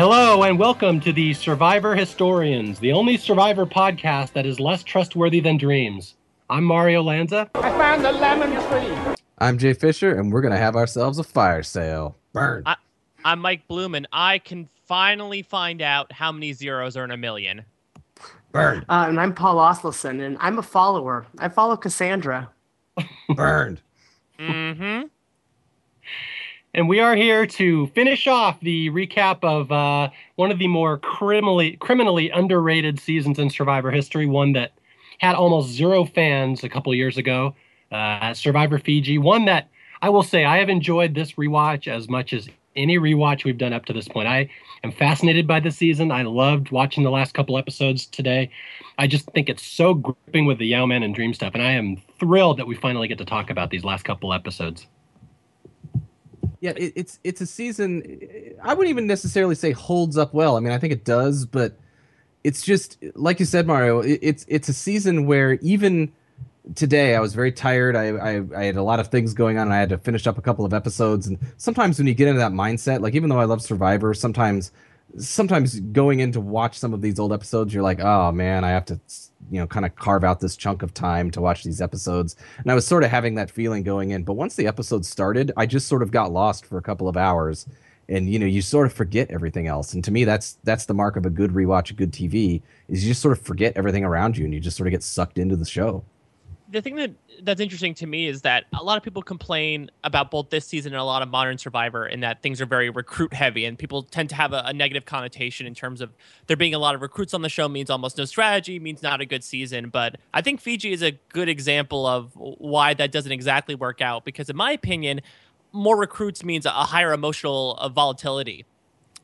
Hello, and welcome to the Survivor Historians, the only Survivor podcast that is less trustworthy than dreams. I'm Mario Lanza. I found the lemon tree. I'm Jay Fischer, and we're going to have ourselves a fire sale. Burn. I, I'm Mike Bloom, and I can finally find out how many zeros are in a million. Burn. Uh, and I'm Paul Asleson, and I'm a follower. I follow Cassandra. Burned. Mm-hmm. And we are here to finish off the recap of uh, one of the more criminally criminally underrated seasons in Survivor history. One that had almost zero fans a couple years ago. Uh, Survivor Fiji. One that I will say I have enjoyed this rewatch as much as any rewatch we've done up to this point. I am fascinated by the season. I loved watching the last couple episodes today. I just think it's so gripping with the Yau-Man and Dream stuff, and I am thrilled that we finally get to talk about these last couple episodes. Yeah, it, it's it's a season. I wouldn't even necessarily say holds up well. I mean, I think it does, but it's just like you said, Mario. It, it's it's a season where even today I was very tired. I, I, I had a lot of things going on, and I had to finish up a couple of episodes. And sometimes when you get into that mindset, like even though I love Survivor, sometimes sometimes going in to watch some of these old episodes, you're like, oh man, I have to you know kind of carve out this chunk of time to watch these episodes. And I was sort of having that feeling going in. But once the episode started, I just sort of got lost for a couple of hours. And you know, you sort of forget everything else. And to me, that's that's the mark of a good rewatch, a good TV, is you just sort of forget everything around you, and you just sort of get sucked into the show the thing that that's interesting to me is that a lot of people complain about both this season and a lot of modern survivor in that things are very recruit heavy and people tend to have a, a, negative connotation in terms of there being a lot of recruits on the show means almost no strategy means not a good season. But i think fiji is a good example of why that doesn't exactly work out because in my opinion more recruits means a higher emotional uh, volatility.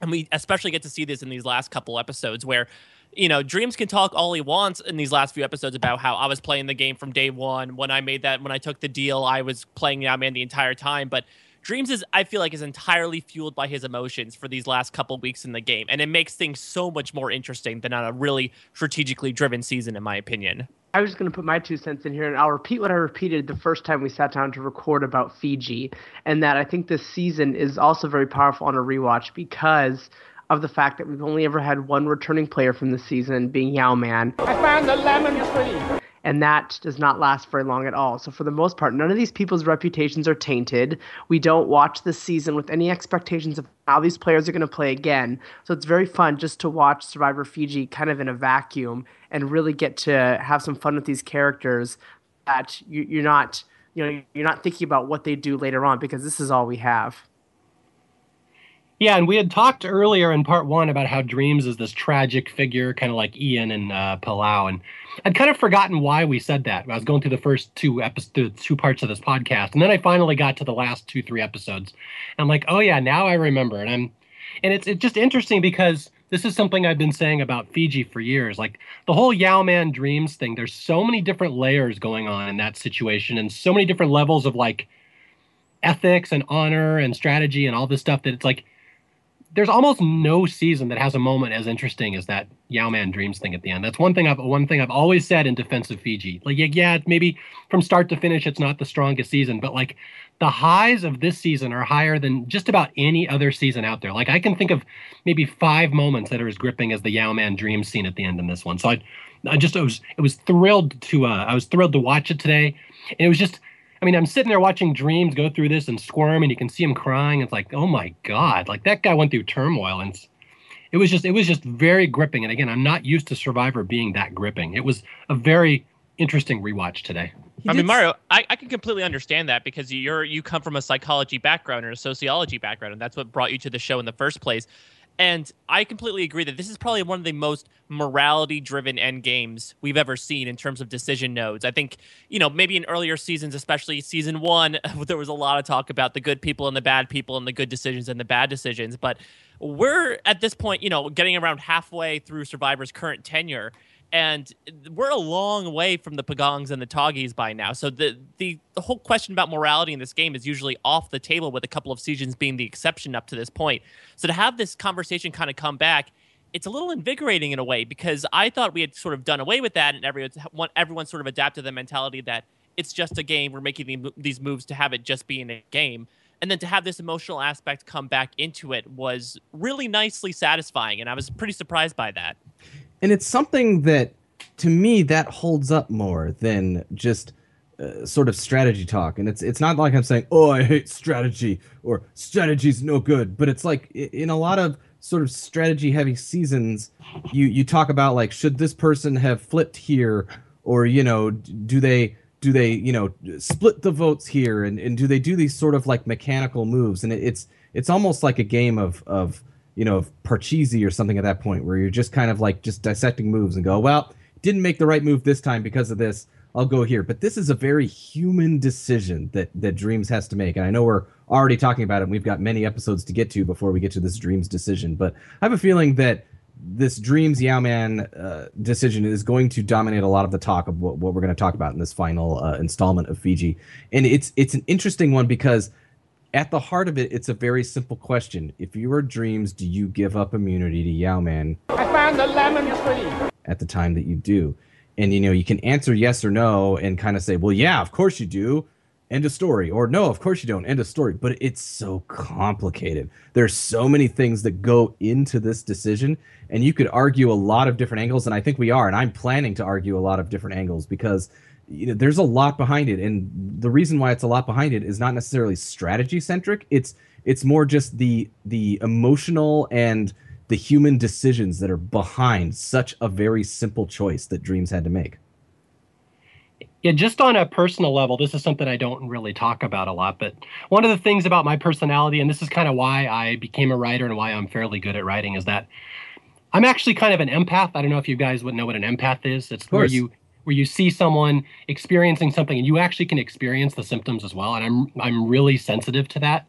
And we especially get to see this in these last couple episodes where you know, Dreams can talk all he wants in these last few episodes about how I was playing the game from day one. When I made that, when I took the deal, I was playing Yau-Man the entire time. But Dreams is, I feel like, is entirely fueled by his emotions for these last couple weeks in the game, and it makes things so much more interesting than on a really strategically driven season, in my opinion. I was just going to put my two cents in here, and I'll repeat what I repeated the first time we sat down to record about Fiji, and that I think this season is also very powerful on a rewatch because of the fact that we've only ever had one returning player from the season, being Yau-Man. I found the lemon tree. And that does not last very long at all. So, for the most part, none of these people's reputations are tainted. We don't watch the season with any expectations of how these players are going to play again. So, it's very fun just to watch Survivor Fiji kind of in a vacuum and really get to have some fun with these characters that you, are not. You know, you're not thinking about what they do later on because this is all we have. Yeah, and we had talked earlier in part one about how Dreams is this tragic figure, kind of like Ian and uh, Palau, and I'd kind of forgotten why we said that. I was going through the first two episodes, two parts of this podcast, and then I finally got to the last two, three episodes. And I'm like, oh yeah, now I remember. And I'm, and it's it's just interesting because this is something I've been saying about Fiji for years. Like the whole Yau-Man Dreams thing. There's so many different layers going on in that situation, and so many different levels of like ethics and honor and strategy and all this stuff that it's like there's almost no season that has a moment as interesting as that Yau-Man Dreams thing at the end. That's one thing I've one thing I've always said in defense of Fiji. Like yeah, yeah, maybe from start to finish it's not the strongest season, but like the highs of this season are higher than just about any other season out there. Like I can think of maybe five moments that are as gripping as the Yau-Man Dreams scene at the end in this one. So I I just I was it was thrilled to uh, I was thrilled to watch it today. And it was just I mean, I'm sitting there watching Dreams go through this and squirm, and you can see him crying. It's like, oh my god, like that guy went through turmoil, and it was just, it was just very gripping. And again, I'm not used to Survivor being that gripping. It was a very interesting rewatch today. I mean, Mario, I, I can completely understand that because you're you come from a psychology background or a sociology background, and that's what brought you to the show in the first place. And I completely agree that this is probably one of the most morality driven end games we've ever seen in terms of decision nodes. I think, you know, maybe in earlier seasons, especially season one, there was a lot of talk about the good people and the bad people and the good decisions and the bad decisions. But we're at this point, you know, getting around halfway through Survivor's current tenure and we're a long way from the Pagongs and the Tagis by now. So the, the the whole question about morality in this game is usually off the table, with a couple of seasons being the exception up to this point. So to have this conversation kind of come back, it's a little invigorating in a way because I thought we had sort of done away with that, and everyone everyone sort of adapted the mentality that it's just a game. We're making these moves to have it just be in a game. and then to have this emotional aspect come back into it was really nicely satisfying and i was pretty surprised by that and it's something that to me that holds up more than just uh, sort of strategy talk. And it's it's not like i'm saying oh i hate strategy or strategy's no good. But it's like in a lot of sort of strategy heavy seasons you you talk about like should this person have flipped here? Or you know do they do they you know split the votes here? And, and do they do these sort of like mechanical moves? And it, it's it's almost like a game of of you know parcheesi or something at that point where you're just kind of like just dissecting moves and go well didn't make the right move this time because of this I'll go here. But this is a very human decision that that Dreams has to make, and I know we're already talking about it. and We've got many episodes to get to before we get to this Dreams decision, but I have a feeling that this Dreams Yau-Man uh, decision is going to dominate a lot of the talk of what, what we're going to talk about in this final uh, installment of Fiji, and it's it's an interesting one because at the heart of it, it's a very simple question. If you were Dreams, do you give up immunity to Yau-Man? I found a lemon tree. At the time that you do and you know you can answer yes or no and kind of say well yeah of course you do end of story or no of course you don't end of story but it's so complicated there's so many things that go into this decision and you could argue a lot of different angles and i think we are and i'm planning to argue a lot of different angles because you know there's a lot behind it and the reason why it's a lot behind it is not necessarily strategy centric it's it's more just the the emotional and the human decisions that are behind such a very simple choice that Dreams had to make. Yeah, just on a personal level, this is something I don't really talk about a lot. But one of the things about my personality, and this is kind of why I became a writer and why I'm fairly good at writing, is that I'm actually kind of an empath. I don't know if you guys would know what an empath is. It's where you where you see someone experiencing something and you actually can experience the symptoms as well. And I'm I'm really sensitive to that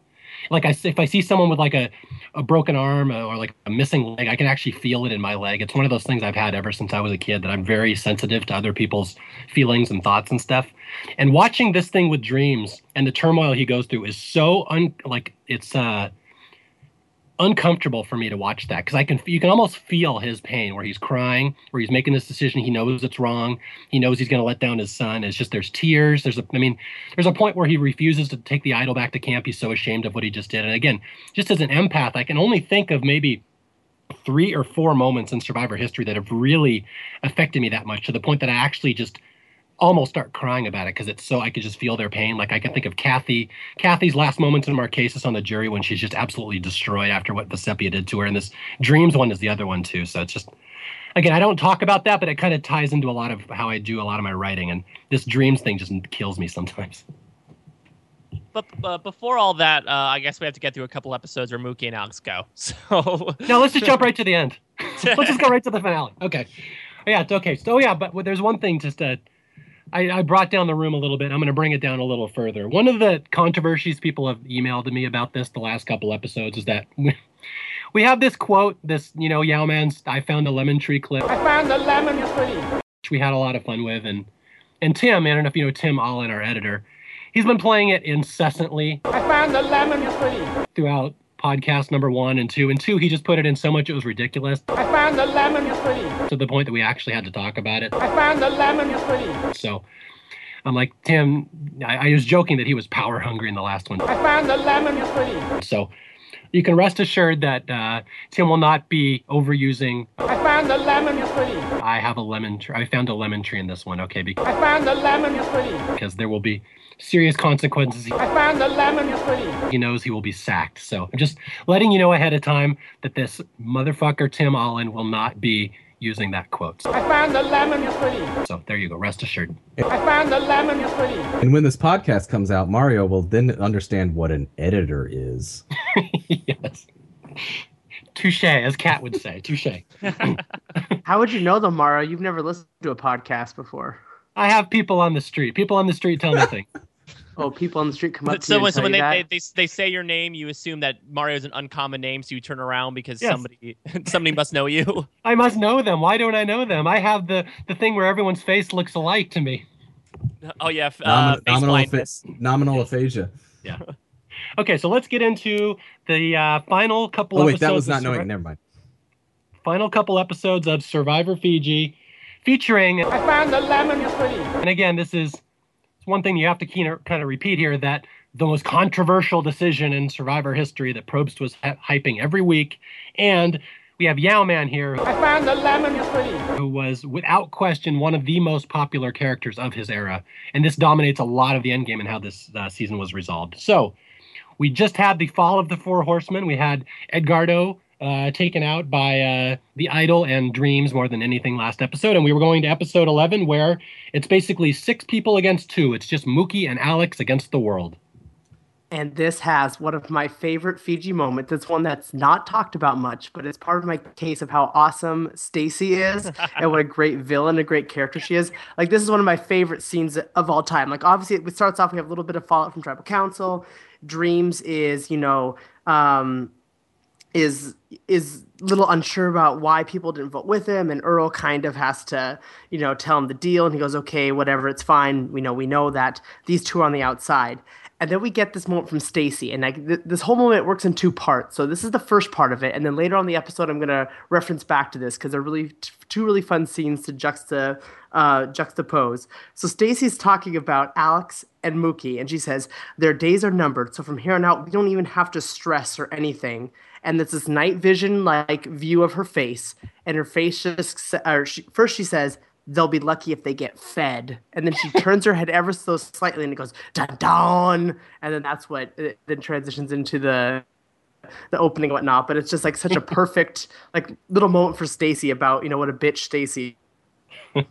like I if I see someone with like a a broken arm or like a missing leg, I can actually feel it in my leg. It's one of those things I've had ever since I was a kid that I'm very sensitive to other people's feelings and thoughts and stuff. And watching this thing with dreams and the turmoil he goes through is so un like it's uh uncomfortable for me to watch that because I can you can almost feel his pain where he's crying, where he's making this decision. He knows it's wrong. He knows he's going to let down his son. It's just there's tears. There's a I mean, there's a point where he refuses to take the idol back to camp. He's so ashamed of what he just did. And again, just as an empath, I can only think of maybe three or four moments in survivor history that have really affected me that much to the point that I actually just almost start crying about it because it's so I could just feel their pain. Like I can think of Kathy, Kathy's last moments in Marquesas on the jury when she's just absolutely destroyed after what Vecepia did to her, and this Dreams one is the other one too. So it's just again, I don't talk about that, but it kind of ties into a lot of how I do a lot of my writing, and this Dreams thing just kills me sometimes. But uh, before all that, uh, I guess we have to get through a couple episodes where Mookie and Alex go. So now let's just jump right to the end. let's just go right to the finale. Okay. Yeah, it's okay. So yeah, but there's one thing just to I, I, brought down the room a little bit. I'm going to bring it down a little further. One of the controversies people have emailed to me about this the last couple episodes is that we have this quote, this, you know, Yau-Man's I found a lemon tree clip. I found a lemon tree. Which we had a lot of fun with. And, and Tim, I don't know if you know Tim Allen, our editor, he's been playing it incessantly. I found a lemon tree. Throughout podcast number one and two. And two, he just put it in so much it was ridiculous. I found a lemon tree. To the point that we actually had to talk about it. I found a lemon tree. So I'm like, Tim, I, I was joking that he was power hungry in the last one. I found a lemon tree. So you can rest assured that uh, Tim will not be overusing. I found a lemon tree. I have a lemon tree. I found a lemon tree in this one, okay? Because, I found a lemon tree. Because there will be serious consequences. I found a lemon tree. He knows he will be sacked. So I'm just letting you know ahead of time that this motherfucker Tim Allen will not be using that quote. I found a lemon tree. So there you go. Rest assured. I found a lemon tree. And when this podcast comes out, Mario will then understand what an editor is. yes. Touche, as Kat would say. Touche. How would you know though, Mario? You've never listened to a podcast before. I have people on the street. People on the street tell me things. Oh, people on the street come up so to when, so when they, they, they, they say your name, you assume that Mario's an uncommon name, so you turn around because yes. somebody somebody must know you. I must know them. Why don't I know them? I have the the thing where everyone's face looks alike to me. Oh yeah, uh, nominal, nominal, nominal aphasia. Yeah. Okay, so let's get into the uh, final couple. Oh wait, that was not knowing. Never mind. Final couple episodes of Survivor Fiji, featuring. I found a lemon tree. And again, this is one thing you have to kind of repeat here that the most controversial decision in Survivor history that Probst was hyping every week. And we have Yau-Man here, I found the lemon tree. who was without question one of the most popular characters of his era. And this dominates a lot of the endgame and how this uh, season was resolved. So we just had the fall of the Four Horsemen. We had Edgardo uh, taken out by uh, the Idol and Dreams more than anything last episode. And we were going to episode 11, where it's basically six people against two. It's just Mookie and Alex against the world. And this has one of my favorite Fiji moments. It's one that's not talked about much, but it's part of my case of how awesome Stacy is and what a great villain, a great character she is. Like this is one of my favorite scenes of all time. Like obviously it starts off we have a little bit of fallout from tribal council. Dreams is, you know, um, is is a little unsure about why people didn't vote with him and Earl kind of has to, you know, tell him the deal and he goes, "Okay, whatever, it's fine. We know we know that these two are on the outside." And then we get this moment from Stacy and like th- this whole moment works in two parts. So this is the first part of it and then later on the episode I'm going to reference back to this cuz they're really t- two really fun scenes to juxta uh, juxtapose. So Stacy's talking about Alex and Mookie and she says, "Their days are numbered. So from here on out, we don't even have to stress or anything." And it's this night vision like view of her face and her face just or she, first she says they'll be lucky if they get fed and then she turns her head ever so slightly and it goes dun dun and then that's what it then transitions into the the opening and whatnot but it's just like such a perfect like little moment for stacy about you know what a bitch stacy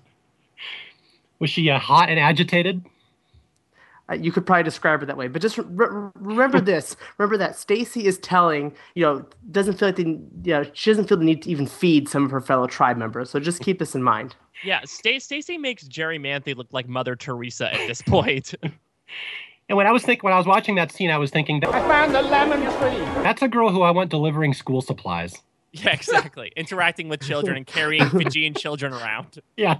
Was she uh, hot and agitated? Uh, you could probably describe her that way, but just re- re- remember this. Remember that Stacy is telling, you know, doesn't feel like the, you know, she doesn't feel the need to even feed some of her fellow tribe members. So just keep this in mind. Yeah, Sta- Stacy makes Jerri Manthey look like Mother Teresa at this point. And when I was thinking, when I was watching that scene, I was thinking that, I found the lemon tree. that's a girl who I want delivering school supplies. yeah, exactly. Interacting with children and carrying Fijian children around. Yeah.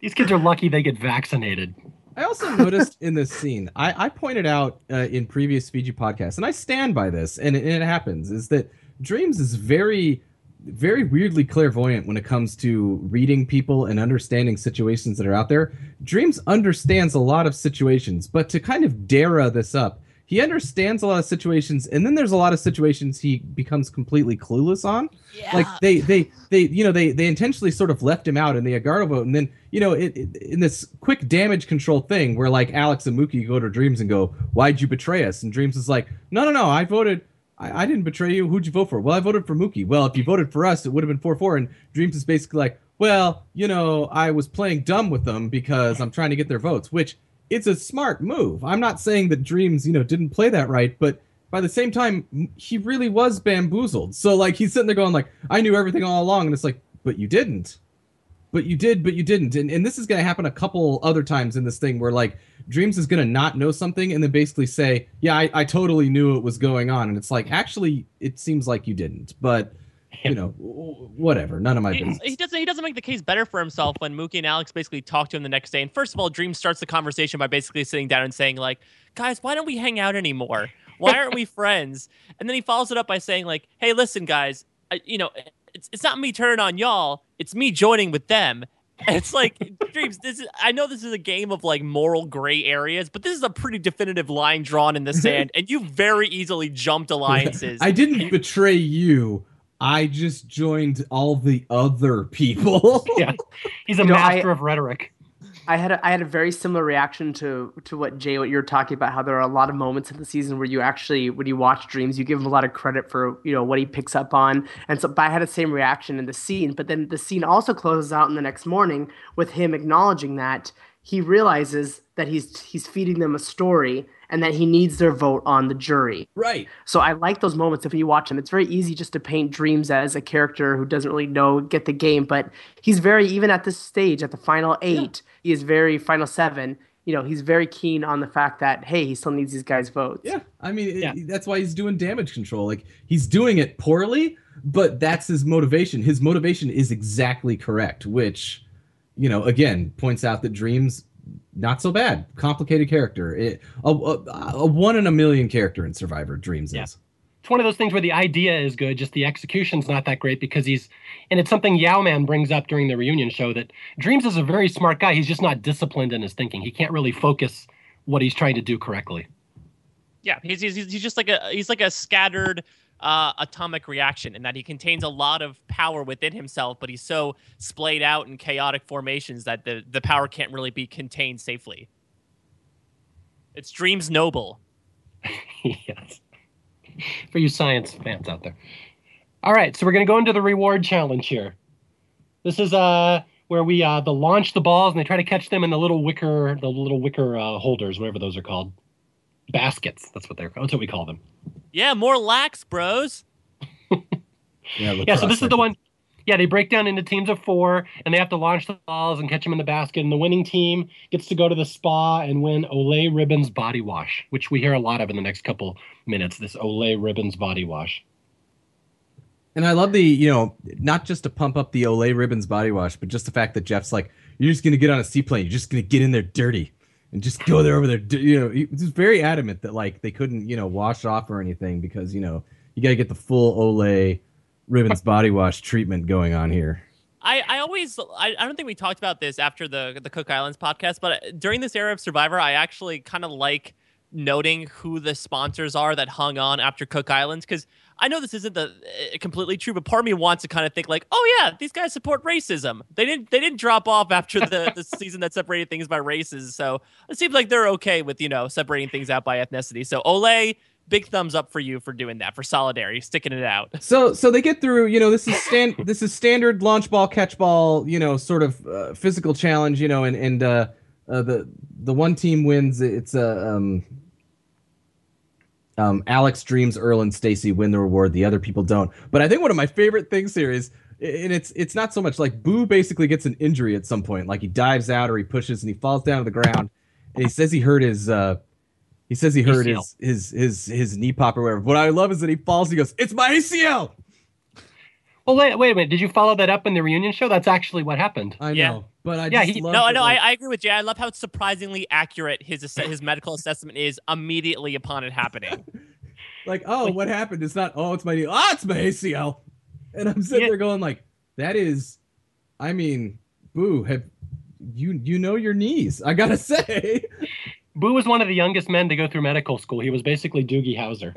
These kids are lucky they get vaccinated. I also noticed in this scene, I, I pointed out uh, in previous Fiji podcasts, and I stand by this, and it, and it happens, is that Dreams is very, very weirdly clairvoyant when it comes to reading people and understanding situations that are out there. Dreams understands a lot of situations, but to kind of dare this up, he understands a lot of situations, and then there's a lot of situations he becomes completely clueless on. yeah. Like they, they, they, you know, they, they intentionally sort of left him out in the Edgardo vote, and then you know, it, it, in this quick damage control thing where like Alex and Mookie go to Dreams and go, "Why'd you betray us?" and Dreams is like, "No, no, no, I voted." I, I didn't betray you. Who'd you vote for? Well, I voted for Mookie. Well, if you voted for us, it would have been 4 4. And Dreams is basically like, well, you know, I was playing dumb with them because I'm trying to get their votes, which it's a smart move. I'm not saying that Dreams, you know, didn't play that right, but by the same time, he really was bamboozled. So, like, he's sitting there going, like, I knew everything all along. And it's like, but you didn't. But you did, but you didn't. And, and this is going to happen a couple other times in this thing where, like, Dreams is going to not know something and then basically say, yeah, I, I totally knew it was going on. And it's like, actually, it seems like you didn't. But, you know, whatever. None of my He, business. he doesn't. He doesn't make the case better for himself when Mookie and Alex basically talk to him the next day. And first of all, Dream starts the conversation by basically sitting down and saying, like, "Guys, why don't we hang out anymore? Why aren't we friends?" And then he follows it up by saying, like, "Hey, listen, guys, I, you know, it's it's not me turning on y'all. It's me joining with them." And it's like dreams. This is. I know this is a game of like moral gray areas, but this is a pretty definitive line drawn in the sand, and you very easily jumped alliances. I didn't betray you. I just joined all the other people. Yeah. He's a You know, I- master of rhetoric. I had a, I had a very similar reaction to to what Jay what you're talking about how there are a lot of moments in the season where you actually when you watch Dreams you give him a lot of credit for you know what he picks up on and so but I had the same reaction in the scene but then the scene also closes out in the next morning with him acknowledging that he realizes that he's he's feeding them a story and that he needs their vote on the jury right. so I like those moments if you watch him. It's very easy just to paint Dreams as a character who doesn't really know get the game, but he's very even at this stage at the final eight, he is very final seven. You know, he's very keen on the fact that hey, he still needs these guys' votes. Yeah, I mean, it- that's why he's doing damage control. Like he's doing it poorly, but that's his motivation. His motivation is exactly correct, which, you know, again points out that Dreams not so bad, complicated character, it, a, a, a one in a million character in Survivor. Dreams Yeah. is. It's one of those things where the idea is good, just the execution's not that great because he's, and it's something Yau-Man brings up during the reunion show that Dreams is a very smart guy. He's just not disciplined in his thinking. He can't really focus what he's trying to do correctly. Yeah, he's, he's he's just like a he's like a scattered uh, atomic reaction in that he contains a lot of power within himself, but he's so splayed out in chaotic formations that the the power can't really be contained safely. It's Dreams Noble. yes. For you science fans out there. All right, so we're going to go into the reward challenge here. This is uh where we uh the launch the balls and they try to catch them in the little wicker the little wicker uh, holders, whatever those are called. Baskets. That's what they're called. that's what we call them. Yeah, more lax, bros. Yeah, Yeah, so this is the one. Yeah, they break down into teams of four, and they have to launch the balls and catch them in the basket. And the winning team gets to go to the spa and win Olay Ribbons body wash, which we hear a lot of in the next couple minutes. This Olay Ribbons body wash. And I love the, you know, not just to pump up the Olay Ribbons body wash, but just the fact that Jeff's like, you're just going to get on a seaplane. You're just going to get in there dirty and just go there over there. You know, he was very adamant that, like, they couldn't, you know, wash off or anything because, you know, you got to get the full Olay Ribbons body wash treatment going on here. I, I always I, I don't think we talked about this after the the Cook Islands podcast, but uh, during this era of Survivor, I actually kind of like noting who the sponsors are that hung on after Cook Islands because I know this isn't the uh, completely true, but part of me wants to kind of think like, oh yeah, these guys support racism. They didn't they didn't drop off after the, the season that separated things by races, so it seems like they're okay with you know separating things out by ethnicity. So Olay, big thumbs up for you for doing that for solidarity, sticking it out. So, so they get through. You know, this is stand. this is standard launch ball, catch ball. You know, sort of uh, physical challenge. You know, and and uh, uh, the the one team wins. It's a uh, um, um, Alex, Dreams, Earl, and Stacy win the reward. The other people don't. But I think one of my favorite things here is, and it's it's not so much like Boo basically gets an injury at some point, like he dives out or he pushes and he falls down to the ground, and he says he hurt his. Uh, he says he hurt ACL. his, his his his knee pop or whatever. What I love is that he falls. He goes, "It's my ACL." Well, wait, wait a minute. Did you follow that up in the reunion show? That's actually what happened. I Yeah. know, but I Yeah, just he- love No, that, no, I, like- I agree with Jay. I love how surprisingly accurate his asse- his medical assessment is immediately upon it happening. like, oh, what happened? It's not. Oh, it's my knee. Ah, it's my ACL. And I'm sitting Yeah. there going like, that is, I mean, boo. Have you you know your knees? I gotta say. Boo was one of the youngest men to go through medical school. He was basically Doogie Howser.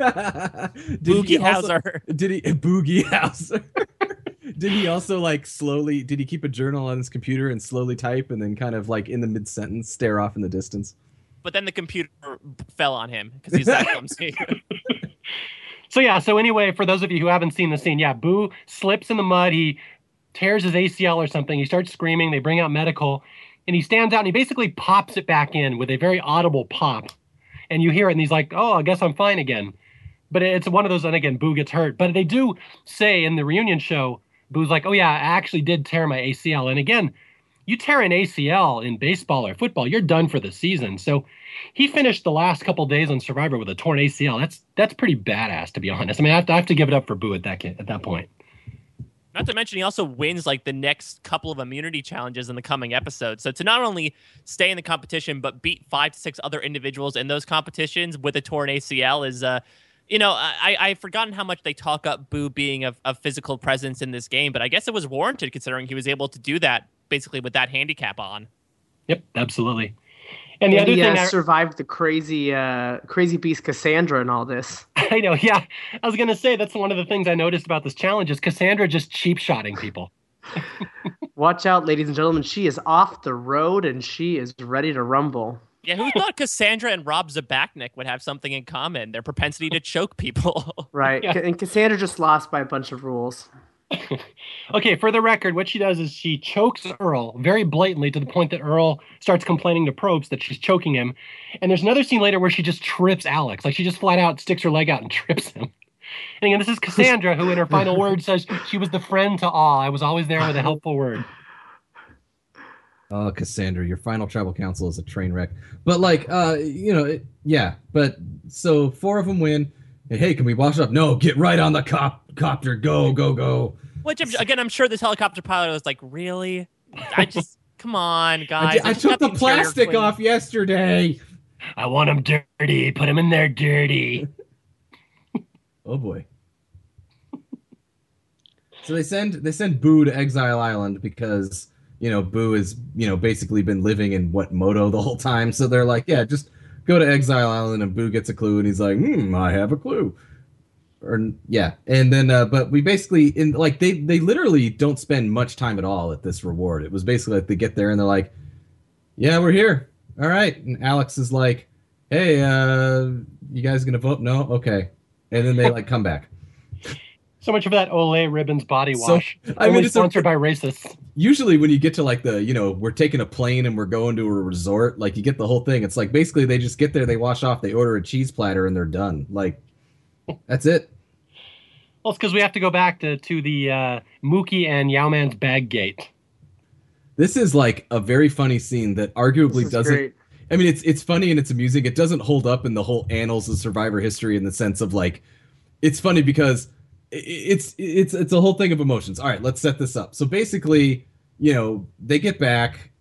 did he also, Hauser. Did he Boogie Hauser? did he also like slowly? Did he keep a journal on his computer and slowly type and then kind of like in the mid sentence stare off in the distance? But then the computer fell on him because he's that clumsy. So yeah, so anyway, for those of you who haven't seen the scene, yeah, Boo slips in the mud, he tears his ACL or something, he starts screaming, they bring out medical, and he stands out and he basically pops it back in with a very audible pop. And you hear it and he's like, "Oh, I guess I'm fine again." But it's one of those and again, Boo gets hurt. But they do say in the reunion show, Boo's like, "Oh yeah, I actually did tear my ACL." And again, you tear an ACL in baseball or football, you're done for the season. So he finished the last couple days on Survivor with a torn ACL. That's that's pretty badass, to be honest. I mean, I have to, I have to give it up for Boo at that at that point. Not to mention, he also wins like the next couple of immunity challenges in the coming episodes. So to not only stay in the competition but beat five to six other individuals in those competitions with a torn ACL is, uh, you know, I I've forgotten how much they talk up Boo being a, a physical presence in this game, but I guess it was warranted considering he was able to do that basically with that handicap on. Yep, absolutely. And the And other he thing uh, I, survived the crazy, uh, crazy beast Cassandra and all this. I know, yeah, I was gonna say that's one of the things I noticed about this challenge is Cassandra just cheap shotting people. Watch out, ladies and gentlemen. She is off the road and she is ready to rumble. Yeah, who thought Cassandra and Robb Zbacnik would have something in common? Their propensity to choke people. Right. Yeah. And Cassandra just lost by a bunch of rules. Okay, for the record, what she does is she chokes Earl very blatantly to the point that Earl starts complaining to Probst that she's choking him. And there's another scene later where she just trips Alex. Like she just flat out sticks her leg out and trips him. And again, this is Cassandra, who in her final word says she was the friend to all. I was always there with a helpful word. Oh, Cassandra, your final tribal council is a train wreck. But like, uh, you know, it, yeah. But so four of them win. And, hey, can we wash up? No, get right on the cop copter. Go, go, go. Which I'm, again, I'm sure this helicopter pilot was like, "Really? I just come on, I, guys." di- I took got the plastic clean." off yesterday. I want him dirty. Put him in there dirty. Oh boy. So they send they send Boo to Exile Island because you know Boo has you know basically been living in what Moto the whole time. So they're like, yeah, just go to Exile Island, and Boo gets a clue, and he's like, "Hmm, I have a clue." Or yeah, and then uh, but we basically in like they they literally don't spend much time at all at this reward. It was basically like they get there and they're like, "Yeah, we're here. All right." And Alex is like, "Hey, uh, you guys gonna vote? No, okay." And then they like come back. So much of that Olay Ribbons body So, wash. I mean, it's a- sponsored by racists. Usually when you get to like the you know we're taking a plane and we're going to a resort like you get the whole thing it's like basically they just get there they wash off they order a cheese platter and they're done like that's it Well, it's because we have to go back to to the uh, Mookie and Yau-Man's bag gate. this is like a very funny scene that arguably doesn't great. i mean it's it's funny and it's amusing it doesn't hold up in the whole annals of survivor history in the sense of like it's funny because i- i- it's it's it's a whole thing of emotions. All right let's set this up. So basically you know they get back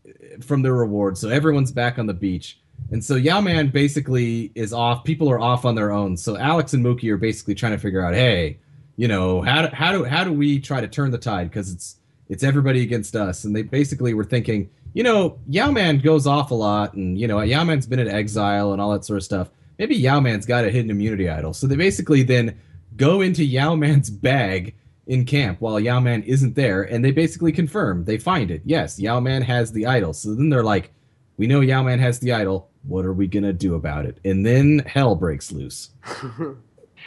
from their reward. So everyone's back on the beach. And so Yau-Man basically is off. People are off on their own. So alex and mookie are basically trying to figure out hey you know how do, how do how do we try to turn the tide? Because it's it's everybody against us. And they basically were thinking you know Yau-Man goes off a lot and you know Yau-Man's been in exile and all that sort of stuff. Maybe Yau-Man's got a hidden immunity idol. So they basically then go into Yau-Man's bag in camp while Yau-Man isn't there and they basically confirm they find it yes Yau-Man has the idol so then they're like we know Yau-Man has the idol what are we gonna do about it and then hell breaks loose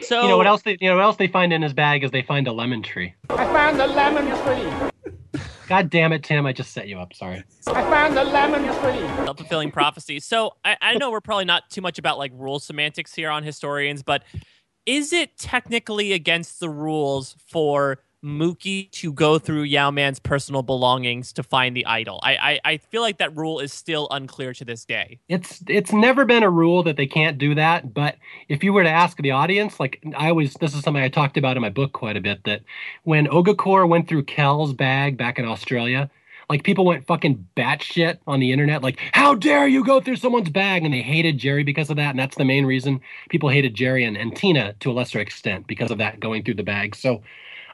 So You know what else? They, you know what else they find in his bag is they find a lemon tree. I found a lemon tree. God damn it, Tim! I just set you up. Sorry. I found a lemon tree. self-fulfilling prophecy. So I, I know we're probably not too much about like rule semantics here on historians, but is it technically against the rules for Mookie to go through Yau-Man's personal belongings to find the idol? I, I I feel like that rule is still unclear to this day. It's it's never been a rule that they can't do that. But if you were to ask the audience, like I always, this is something I talked about in my book quite a bit. That when Ogakor went through Kel's bag back in Australia, like people went fucking batshit on the internet, like how dare you go through someone's bag, and they hated Jerri because of that. And that's the main reason people hated Jerri and, and Tina to a lesser extent because of that going through the bag. So.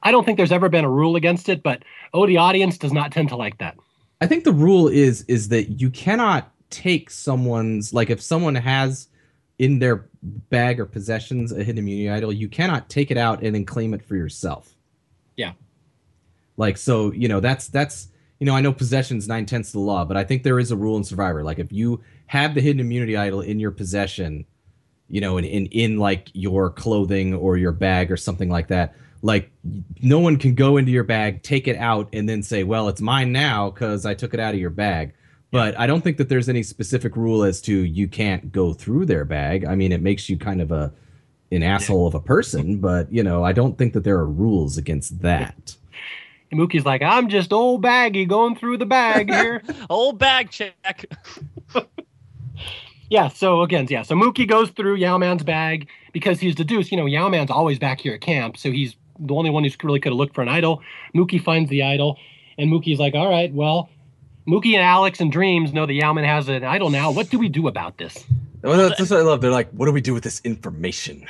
I don't think there's ever been a rule against it, but oh, the audience does not tend to like that. I think the rule is is that you cannot take someone's like if someone has in their bag or possessions a hidden immunity idol, you cannot take it out and then claim it for yourself. Yeah. Like so, you know, that's that's you know, I know possession's nine tenths of the law, but I think there is a rule in Survivor. Like if you have the hidden immunity idol in your possession, you know, in, in in like your clothing or your bag or something like that, like no one can go into your bag, take it out, and then say, "Well, it's mine now because I took it out of your bag." But I don't think that there's any specific rule as to you can't go through their bag. I mean, it makes you kind of a an asshole of a person, but you know, I don't think that there are rules against that. And Mookie's like, I'm just old baggy going through the bag here. Old bag check. yeah, so again, yeah, so Mookie goes through Yau-Man's bag because he's deduced, you know, Yau-Man's always back here at camp, so he's the only one who's really could have looked for an idol. Mookie finds the idol, and Mookie's like, all right, well, Mookie and Alex and Dreams know that Yau-Man has an idol now. What do we do about this? Oh, well, that's, that's what I love. They're like, what do we do with this information?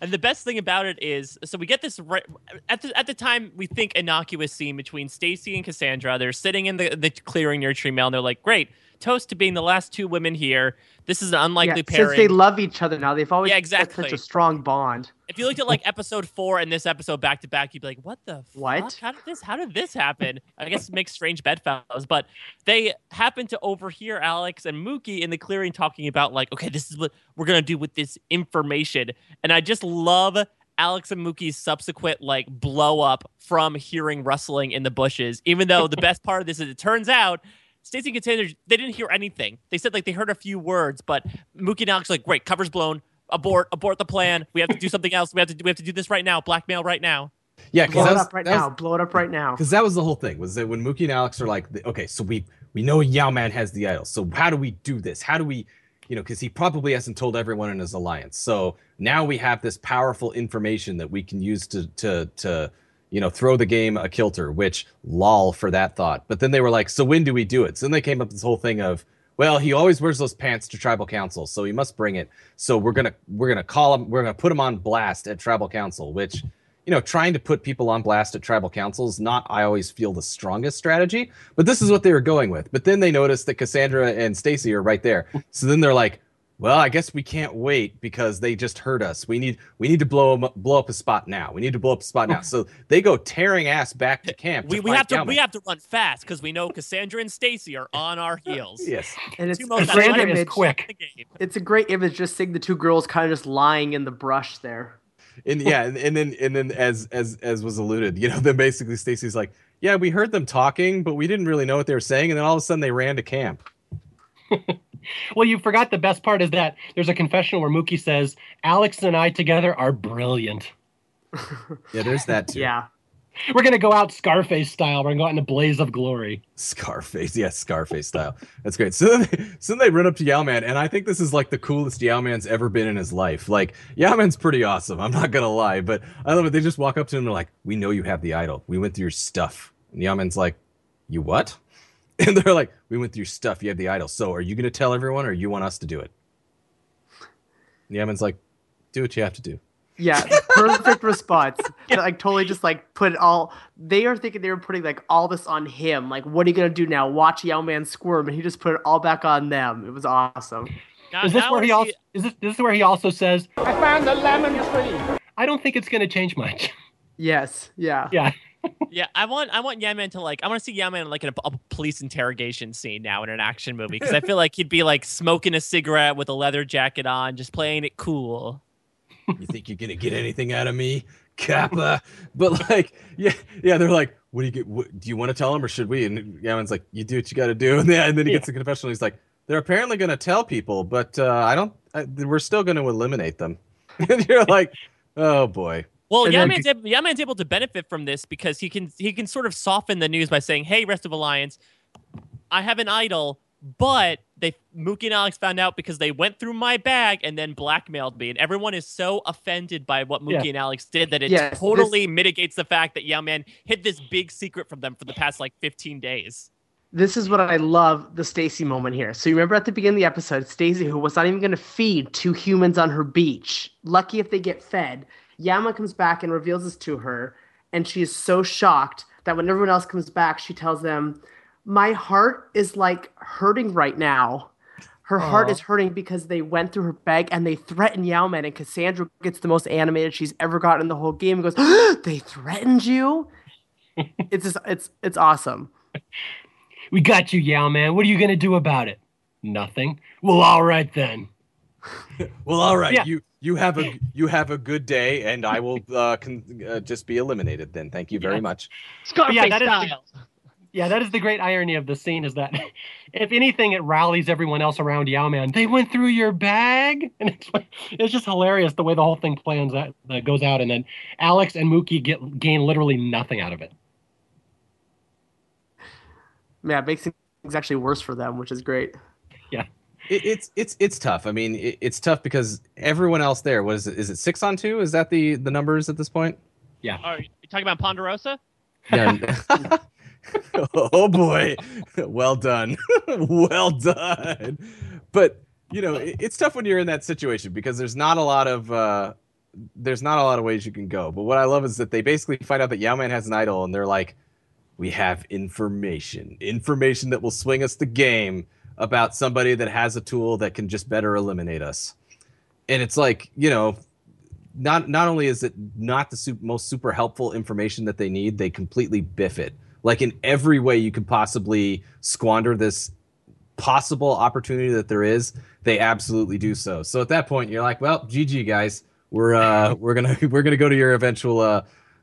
And the best thing about it is, so we get this right at the at the time we think innocuous scene between Stacy and Cassandra. They're sitting in the the clearing near Tree Mail, and they're like, "Great, toast to being the last two women here. This is an unlikely yeah, pairing." since they love each other now, they've always Yeah, exactly. such a strong bond. if you looked at like episode four and this episode back to back, you'd be like, "What the What? fuck? How did this? How did this happen?" I guess it makes strange bedfellows, but they happen to overhear Alex and Mookie in the clearing talking about like, "Okay, this is what we're gonna do with this information," and I just love. Alex and Mookie's subsequent like blow up from hearing rustling in the bushes. Even though the best part of this is it turns out Stacy and Cassandra they didn't hear anything. They said like they heard a few words, but Mookie and Alex were like, great, cover's blown, abort, abort the plan. We have to do something else. We have to do, we have to do this right now. Blackmail right now. Yeah, Blow because it that was, up right that was- now. Blow it up right now. Because that was the whole thing was that when Mookie and Alex are like, okay, so we we know Yau-Man has the idol, so how do we do this? How do we, you know, because he probably hasn't told everyone in his alliance. So now we have this powerful information that we can use to to to you know throw the game a kilter. Which lol for that thought. But then they were like, so when do we do it? So then they came up with this whole thing of. Well, he always wears those pants to tribal council, so he must bring it. So we're gonna we're gonna call him. We're gonna put him on blast at tribal council, which you know, trying to put people on blast at tribal council is not, I always feel, the strongest strategy. But this is what they were going with. But then they noticed that Cassandra and Stacy are right there. So then they're like, well, I guess we can't wait because they just hurt us. We need we need to blow 'em up, blow up a spot now. We need to blow up a spot now. Oh. So they go tearing ass back to camp. We, to we fight have to Yau-Man. we have to run fast because we know Cassandra and Stacy are on our heels. Yes. And it's Two most a great image. quick. in the game. It's a great image just seeing the two girls kind of just lying in the brush there. And yeah, and, and then and then as as as was alluded, you know, then basically Stacy's like, yeah, we heard them talking, but we didn't really know what they were saying, and then all of a sudden they ran to camp. Well, you forgot the best part is that there's a confessional where Mookie says, Alex and I together are brilliant. Yeah, there's that too. Yeah. We're going to go out Scarface style. We're going to go out in a blaze of glory. Scarface, yes, Scarface style. That's great. So then, they, so then they run up to Yau-Man, and I think this is like the coolest Yau-Man's ever been in his life. Like Yau-Man's pretty awesome. I'm not gonna lie, but I love it. They just walk up to him and they're like, "We know you have the idol. We went through your stuff." And Yau-Man's like, "You what?" And they're like, "We went through stuff. You have the idol. So are you gonna tell everyone, or you want us to do it?" And Yau-Man's like, "Do what you have to do." Yeah, perfect response. Like totally just like put it all they are thinking they were putting like all this on him. Like, what are you gonna do now? Watch Yau-Man squirm and he just put it all back on them. It was awesome. Now, Is this where I he also is this this is where he also says, I found a lemon tree. I don't think it's going to change much. Yes, yeah. yeah. Yeah, I want I want Yau-Man to like I want to see Yau-Man like in a, a police interrogation scene now in an action movie because I feel like he'd be like smoking a cigarette with a leather jacket on, just playing it cool. you think you're gonna get anything out of me, Kappa? But like, yeah, yeah, they're like, what do you get? What, do you want to tell him or should we? And Yau-Man's like, you do what you got to do. And then, and then he gets the confessional. He's like, they're apparently gonna tell people, but uh, I don't. I, we're still gonna eliminate them. and you're like, oh boy. Well, And then- Yau-Man's, able, Yau-Man's able to benefit from this because he can he can sort of soften the news by saying, "Hey, rest of Alliance, I have an idol, but they Mookie and Alex found out because they went through my bag and then blackmailed me, and everyone is so offended by what Mookie Yeah. and Alex did that it Yes, this- totally mitigates the fact that Yau-Man hid this big secret from them for the past like 15 days." This is what I love the Stacy moment here. So you remember at the beginning of the episode, Stacy, who was not even going to feed two humans on her beach, lucky if they get fed. Yau-Man comes back and reveals this to her, and she is so shocked that when everyone else comes back, she tells them, "My heart is like hurting right now." Her heart is hurting because they went through her bag and they threatened Yau-Man, and Cassandra gets the most animated she's ever gotten in the whole game. And goes, "They threatened you." it's just, it's it's awesome. We got you, Yau-Man. What are you going to do about it? Nothing. Well, all right then. Well, all right. Yeah. You you have a you have a good day, and I will uh, con- uh, just be eliminated. Then, thank you very Yeah. much. Scarface yeah, that is the- Yeah, that is the great irony of the scene is that if anything, it rallies everyone else around Yau-Man. They went through your bag, and it's like, it's just hilarious the way the whole thing plans that, uh, goes out, and then Alex and Mookie get gain literally nothing out of it. Yeah, it makes things actually worse for them, which is great. It, it's it's it's tough. I mean, it, it's tough because everyone else there. What is it? Is it six on two? Is that the the numbers at this point? Yeah. Are you talking about Ponderosa? Yeah. oh boy, well done, well done. But you know, it, it's tough when you're in that situation because there's not a lot of uh, there's not a lot of ways you can go. But what I love is that they basically find out that Yau-Man has an idol, and they're like, "We have information, information that will swing us the game about somebody that has a tool that can just better eliminate us." And it's like, you know, not not only is it not the super, most super helpful information that they need, they completely biff it. Like in every way you could possibly squander this possible opportunity that there is, they absolutely do so. So at that point, you're like, well, GG guys, we're uh we're gonna we're gonna go to your eventual uh,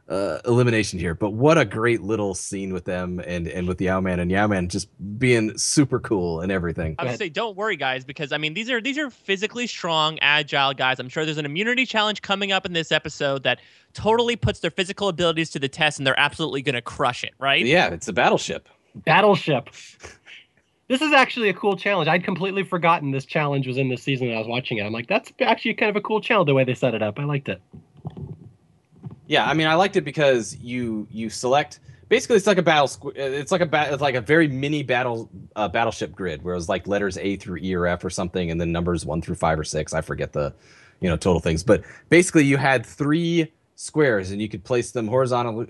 uh elimination here. But what a great little scene with them and and with Yau-Man and Yau-Man just being super cool and everything. I would say don't worry, guys, because I mean these are these are physically strong, agile guys. I'm sure there's an immunity challenge coming up in this episode that totally puts their physical abilities to the test, and they're absolutely going to crush it, right? Yeah, it's a battleship. Battleship. This is actually a cool challenge. I'd completely forgotten this challenge was in this season when I was watching it. I'm like, that's actually kind of a cool challenge the way they set it up. I liked it. Yeah, I mean, I liked it because you you select basically it's like a battle it's like a ba- it's like a very mini battle uh, battleship grid where it's like letters A through E or F or something, and then numbers one through five or six. I forget the you know total things, but basically you had three squares and you could place them horizontally.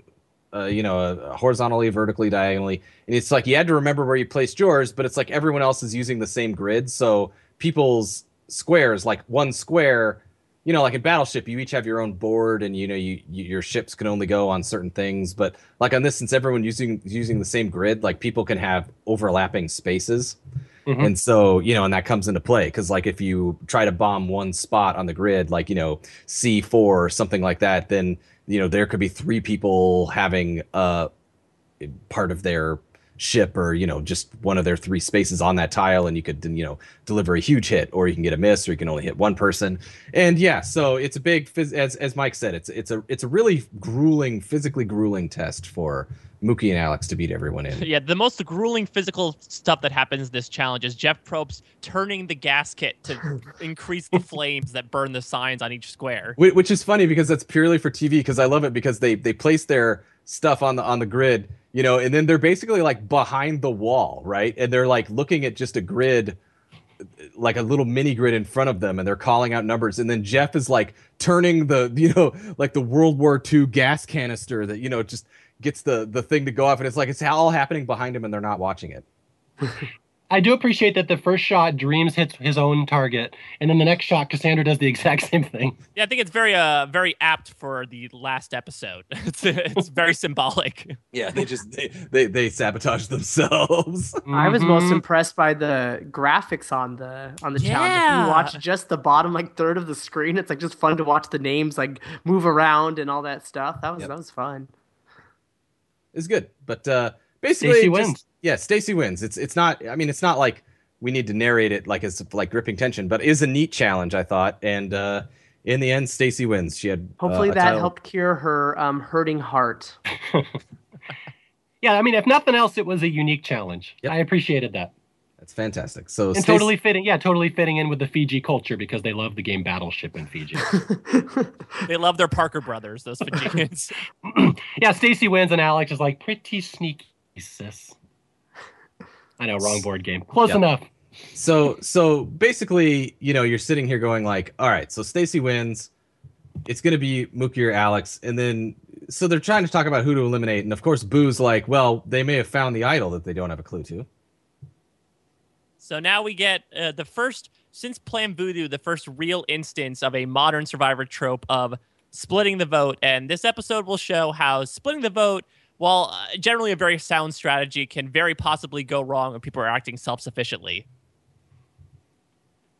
Uh, you know, uh, horizontally, vertically, diagonally, and it's like you had to remember where you placed yours, but it's like everyone else is using the same grid, so people's squares, like one square. You know, like in Battleship, you each have your own board, and you know, you, you your ships can only go on certain things. But like on this, since everyone using using the same grid, like people can have overlapping spaces. Mhm. And so, you know, and that comes into play because, like, if you try to bomb one spot on the grid, like, you know, C4 or something like that, then, you know, there could be three people having uh, part of their ship or, you know, just one of their three spaces on that tile. And you could, you know, deliver a huge hit or you can get a miss or you can only hit one person. And yeah, so it's a big, phys- as, as Mike said, it's, it's a, it's a really grueling, physically grueling test for Mookie and Alex to beat everyone in. Yeah, the most grueling physical stuff that happens this challenge is Jeff Probst turning the gasket to increase the flames that burn the signs on each square. Which is funny because that's purely for TV because I love it because they they place their stuff on the on the grid, you know, and then they're basically like behind the wall, right? And they're like looking at just a grid like a little mini grid in front of them and they're calling out numbers and then Jeff is like turning the you know like the World War II gas canister that you know just gets the the thing to go off and it's like it's all happening behind him and they're not watching it. I do appreciate that the first shot, Dreamz hits his own target, and then the next shot, Cassandra does the exact same thing. Yeah, I think it's very uh very apt for the last episode. It's it's very symbolic. Yeah, they just they they, they sabotage themselves. I was most Mhm. impressed by the graphics on the on the challenge. If you watch just the bottom like third of the screen, it's like just fun to watch the names like move around and all that stuff. That was Yep. that was fun. is good. But uh basically Stacy just- wins. Yeah, Stacy wins. It's it's not I mean it's not like we need to narrate it like it's like gripping tension, but it is a neat challenge, I thought. And uh in the end Stacy wins. She had uh, Hopefully a that title- helped cure her um, hurting heart. Yeah, I mean, if nothing else, it was a unique challenge. Yep. I appreciated that. That's fantastic. So And Stacy- totally fitting, yeah, totally fitting in with the Fiji culture because they love the game Battleship in Fiji. They love their Parker brothers, those Fijians. yeah, Stacy wins, and Alex is like, pretty sneaky, sis. I know, wrong board game. Close Yep. enough. so so basically, you know, you're sitting here going like, all right, so Stacy wins. It's gonna be Mookie or Alex, and then so they're trying to talk about who to eliminate, and of course Boo's like, well, they may have found the idol that they don't have a clue to. So now we get uh, the first, since Plan Voodoo, the first real instance of a modern survivor trope of splitting the vote. And this episode will show how splitting the vote, while uh, generally a very sound strategy, can very possibly go wrong when people are acting self sufficiently.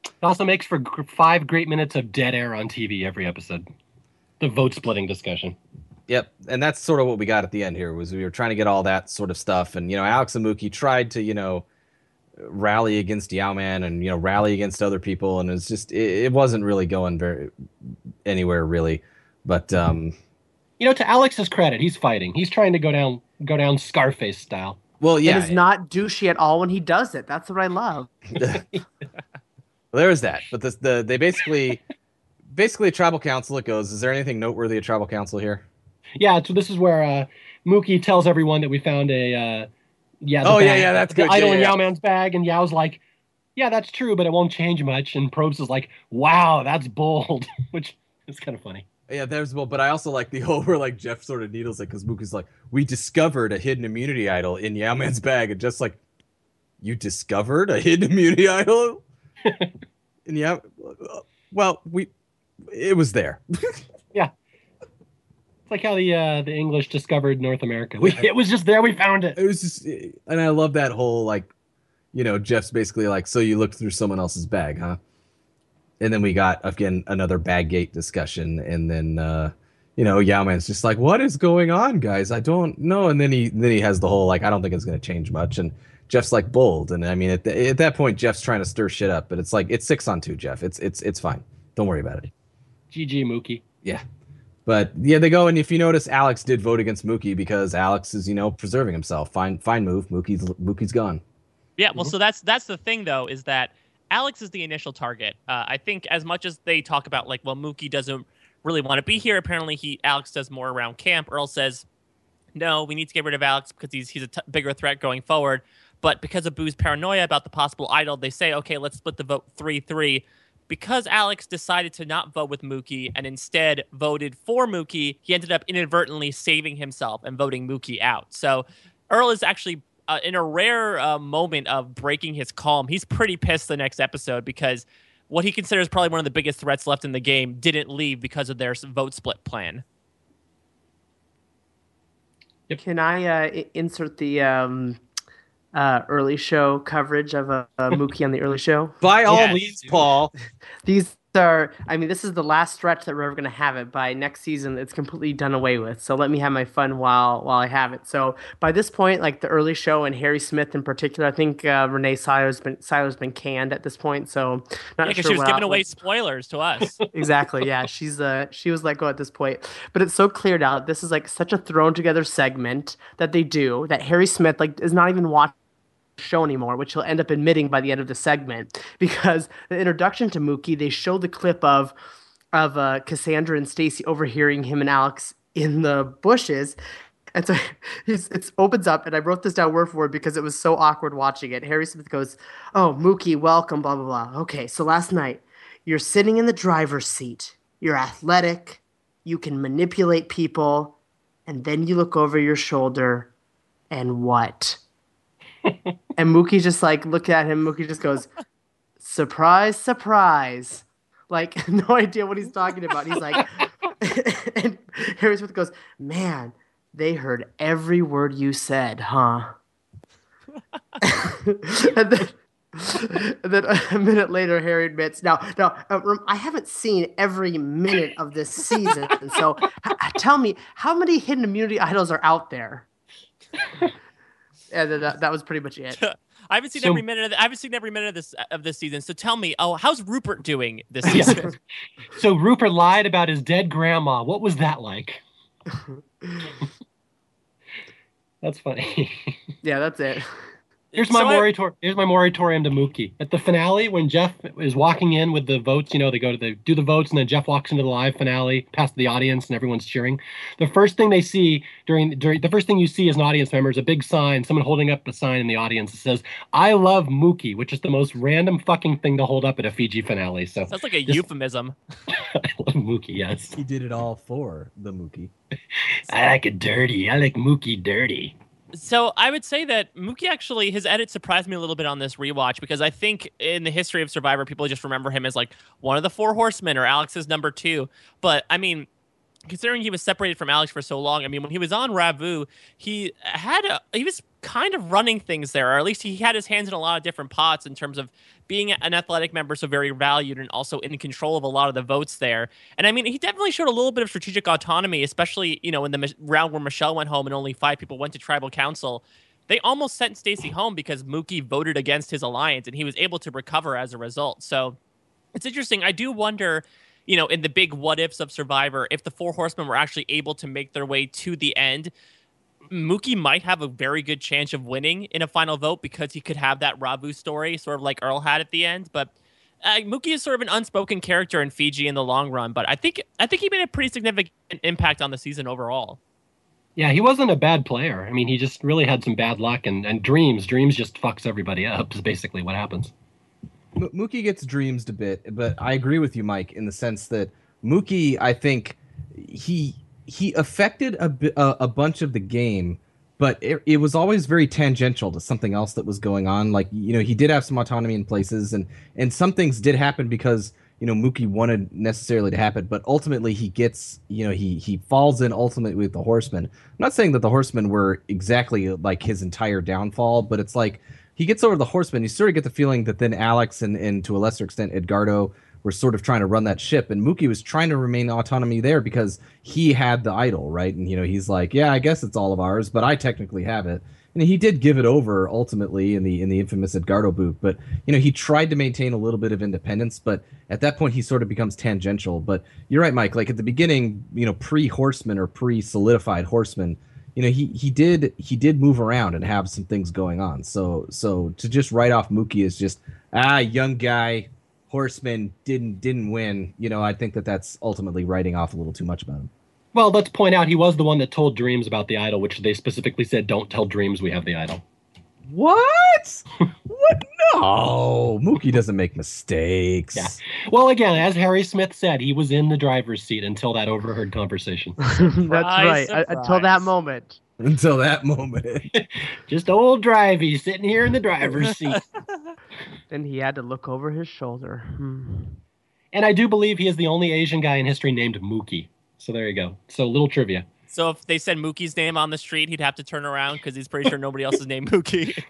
It also makes for five great minutes of dead air on TV every episode. The vote splitting discussion. Yep, and that's sort of what we got at the end here. Was we were trying to get all that sort of stuff, and you know, Alex and Mookie tried to you know rally against Yau-Man and you know rally against other people, and it's just it, it wasn't really going very anywhere really. But um, You know, to Alex's credit, he's fighting. He's trying to go down, go down Scarface style. well, yeah, It is not douchey at all when he does it. That's what I love. there is that. But the, the they basically basically tribal council. It goes. Is there anything noteworthy at tribal council here? Yeah, so this is where uh, Mookie tells everyone that we found a uh, yeah. the Oh, yeah, bag- yeah, that's the good. idol Yeah, in Yau-Man's bag, and Yau's like, yeah, that's true, but it won't change much. And Probst is like, wow, that's bold, which is kind of funny. Yeah, there's well, but I also like the whole where like Jeff sort of needles it because Mook is like, we discovered a hidden immunity idol in Yau-Man's bag, and just like, you discovered a hidden immunity idol? and yeah, well, we, it was there. Yeah, it's like how the uh, the English discovered North America. We, it was just there. We found it. It was just, and I love that whole like, you know, Jeff's basically like, so you looked through someone else's bag, huh? And then we got again another Baggate discussion, and then uh, you know, Yau-Man's just like, what is going on, guys? I don't know. And then he then he has the whole like, I don't think it's gonna change much, and Jeff's like bold, and I mean, at, the, at that point, Jeff's trying to stir shit up, but it's like it's six on two, Jeff. It's it's it's fine. Don't worry about it. GG Mookie. Yeah. But yeah, they go, and if you notice, Alex did vote against Mookie because Alex is, you know, preserving himself. Fine, fine move. Mookie's Mookie's gone. Yeah, well, so that's that's the thing though, is that Alex is the initial target. Uh, I think as much as they talk about like, well, Mookie doesn't really want to be here. Apparently, he Alex does more around camp. Earl says, no, we need to get rid of Alex because he's he's a t- bigger threat going forward. But because of Boo's paranoia about the possible idol, they say, okay, let's split the vote three three. Because Alex decided to not vote with Mookie and instead voted for Mookie, he ended up inadvertently saving himself and voting Mookie out. So Earl is actually uh, in a rare uh, moment of breaking his calm. He's pretty pissed the next episode because what he considers probably one of the biggest threats left in the game didn't leave because of their vote split plan. Can I uh, insert the um, uh, early show coverage of uh, uh, Mookie on the early show? By all Yes, means. Paul. These are, I mean, this is the last stretch that we're ever going to have it. By next season, it's completely done away with. So let me have my fun while while I have it. So by this point, like the early show and Harry Smith in particular, I think uh, Renee Syler's been Syler's been canned at this point. So Yeah, not because sure she was giving away spoilers to us. exactly yeah she's uh she was let go at this point but it's so cleared out this is like such a thrown together segment that they do that harry smith like is not even watching show anymore which he'll end up admitting by the end of the segment because the introduction to mookie they show the clip of of uh cassandra and stacy overhearing him and alex in the bushes and so it opens up, and I wrote this down word for word because it was so awkward watching it. Harry Smith goes, "Oh, Mookie, welcome, blah blah blah." Okay, so last night you're sitting in the driver's seat. You're athletic. You can manipulate people, and then you look over your shoulder, and what? And Mookie just like look at him. Mookie just goes, "Surprise, surprise!" Like no idea what he's talking about. He's like, and Harry Smith goes, "Man." They heard every word you said, huh? and then, and then a minute later, Harry admits, "Now, now, uh, I haven't seen every minute of this season, so h- tell me, how many hidden immunity idols are out there?" Uh, and then that, that was pretty much it. I haven't seen So- every minute. Of the, I haven't seen every minute of this of this season. So tell me, oh, how's Rupert doing this Yeah. season? So Rupert lied about his dead grandma. What was that like? That's funny. Yeah, that's it. Here's my So I- moratorium. Here's my moratorium to Mookie. At the finale, when Jeff is walking in with the votes, you know, they go to the do the votes, and then Jeff walks into the live finale, past the audience, and everyone's cheering. The first thing they see during during the first thing you see as an audience member is a big sign, someone holding up a sign in the audience that says "I love Mookie," which is the most random fucking thing to hold up at a Fiji finale. So that's like a Just- euphemism. I love Mookie. Yes, He did it all for the Mookie. I like it dirty. I like Mookie dirty. So I would say that Mookie actually his edit surprised me a little bit on this rewatch because I think in the history of Survivor, people just remember him as like one of the four horsemen or Alex's number two. But I mean, considering he was separated from Alex for so long, I mean, when he was on Ravu, he had a, he was kind of running things there, or at least he had his hands in a lot of different pots in terms of being an athletic member, so very valued and also in control of a lot of the votes there. And I mean, he definitely showed a little bit of strategic autonomy, especially you know in the round where Michelle went home and only five people went to tribal council. They almost sent Stacy home because Mookie voted against his alliance, and he was able to recover as a result. So it's interesting. I do wonder, you know, in the big what ifs of Survivor, if the four horsemen were actually able to make their way to the end, Mookie might have a very good chance of winning in a final vote because he could have that Ravu story, sort of like Earl had at the end. But uh, Mookie is sort of an unspoken character in Fiji in the long run. But I think I think he made a pretty significant impact on the season overall. Yeah, he wasn't a bad player. I mean, he just really had some bad luck and, and dreams. Dreamz just fucks everybody up. Is basically what happens. M- Mookie gets dreamed a bit, but I agree with you, Mike, in the sense that Mookie, I think he he affected a a, a bunch of the game, but it, it was always very tangential to something else that was going on. Like you know, he did have some autonomy in places, and and some things did happen because you know Mookie wanted necessarily to happen, but ultimately he gets you know he he falls in ultimately with the Horsemen. I'm not saying that the Horsemen were exactly like his entire downfall, but it's like he gets over the horsemen you sort of get the feeling that then Alex and, and to a lesser extent Edgardo were sort of trying to run that ship, and Mookie was trying to remain autonomy there because he had the idol, right? And you know he's like, yeah, I guess it's all of ours, but I technically have it. And he did give it over ultimately in the in the infamous Edgardo boot, but you know he tried to maintain a little bit of independence, but at that point he sort of becomes tangential. But you're right, Mike. Like at the beginning, you know, pre Horseman or pre solidified Horseman, you know he he did he did move around and have some things going on so so to just write off mookie is just ah young guy horseman didn't didn't win you know i think that that's ultimately writing off a little too much about him Well, let's point out he was the one that told Dreamz about the idol, which they specifically said, "Don't tell Dreamz we have the idol." what what no mookie doesn't make mistakes Yeah. Well, again, as Harry Smith said, he was in the driver's seat until that overheard conversation. That's right. uh, Until that moment. until that moment Just old Drivey sitting here in the driver's seat. Then he had to look over his shoulder. Hmm. And I do believe he is the only Asian guy in history named Mookie. So there you go. So little trivia. So if they said Mookie's name on the street, he'd have to turn around because he's pretty sure nobody else is named Mookie.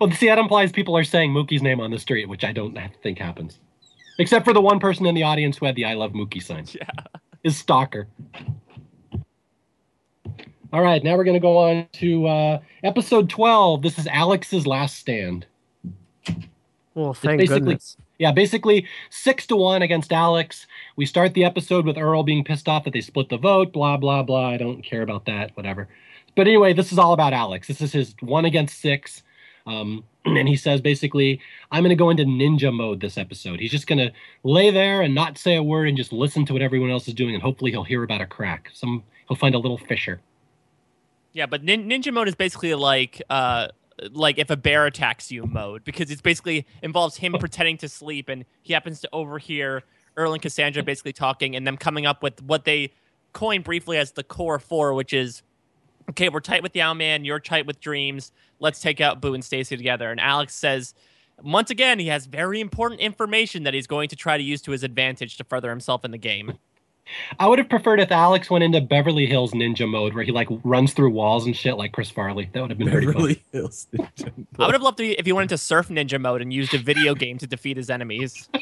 Well, see, that implies people are saying Mookie's name on the street, which I don't think happens. Except for the one person in the audience who had the I love Mookie sign. Yeah. Is Stalker. All right, now we're going to go on to uh, episode 12. This is Alex's last stand. Well, thank basically- goodness. Yeah, basically six to one against Alex. We start the episode with Earl being pissed off that they split the vote, blah, blah, blah. I don't care about that, whatever. But anyway, this is all about Alex. This is his one against six. Um, and he says basically, I'm going to go into ninja mode this episode. He's just going to lay there and not say a word and just listen to what everyone else is doing. And hopefully he'll hear about a crack. Some He'll find a little fissure. Yeah, but nin- ninja mode is basically like uh like if a bear attacks you mode because it's basically involves him pretending to sleep and he happens to overhear Earl and Cassandra basically talking and them coming up with what they coined briefly as the core four, which is okay, we're tight with the Yau-Man, you're tight with Dreamz. Let's take out Boo and Stacy together. And Alex says once again he has very important information that he's going to try to use to his advantage to further himself in the game. I would have preferred if Alex went into Beverly Hills ninja mode where he like runs through walls and shit like Chris Farley. That would have been pretty fun. Beverly Hills Ninja. I would have loved to if he went into surf ninja mode and used a video game to defeat his enemies.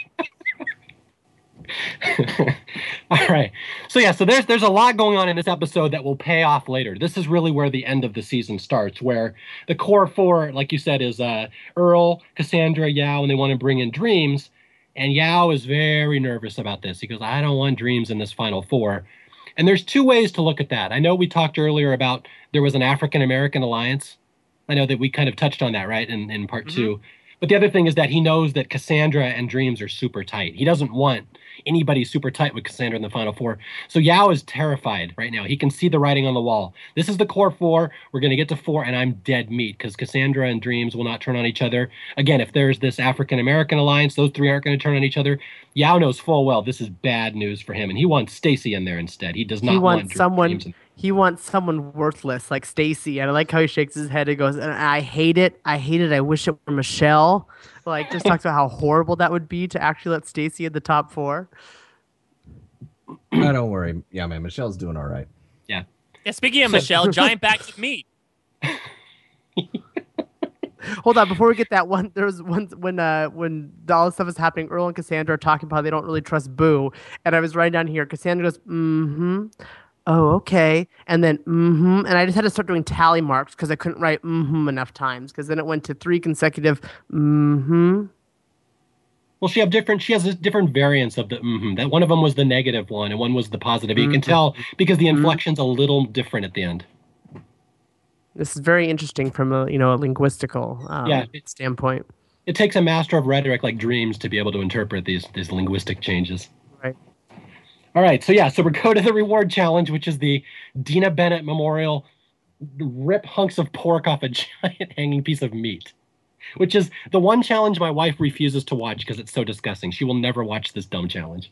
All right. So yeah, so there's there's a lot going on in this episode that will pay off later. This is really where the end of the season starts, where the core four, like you said, is uh, Earl, Cassandra, Yau, and they want to bring in Dreamz. And Yau is very nervous about this. He goes, "I don't want Dreamz in this final four. And there's two ways to look at that. I know we talked earlier about there was an African American alliance. I know that we kind of touched on that, right, in, in part mm-hmm. two. But the other thing is that he knows that Cassandra and Dreamz are super tight. He doesn't want anybody super tight with Cassandra in the final four. So Yau is terrified right now. He can see the writing on the wall. This is the core four. We're going to get to four, and I'm dead meat because Cassandra and Dreamz will not turn on each other. Again, if there's this African American alliance, those three aren't going to turn on each other. Yau knows full well this is bad news for him, and he wants Stacy in there instead. He does not He want someone. In- He wants someone worthless like Stacy. And I like how he shakes his head and goes, I hate it. I hate it. I wish it were Michelle. Like just talks about how horrible that would be to actually let Stacy in the top four. Ah, don't worry. Yeah, man. Michelle's doing all right. Yeah. Yeah, speaking of Michelle, giant bags of meat. Hold on, before we get that one, there was one when uh when all this stuff is happening, Earl and Cassandra are talking about how they don't really trust Boo, and I was writing down here. Cassandra goes, "Mm-hmm." Oh, okay. And then, mm-hmm. And I just had to start doing tally marks because I couldn't write mm-hmm enough times. Because then it went to three consecutive mm-hmm. Well, she have different. She has different variants of the. Mm mhm. That one of them was the negative one, and one was the positive. You can Mhm. tell because the Mhm. inflection's a little different at the end. This is very interesting from a you know a linguistical um, Yeah, it- standpoint. It takes a master of rhetoric like Dreamz to be able to interpret these these linguistic changes. Right. All right. So yeah. So we go to the reward challenge, which is the Dina Bennett Memorial. Rip hunks of pork off a giant hanging piece of meat, which is the one challenge my wife refuses to watch because it's so disgusting. She will never watch this dumb challenge.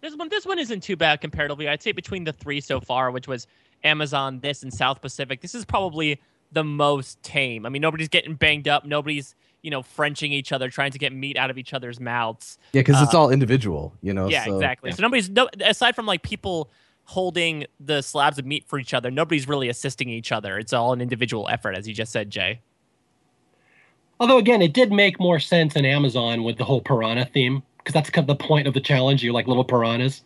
This one, this one isn't too bad comparatively. I'd say between the three so far, which was Amazon, this, and South Pacific, this is probably the most tame. I mean, nobody's getting banged up. Nobody's you know Frenching each other, trying to get meat out of each other's mouths. Yeah, because it's Uh, all individual, you know. yeah, so- exactly. So nobody's no aside from like people holding the slabs of meat for each other. Nobody's really assisting each other. It's all an individual effort, as you just said, Jay. Although again, it did make more sense in Amazon with the whole piranha theme because that's kind of the point of the challenge. You're like little piranhas,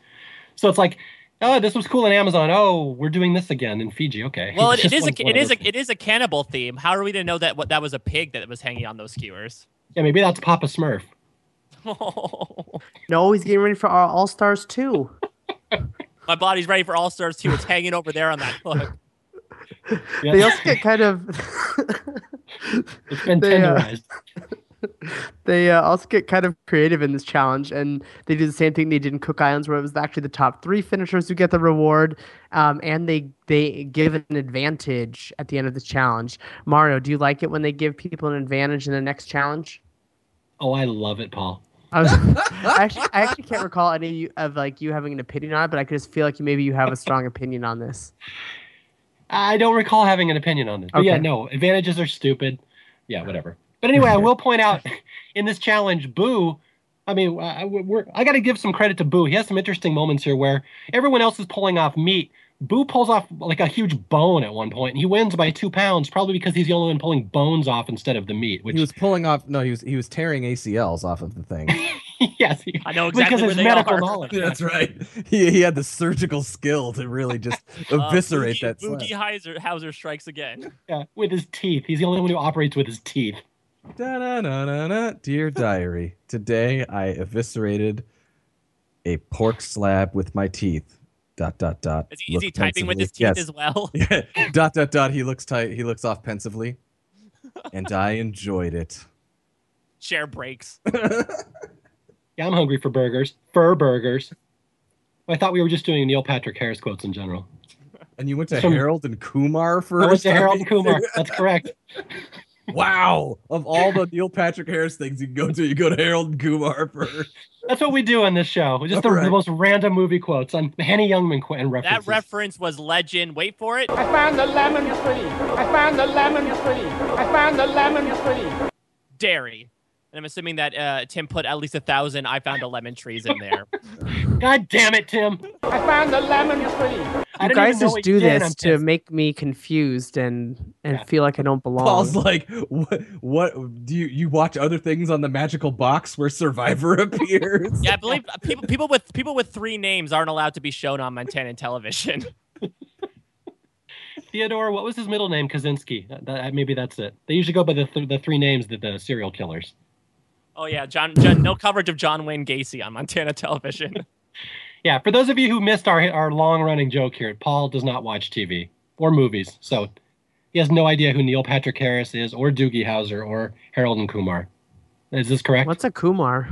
so it's like, oh, this was cool in Amazon. Oh, we're doing this again in Fiji. Okay. Well, It's it, it just a, one it of is those a, it is a cannibal theme. How are we to know that what that was a pig that was hanging on those skewers? Yeah, maybe that's Papa Smurf. No, he's getting ready for our All Stars too. My body's ready for All Stars 2. It's hanging over there on that hook. Yeah, They also get kind of. it's been they, uh, tenderized. They uh, also get kind of creative in this challenge, and they do the same thing they did in Cook Islands, where it was actually the top three finishers who get the reward, um, and they they give an advantage at the end of the challenge. Mario, do you like it when they give people an advantage in the next challenge? Oh, I love it, Paul. I, was, I actually I actually can't recall any of, like you having an opinion on it, but I could just feel like maybe you have a strong opinion on this. I don't recall having an opinion on this. But yeah, no, advantages are stupid. Yeah, whatever. But anyway, I will point out in this challenge, Boo. I mean, I, we're, I got to give some credit to Boo. He has some interesting moments here where everyone else is pulling off meat. Boo pulls off like a huge bone at one point, and he wins by two pounds, probably because he's the only one pulling bones off instead of the meat. Which He was pulling off. No, he was he was tearing ACLs off of the thing. yes, he, I know exactly because where his they medical are. knowledge. That's right. He he had the surgical skill to really just Uh, eviscerate Boogie, that. slab. Boogie Heiser, Howser strikes again. Yeah, with his teeth. He's the only one who operates with his teeth. Da-na-na-na-na. Dear diary, today I eviscerated a pork slab with my teeth. Dot dot dot. Is he, is he Look typing with his pensively. teeth as well? dot dot dot. He looks tight. He looks off pensively, and I enjoyed it. Share breaks. Yeah, I'm hungry for burgers. Fur burgers. I thought we were just doing Neil Patrick Harris quotes in general. And you went to Some- Harold and Kumar first. I went to Harold mean, Kumar. That's correct. Wow! Of all the Neil Patrick Harris things you can go to, you go to Harold and Kumar first. That's what we do on this show. Just the, All right. the most random movie quotes on Henny Youngman qu- and references. That reference was legend. Wait for it. I found the lemon tree. I found the lemon tree. I found the lemon tree. Dairy. And I'm assuming that uh, Tim put at least a thousand I found a lemon trees in there. God damn it, Tim! I found a lemon tree. I You didn't guys just do you did, and this to pissed. make me confused and and Yeah. feel like I don't belong. Paul's like, what? What do you you watch other things on the magical box where Survivor appears? Yeah, I believe people people with people with three names aren't allowed to be shown on Montana television. Theodore, what was his middle name? Kaczynski. That, that- maybe that's it. They usually go by the, th- the three names that the serial killers. Oh yeah, John, John. No coverage of John Wayne Gacy on Montana television. Yeah, for those of you who missed our our long running joke here, Paul does not watch TV or movies, so he has no idea who Neil Patrick Harris is, or Doogie Howser, or Harold and Kumar. Is this correct? What's a Kumar?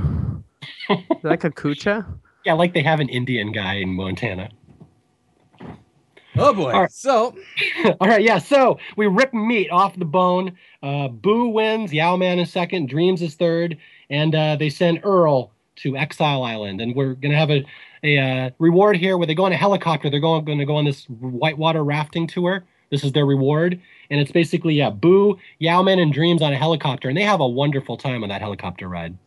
Is it like a kucha? Yeah, like they have an Indian guy in Montana. Oh boy. All right. So All right, yeah. So we rip meat off the bone. Uh, Boo wins. Yau-Man is second. Dreamz is third, and uh, they send Earl to Exile Island. And we're gonna have a a uh, reward here where they go on a helicopter. They're going going to go on this whitewater rafting tour. This is their reward, and it's basically yeah, Boo, Yau-Man, and Dreamz on a helicopter, and they have a wonderful time on that helicopter ride.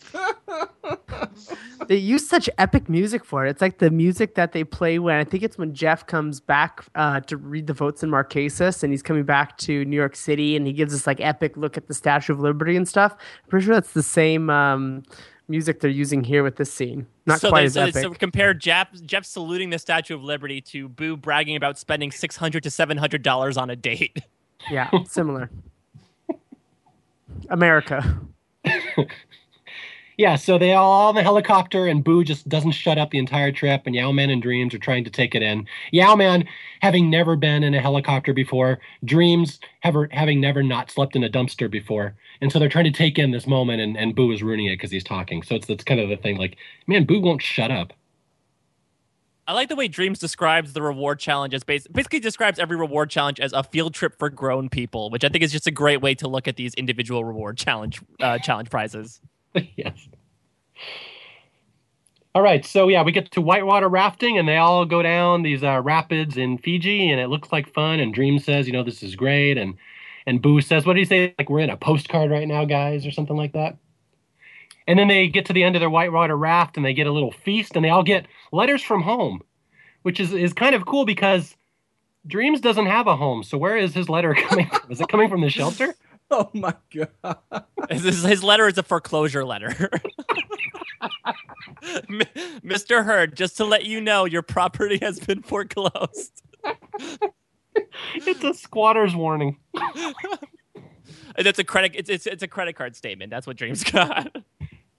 They use such epic music for it. It's like the music that they play when I think it's when Jeff comes back uh, to read the votes in Marquesas, and he's coming back to New York City, and he gives this like epic look at the Statue of Liberty and stuff. I'm pretty sure that's the same um, music they're using here with this scene. Not so quite they, as so, epic. so compare Jeff Jeff saluting the Statue of Liberty to Boo bragging about spending six hundred to seven hundred dollars on a date. Yeah, similar. America. Yeah, so they all on the helicopter, and Boo just doesn't shut up the entire trip, and Yau-Man and Dreamz are trying to take it in. Yau-Man, having never been in a helicopter before, Dreamz have, having never not slept in a dumpster before, and so they're trying to take in this moment, and, and Boo is ruining it because he's talking. So it's that's kind of the thing. Like, man, Boo won't shut up. I like the way Dreamz describes the reward challenge as bas- basically describes every reward challenge as a field trip for grown people, which I think is just a great way to look at these individual reward challenge uh, challenge prizes. yes. All right, so yeah, we get to whitewater rafting, and they all go down these uh, rapids in Fiji, and it looks like fun. And Dream says, you know, this is great, and and Boo says, what did he say? Like we're in a postcard right now, guys, or something like that. And then they get to the end of their whitewater raft, and they get a little feast, and they all get letters from home, which is is kind of cool because Dreamz doesn't have a home. So where is his letter coming from? Is it coming from the shelter? Oh my god. His, his- his letter is a foreclosure letter. Mr. Herd, just to let you know, your property has been foreclosed. It's a squatter's warning. That's a credit. It's, it's it's a credit card statement. That's what Dreamz got.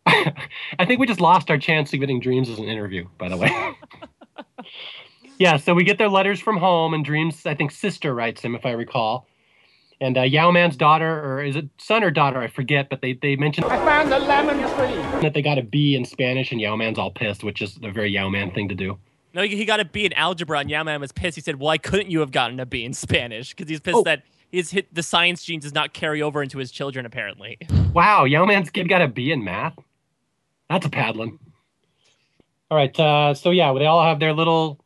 I think we just lost our chance of getting Dreamz as an interview, by the way. yeah, so we get their letters from home, and Dreamz, I think, sister writes him, if I recall. And uh, Yau-Man's daughter, or is it son or daughter? I forget, but they, they mentioned I found the lemon tree. that they got a B in Spanish, and Yau-Man's all pissed, which is a very Yau-Man thing to do. No, he he got a B in algebra, and Yau-Man was pissed. He said, "Why couldn't you have gotten a B in Spanish?" Because he's pissed Oh. that his hit the science gene does not carry over into his children. Apparently, Wow, Yau-Man's kid got a B in math? That's a paddling. All right, uh, so yeah, they all have their little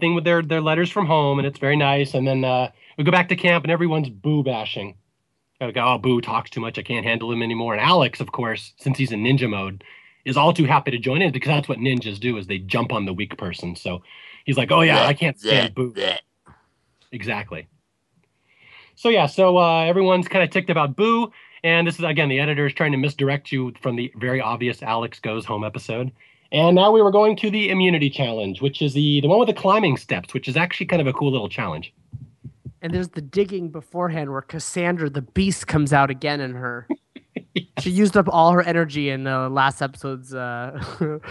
thing with their, their letters from home, and it's very nice. And then uh, we go back to camp, and everyone's boo bashing. Like, oh, Boo talks too much. I can't handle him anymore. And Alex, of course, since he's in ninja mode, is all too happy to join in because that's what ninjas do is they jump on the weak person. So he's like, oh yeah, I can't stand Boo. Exactly. So yeah, so uh, everyone's kind of ticked about Boo, and this is again the editor is trying to misdirect you from the very obvious Alex goes home episode. And now we were going to the immunity challenge, which is the the one with the climbing steps, which is actually kind of a cool little challenge. And there's the digging beforehand where Cassandra the beast comes out again in her. She used up all her energy in the last episode's uh,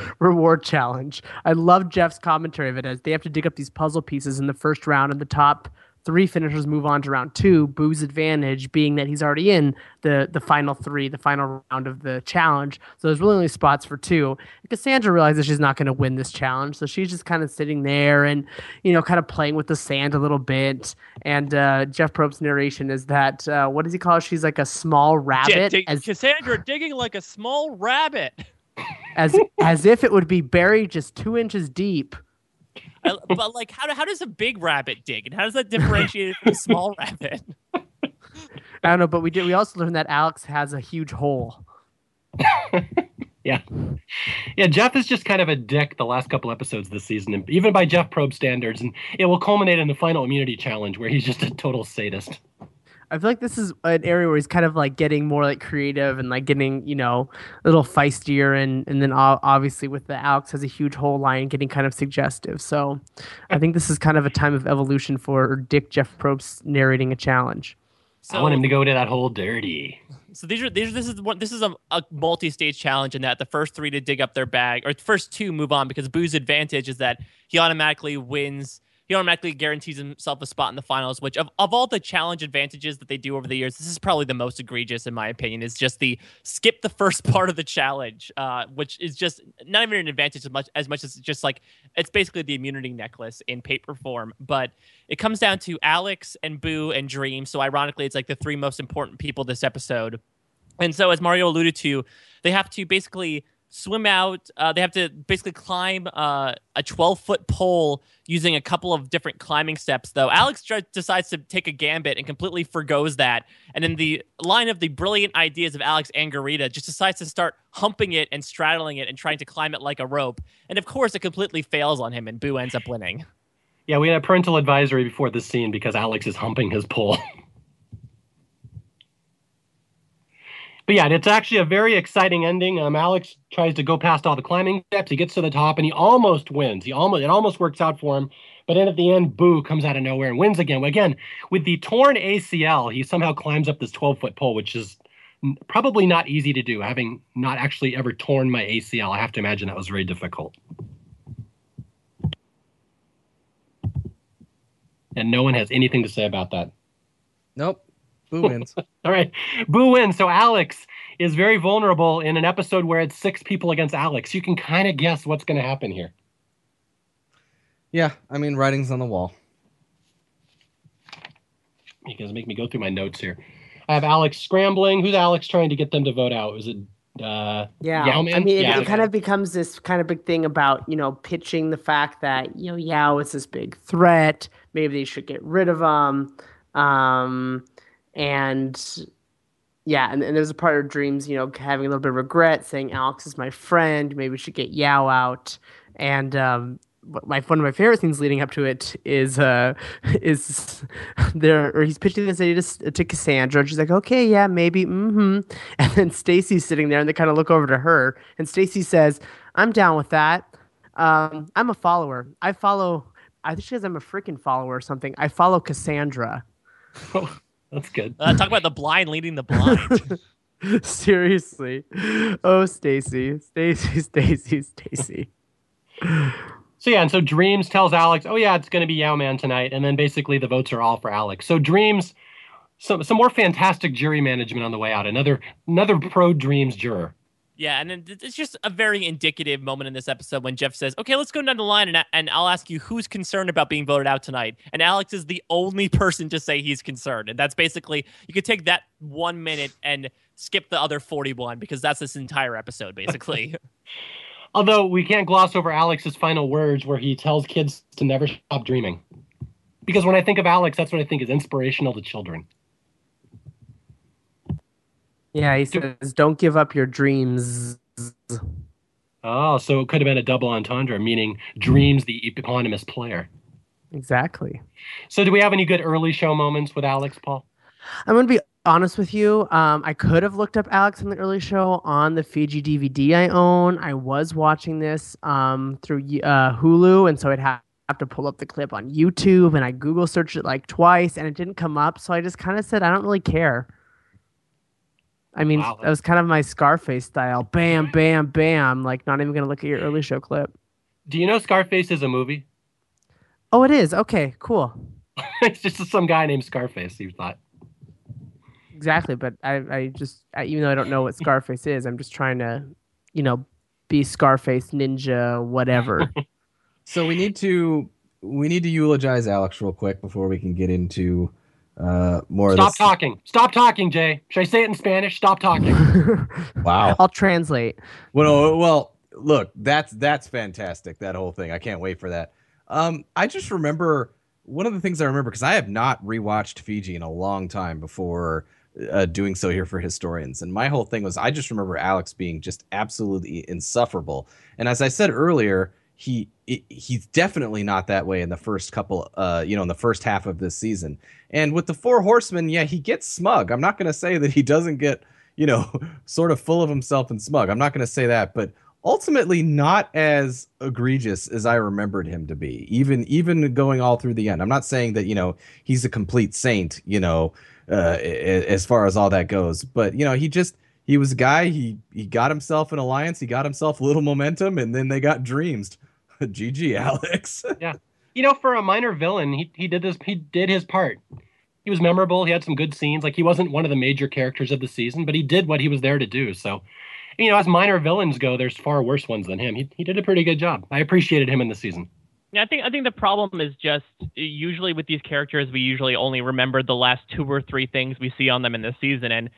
reward challenge. I love Jeff's commentary of it as they have to dig up these puzzle pieces in the first round, and the top three finishers move on to round two. Boo's advantage being that he's already in the the final three, the final round of the challenge. So there's really only spots for two. And Cassandra realizes she's not going to win this challenge, so she's just kind of sitting there and you know kind of playing with the sand a little bit. And uh, Jeff Probst's narration is that uh, what does he call her? She's like a small rabbit. As, Cassandra digging like a small rabbit. as as if it would be buried just two inches deep. I, but like, how, how does a big rabbit dig, and how does that differentiate it from a small rabbit? I don't know, but we did. We also learned that Alex has a huge hole. Yeah. Yeah, Jeff is just kind of a dick the last couple episodes this season, and even by Jeff Probst standards, and it will culminate in the final immunity challenge where he's just a total sadist. I feel like this is an area where he's kind of like getting more like creative and like getting you know a little feistier and and then obviously with the Alex has a huge whole line getting kind of suggestive. So I think this is kind of a time of evolution for Dick Jeff Probst narrating a challenge. So, I want him to go to that hole dirty. So these are these. This is one. This is a, a multi-stage challenge in that the first three to dig up their bag, or the first two move on because Boo's advantage is that he automatically wins. He automatically guarantees himself a spot in the finals. Which of, of all the challenge advantages that they do over the years, this is probably the most egregious in my opinion. Is just the skip the first part of the challenge, uh, which is just not even an advantage as much as much as just like it's basically the immunity necklace in paper form. But it comes down to Alex and Boo and Dream. So ironically, it's like the three most important people this episode. And so, as Mario alluded to, they have to basically swim out. Uh, they have to basically climb uh, a 12 foot pole using a couple of different climbing steps, though. Alex decides to take a gambit and completely forgoes that. And in the line of the brilliant ideas of Alex Angarita, just decides to start humping it and straddling it and trying to climb it like a rope. And of course, it completely fails on him, and Boo ends up winning. Yeah, we had a parental advisory before this scene because Alex is humping his pole. but yeah, it's actually a very exciting ending. Um, Alex tries to go past all the climbing steps. He gets to the top and he almost wins. He almost it almost works out for him. But then at the end, Boo comes out of nowhere and wins again. Again, with the torn ACL, he somehow climbs up this 12 foot pole, which is probably not easy to do. Having not actually ever torn my ACL, I have to imagine that was very difficult. And no one has anything to say about that. Nope. Boo wins. All right. Boo wins. So Alex is very vulnerable in an episode where it's six people against Alex. You can kind of guess what's going to happen here. yeah, I mean, writing's on the wall. You guys make me go through my notes here. I have Alex scrambling. Who's Alex trying to get them to vote out? Is it uh, Yeah, Yau-Man? I mean, it, Yeah, it kind of becomes this kind of big thing about you know pitching the fact that you know Yau is this big threat. Maybe they should get rid of him. Um, and yeah, and, and there's a part of Dreamz, you know, having a little bit of regret, saying Alex is my friend. Maybe we should get Yau out. And um, my one of my favorite things leading up to it is uh is there or he's pitching this idea to, to Cassandra and she's like okay yeah maybe mm-hmm. And then Stacy's sitting there and they kind of look over to her and Stacy says I'm down with that. Um I'm a follower. I follow I think she says I'm a freaking follower or something. I follow Cassandra That's good. Uh, talk about the blind leading the blind. seriously oh Stacy Stacy Stacy Stacy So yeah, and so Dreamz tells Alex, "Oh yeah, it's going to be Yau-Man tonight," and then basically the votes are all for Alex. So Dreamz, some some more fantastic jury management on the way out. Another another pro Dreamz juror. Yeah, and then it's just a very indicative moment in this episode when Jeff says, "Okay, let's go down the line, and, and I'll ask you who's concerned about being voted out tonight." And Alex is the only person to say he's concerned, and that's basically you could take that one minute and skip the other forty-one because that's this entire episode, basically. Although we can't gloss over Alex's final words where he tells kids to never stop dreaming. Because when I think of Alex, that's what I think is inspirational to children. Yeah, he says, "Don't give up your dreams." Oh, so it could have been a double entendre, meaning dreams the eponymous player. Exactly. So, do we have any good early show moments with Alex, Paul? I'm gonna be honest with you. Um, I could have looked up Alex in the early show on the Fiji DVD I own. I was watching this um, through uh, Hulu, and so I'd have have to pull up the clip on YouTube, and I Google searched it like twice, and it didn't come up. So I just kind of said, I don't really care. I mean, Wow. that was kind of my Scarface style. Bam, bam, bam. Like, not even gonna look at your early show clip. Do you know Scarface is a movie? Oh, it is. Okay, cool. it's just some guy named Scarface. You thought? Exactly, but I, I just, I, even though I don't know what Scarface is, I'm just trying to, you know, be Scarface ninja, whatever. So we need to we need to eulogize Alex real quick before we can get into uh, more Stop of this. talking. Stop talking, Jay. Should I say it in Spanish? Stop talking. Wow. I'll translate. Well, well, look, that's that's fantastic. That whole thing. I can't wait for that. Um, I just remember one of the things I remember because I have not rewatched Fiji in a long time before uh, doing so here for historians, and my whole thing was I just remember Alex being just absolutely insufferable. And as I said earlier, he he's definitely not that way in the first couple, uh, you know, in the first half of this season. And with the Four Horsemen, yeah, he gets smug. I'm not going to say that he doesn't get you know, sort of full of himself and smug. I'm not going to say that, but ultimately not as egregious as I remembered him to be. Even even going all through the end. I'm not saying that you know he's a complete saint. You know, uh, as far as all that goes, but you know he just he was a guy. He he got himself an alliance. He got himself a little momentum, and then they got dreams. GG, Alex. Yeah, you know, for a minor villain, he he did this. He did his part. He was memorable. He had some good scenes. Like he wasn't one of the major characters of the season, but he did what he was there to do. So, you know, as minor villains go, there's far worse ones than him. He he did a pretty good job. I appreciated him in the season. Yeah, I think I think the problem is just usually with these characters, we usually only remember the last two or three things we see on them in the season. And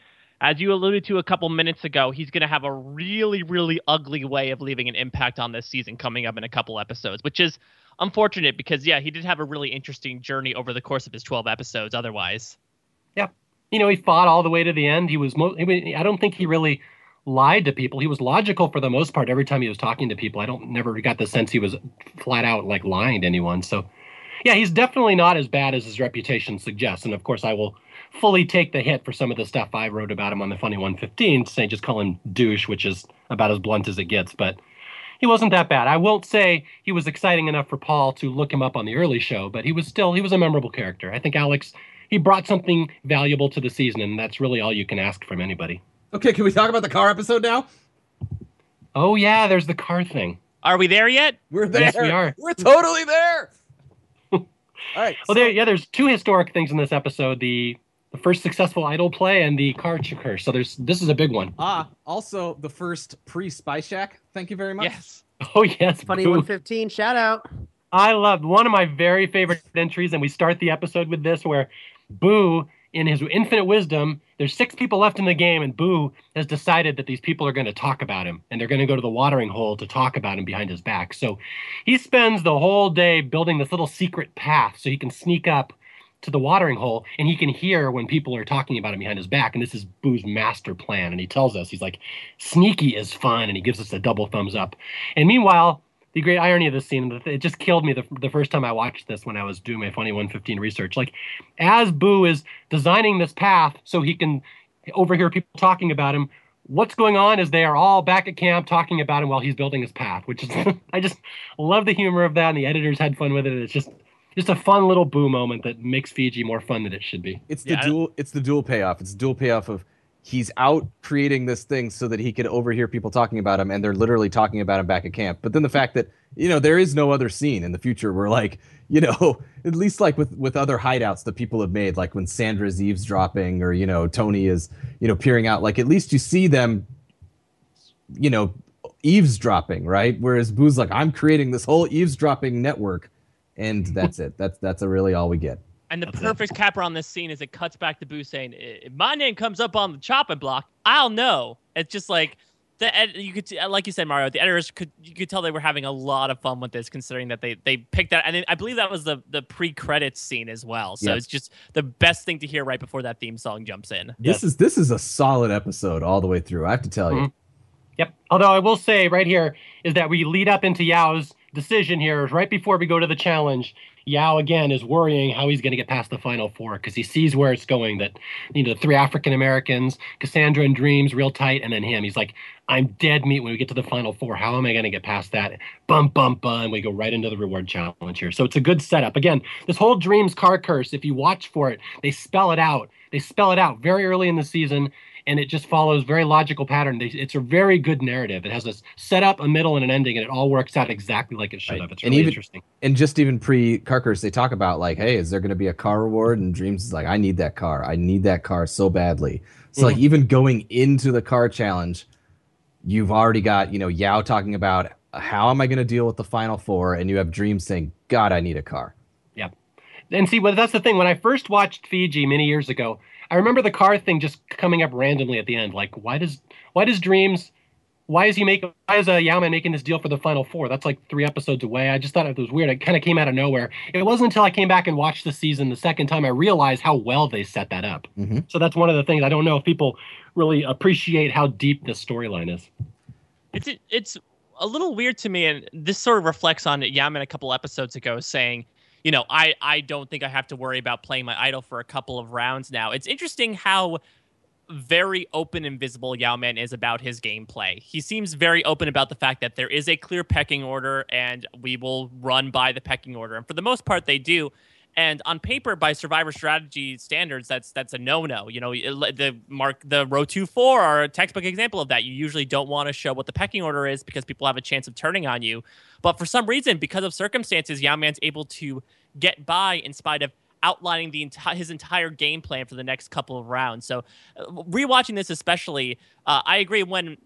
as you alluded to a couple minutes ago, he's going to have a really, really ugly way of leaving an impact on this season coming up in a couple episodes, which is unfortunate because yeah, he did have a really interesting journey over the course of his 12 episodes. Otherwise, Yeah. You know, he fought all the way to the end. He was. Mo- I don't think he really lied to people. He was logical for the most part every time he was talking to people. I don't never got the sense he was flat out like lying to anyone. So, yeah, he's definitely not as bad as his reputation suggests. And of course, I will fully take the hit for some of the stuff I wrote about him on the Funny 115, saying just call him douche, which is about as blunt as it gets. But he wasn't that bad. I won't say he was exciting enough for Paul to look him up on the early show, but he was still he was a memorable character. I think Alex he brought something valuable to the season, and that's really all you can ask from anybody. Okay, can we talk about the car episode now? Oh yeah, there's the car thing. are we there yet? We're there. Yes, we are. We're totally there. All right. Well, so- there yeah, there's two historic things in this episode: the the first successful idol play and the car curse. So there's this is a big one. Ah, also the first pre Spy Shack. Thank you very much. Yes. Oh yes, Funny 115, shout out. I loved one of my very favorite entries, and we start the episode with this where Boo, in his infinite wisdom, there's six people left in the game, and Boo has decided that these people are going to talk about him, and they're going to go to the watering hole to talk about him behind his back. So he spends the whole day building this little secret path so he can sneak up to the watering hole and he can hear when people are talking about him behind his back. And this is Boo's master plan. And he tells us, he's like, sneaky is fun. And he gives us a double thumbs up. And meanwhile, the great irony of this scene, it just killed me the, the first time I watched this when I was doing my Funny 115 research. Like, as Boo is designing this path so he can overhear people talking about him, what's going on is they are all back at camp talking about him while he's building his path, which is, I just love the humor of that. And the editors had fun with it. It's just, just a fun little Boo moment that makes Fiji more fun than it should be. It's the Yeah, dual. It's the dual payoff. It's the dual payoff of he's out creating this thing so that he could overhear people talking about him, and they're literally talking about him back at camp. But then the fact that you know there is no other scene in the future where like you know at least like with with other hideouts that people have made, like when Sandra's eavesdropping or you know Tony is you know peering out. Like at least you see them, you know, eavesdropping, right? Whereas Boo's like, I'm creating this whole eavesdropping network, and that's it. That's that's a really all we get. And the That's it. perfect capper on this scene is it cuts back to Boo saying, "If my name comes up on the chopping block, I'll know." It's just like the ed- you could t- like you said Mario the editors could you could tell they were having a lot of fun with this considering that they they picked that and then I believe that was the the pre-credits scene as well so Yes. it's just the best thing to hear right before that theme song jumps in This is this is a solid episode all the way through. I have to tell you. Mhm. Yep. Although I will say right here is that we lead up into Yau's decision here is right before we go to the challenge. Yau again is worrying how he's going to get past the final four because he sees where it's going. That you know, three African Americans, Cassandra and Dreamz, real tight, and then him. He's like, I'm dead meat when we get to the final four. How am I going to get past that? Bum bum bum. We go right into the reward challenge here. So it's a good setup. Again, this whole Dreamz car curse. If you watch for it, they spell it out. They spell it out very early in the season and it just follows very logical pattern. It's a very good narrative. It has a setup, a middle, and an ending, and it all works out exactly like it should Right. have. It's And really even- interesting. And just even pre Carkers, they talk about like, hey, is there going to be a car reward? And Dreamz is like, I need that car. I need that car so badly. So like mm. even going into the car challenge, you've already got you know Yau talking about how am I going to deal with the final four, and you have Dreamz saying, God, I need a car. Yep. And see, well, that's the thing. When I first watched Fiji many years ago, I remember the car thing just coming up randomly at the end. Like, why does why does Dreamz? Why is he making? Why is uh, Yau-Man making this deal for the final four? That's like three episodes away. I just thought it was weird. It kind of came out of nowhere. It wasn't until I came back and watched the season the second time I realized how well they set that up. Mhm. So that's one of the things I don't know if people really appreciate how deep this storyline is. It's it's a little weird to me, and this sort of reflects on Yau-Man a couple episodes ago saying, you know, I I don't think I have to worry about playing my idol for a couple of rounds now. It's interesting how very open and visible Yau-Man is about his gameplay. He seems very open about the fact that there is a clear pecking order and we will run by the pecking order. And for the most part, they do. And on paper, by survivor strategy standards, that's that's a no-no. You know, the mark the row two four are a textbook example of that. You usually don't want to show what the pecking order is because people have a chance of turning on you. But for some reason, because of circumstances, Yau-Man's able to get by in spite of outlining the enti- his entire game plan for the next couple of rounds. So, uh, rewatching this especially, uh, I agree. When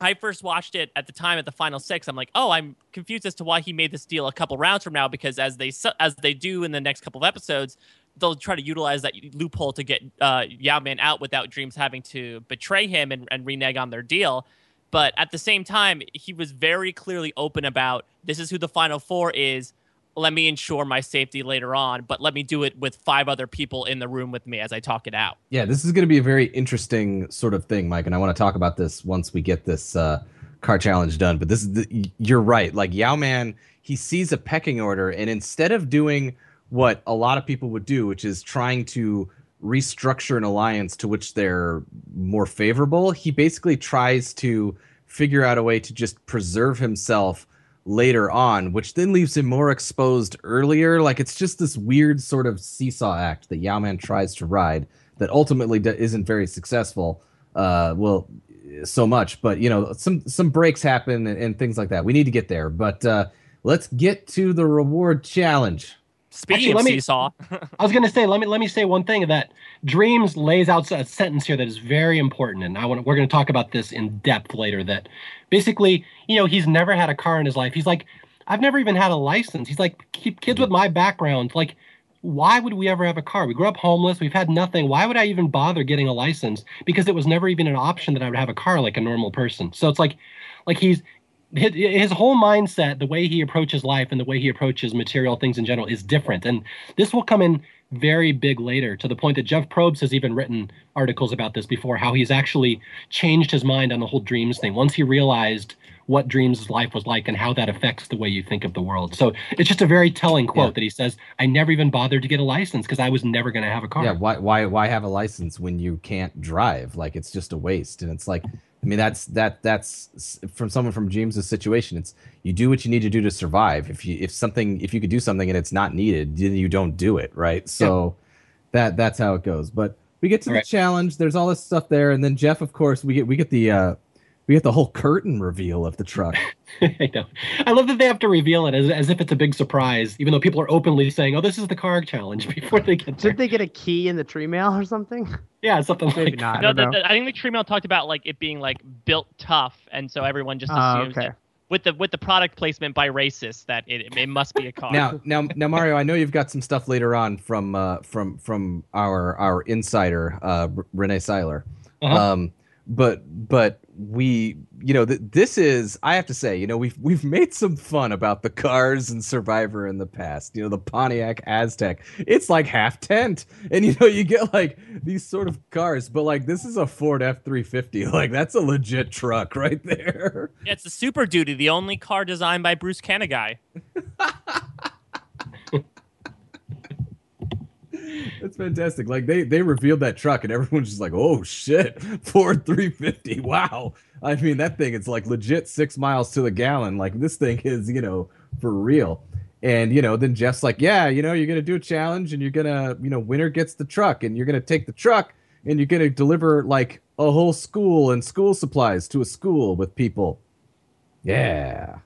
I first watched it at the time at the final six, I'm like, oh, I'm confused as to why he made this deal a couple rounds from now because as they as they do in the next couple of episodes, they'll try to utilize that loophole to get uh, Yau-Man out without Dreamz having to betray him and, and renege on their deal. But at the same time, he was very clearly open about this is who the final four is. Let me ensure my safety later on, but let me do it with five other people in the room with me as I talk it out. Yeah, this is going to be a very interesting sort of thing, Mike, and I want to talk about this once we get this uh, car challenge done. But this is the, you're right. Like Yau-Man, he sees a pecking order, and instead of doing what a lot of people would do, which is trying to restructure an alliance to which they're more favorable, he basically tries to figure out a way to just preserve himself later on, which then leaves him more exposed earlier. Like it's just this weird sort of seesaw act that Yau-Man tries to ride that ultimately d- isn't very successful. Uh, well, so much, but you know, some some breaks happen and, and things like that. We need to get there, but uh, let's get to the reward challenge. Speaking Actually, of let me- seesaw, I was going to say, let me let me say one thing that Dreamz lays out a sentence here that is very important, and I want we're going to talk about this in depth later. That basically, you know, he's never had a car in his life. He's like, I've never even had a license. He's like, "Ki- kids with my background, like, why would we ever have a car? We grew up homeless. We've had nothing. Why would I even bother getting a license? Because it was never even an option that I would have a car like a normal person. So it's like, like he's his, his whole mindset, the way he approaches life and the way he approaches material things in general is different. And this will come in very big later to the point that Jeff Probst has even written articles about this before, how he's actually changed his mind on the whole Dreamz thing once he realized what Dreamz life was like and how that affects the way you think of the world. So it's just a very telling quote Yeah. that he says, I never even bothered to get a license because I was never going to have a car. Yeah, why why why have a license when you can't drive? Like it's just a waste. And it's like, I mean, that's that that's from someone from James's situation. It's you do what you need to do to survive. If you if something if you could do something and it's not needed, then you don't do it, right? So that that's how it goes. But we get to the Right. challenge. There's all this stuff there, and then Jeff, of course, we get we get the uh we get the whole curtain reveal of the truck. I know. I love that they have to reveal it as, as if it's a big surprise, even though people are openly saying, "Oh, this is the car challenge" before they get there. Did they get a key in the tree mail or something? Yeah, something Maybe like not. I no, don't the, know. the- I think the tree mail talked about like it being like built tough, and so everyone just Ah, assumes okay. that with the with the product placement by racists that it, it must be a car. now now now Mario, I know you've got some stuff later on from uh from from our our insider uh R- Rene Syler. Uh-huh. Um but but we you know, th- this is I have to say, you know, we've we've made some fun about the cars and Survivor in the past. You know, the Pontiac Aztek. It's like half tent, and you know, you get like these sort of cars, but like this is a Ford F three fifty. Like that's a legit truck right there. Yeah, it's a Super Duty, the only car designed by Bruce Kanegai. That's fantastic. Like they they revealed that truck and everyone's just like, "Oh shit, Ford 350. Wow." I mean, that thing is like legit 6 miles to the gallon. Like this thing is, you know, for real. And you know, then Jeff's like, "Yeah, you know, you're going to do a challenge and you're going to, you know, winner gets the truck and you're going to take the truck and you're going to deliver like a whole school and school supplies to a school with people." Yeah.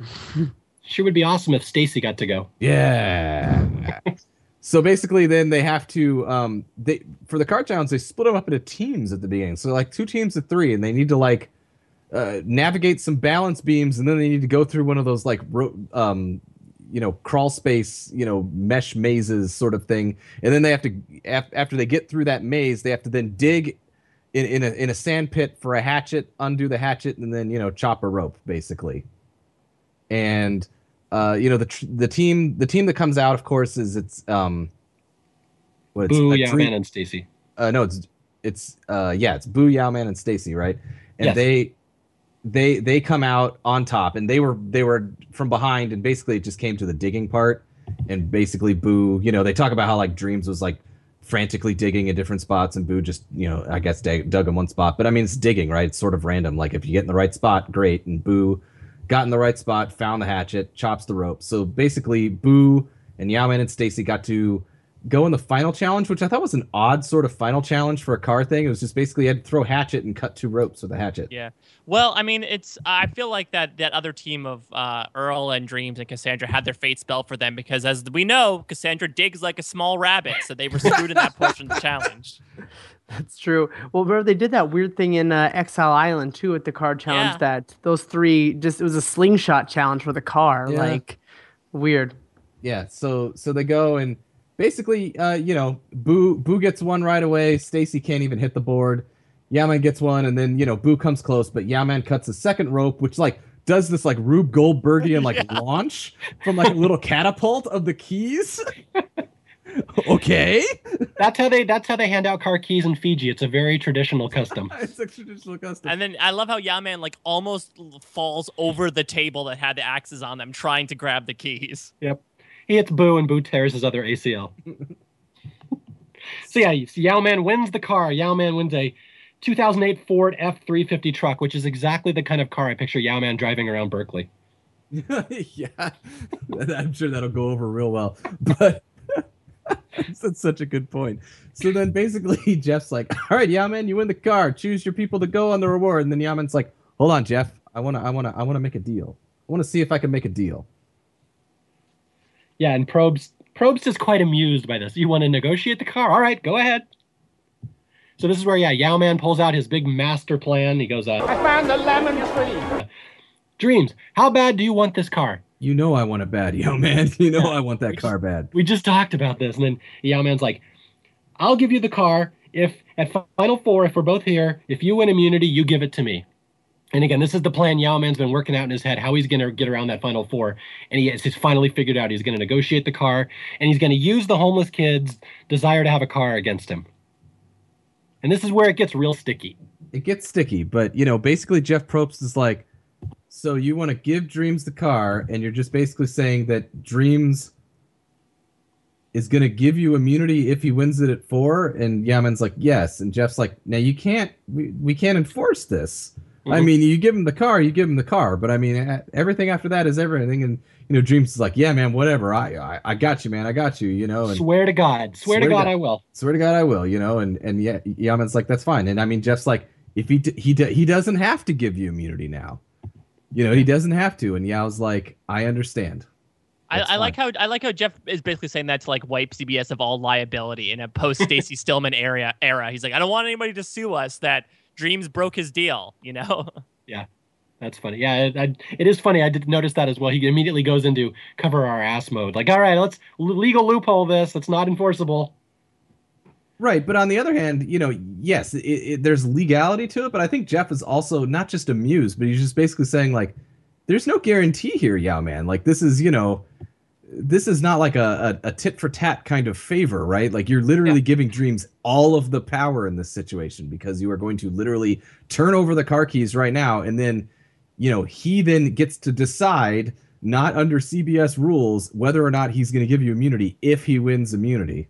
Sure would be awesome if Stacy got to go. Yeah. so basically, then they have to um they for the car challenge they split them up into teams at the beginning. So like two teams of three, and they need to like uh, navigate some balance beams, and then they need to go through one of those like ro- um you know crawl space you know mesh mazes sort of thing, and then they have to af- after they get through that maze, they have to then dig. In, in a in a sand pit for a hatchet, undo the hatchet, and then you know chop a rope basically. And uh, you know the tr- the team the team that comes out, of course, is it's um, what it's Boo, yeah, man, and Stacy. uh, no, it's it's uh, yeah, it's Boo Yau-Man and Stacy, right? And Yes. they they they come out on top, and they were they were from behind, and basically it just came to the digging part, and basically Boo, you know, they talk about how like Dreamz was like frantically digging in different spots, and Boo just you know I guess dug, dug in one spot, but I mean it's digging, right? It's sort of random. Like if you get in the right spot, great, and Boo got in the right spot, found the hatchet, chops the rope. So basically, Boo and Yau-Man and Stacy got to go in the final challenge, which I thought was an odd sort of final challenge for a car thing. It was just basically you had to throw hatchet and cut two ropes with a hatchet. Yeah. Well, I mean, it's. I feel like that that other team of uh, Earl and Dreamz and Cassandra had their fate spelled for them because, as we know, Cassandra digs like a small rabbit, so they were screwed in that portion of the challenge. That's true. Well, remember they did that weird thing in uh, Exile Island too with the car challenge. Yeah. That those three just it was a slingshot challenge for the car. Yeah. Like weird. Yeah, so so they go and basically, uh, you know, Boo Boo gets one right away. Stacy can't even hit the board. Yau-Man gets one, and then you know Boo comes close, but Yau-Man cuts a second rope, which like does this like Rube Goldbergian like launch from like a little catapult of the keys. okay, That's how they. That's how they hand out car keys in Fiji. It's a very traditional custom. it's a traditional custom. And then I love how Yau-Man like almost falls over the table that had the axes on them, trying to grab the keys. Yep. He hits Boo, and Boo tears his other ACL. so yeah, Yau-Man wins the car. Yau-Man wins a 2008 Ford F350 truck, which is exactly the kind of car I picture Yau-Man driving around Berkeley. yeah, I'm sure that'll go over real well. But that's such a good point. So then basically Jeff's like, "All right, Yau-Man, you win the car. Choose your people to go on the reward." And then Yau-Man's like, "Hold on, Jeff. I wanna, I wanna, I wanna make a deal. I wanna see if I can make a deal." Yeah, and Probst Probst is quite amused by this. You want to negotiate the car? All right, go ahead. So this is where yeah, Yau-Man pulls out his big master plan. He goes, uh, I found the lemon tree. "Dreamz, how bad do you want this car?" You know I want it bad, Yau-Man. You know I want that car bad. we just talked about this. And then Yau-Man's like, I'll give you the car if at Final Four, if we're both here, if you win immunity, you give it to me. And again, this is the plan Yau-Man's been working out in his head, how he's going to get around that Final Four. And he has he's finally figured out he's going to negotiate the car and he's going to use the homeless kid's desire to have a car against him. And this is where it gets real sticky. It gets sticky, but you know, basically Jeff Probst is like, so you want to give Dreamz the car, and you're just basically saying that Dreamz is going to give you immunity if he wins it at four, and Yau-Man's like, yes, and Jeff's like, now you can't, we, we can't enforce this. I Mhm. mean, you give him the car, you give him the car, but I mean, everything after that is everything, and you know, Dreamz is like, yeah, man, whatever, I, I, I got you, man, I got you, you know, and Swear to God. Swear, to Swear to God, God. I will. swear to God, I will, you know, and and yeah, Yau-Man's like, that's fine, and I mean, Jeff's like, if he d- he d- he doesn't have to give you immunity now, you know, he doesn't have to, and Yau's like, I understand. I, That's I like how I like how Jeff is basically saying that to like wipe CBS of all liability in a post Stacey Stillman era. Era. He's like, I don't want anybody to sue us that Dreamz broke his deal. You know. Yeah, that's funny. Yeah, it, I, it is funny. I did notice that as well. He immediately goes into cover our ass mode. Like, all right, let's legal loophole this. It's not enforceable. Right, but on the other hand, you know, yes, it, it, there's legality to it, but I think Jeff is also not just amused, but he's just basically saying like, there's no guarantee here, Yau-Man. Like this is, you know, this is not like a, a, a tit for tat kind of favor, right? Like you're literally yeah. giving Dreamz all of the power in this situation because you are going to literally turn over the car keys right now, and then, you know, he then gets to decide not under CBS rules whether or not he's going to give you immunity if he wins immunity.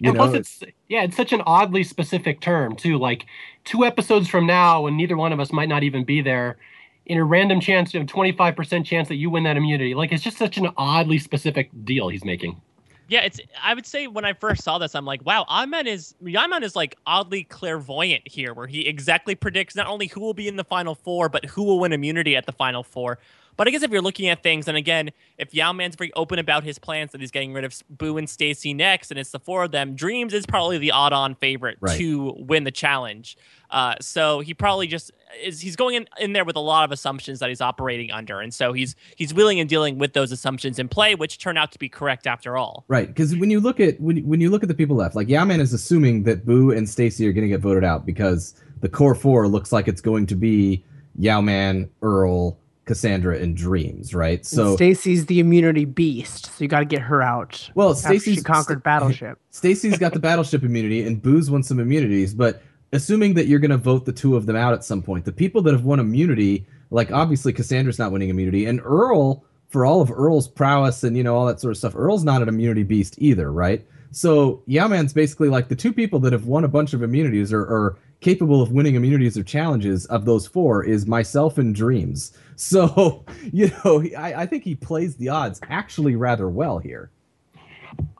You and know? plus, it's yeah, it's such an oddly specific term too. Like two episodes from now, when neither one of us might not even be there, in a random chance, a twenty five percent chance that you win that immunity. Like it's just such an oddly specific deal he's making. Yeah, it's. I would say when I first saw this, I'm like, wow, Yau-Man is Yau-Man is like oddly clairvoyant here, where he exactly predicts not only who will be in the final four, but who will win immunity at the final four. But I guess if you're looking at things, and again, if Yau-Man's very open about his plans that he's getting rid of Boo and Stacy next, and it's the four of them, Dreamz is probably the odd-on favorite right. to win the challenge. Uh, so he probably just is he's going in, in there with a lot of assumptions that he's operating under, and so he's he's willing and dealing with those assumptions in play, which turn out to be correct after all. Right, because when you look at when when you look at the people left, like Yau-Man is assuming that Boo and Stacy are going to get voted out because the core four looks like it's going to be Yau-Man, Earl, Cassandra in Dreamz, right? So Stacy's the immunity beast, so you got to get her out. Well, Stacy's conquered St- Battleship. Stacy's got the Battleship immunity, and Boo's won some immunities. But assuming that you're going to vote the two of them out at some point, the people that have won immunity, like obviously Cassandra's not winning immunity, and Earl, for all of Earl's prowess and you know all that sort of stuff, Earl's not an immunity beast either, right? So Yau-Man's basically like the two people that have won a bunch of immunities or, or capable of winning immunities or challenges of those four is myself and Dreamz. So, you know, I, I think he plays the odds actually rather well here.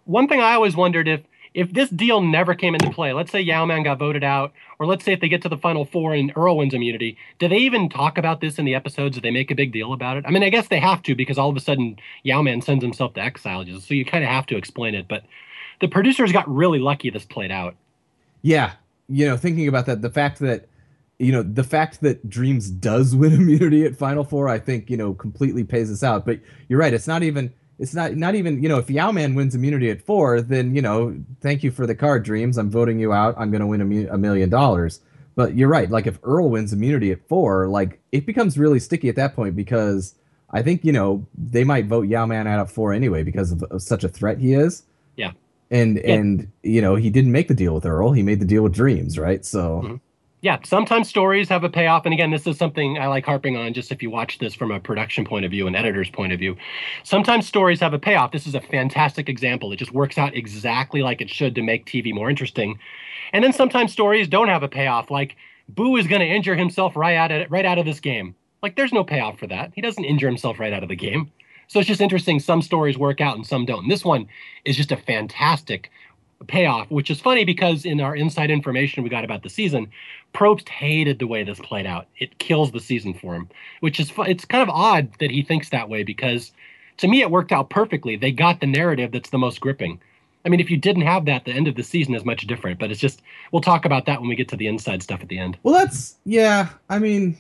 One thing I always wondered if if this deal never came into play, let's say Yau-Man got voted out, or let's say if they get to the final four and Earl wins immunity, do they even talk about this in the episodes? Do they make a big deal about it? I mean, I guess they have to because all of a sudden Yau-Man sends himself to exile, so you kind of have to explain it. But the producers got really lucky this played out. Yeah, you know, thinking about that, the fact that you know the fact that Dreamz does win immunity at Final Four, I think you know completely pays us out. But you're right; it's not even it's not not even you know if Yau-Man wins immunity at four, then you know thank you for the card, Dreamz. I'm voting you out. I'm going to win a, a million dollars. But you're right. Like if Earl wins immunity at four, like it becomes really sticky at that point because I think you know they might vote Yau-Man out at four anyway because of, of such a threat he is. Yeah and yeah. and you know he didn't make the deal with Earl. He made the deal with Dreamz, right? So. Mm-hmm. Yeah, sometimes stories have a payoff. And again, this is something I like harping on just if you watch this from a production point of view, an editor's point of view. Sometimes stories have a payoff. This is a fantastic example. It just works out exactly like it should to make TV more interesting. And then sometimes stories don't have a payoff, like Boo is going to injure himself right out of right out of this game. Like there's no payoff for that. He doesn't injure himself right out of the game. So it's just interesting. Some stories work out and some don't. And this one is just a fantastic payoff, which is funny because in our inside information we got about the season, Probst hated the way this played out. It kills the season for him, which is it's kind of odd that he thinks that way because to me it worked out perfectly. They got the narrative that's the most gripping. I mean, if you didn't have that, the end of the season is much different. But it's just we'll talk about that when we get to the inside stuff at the end. Well, that's yeah. I mean,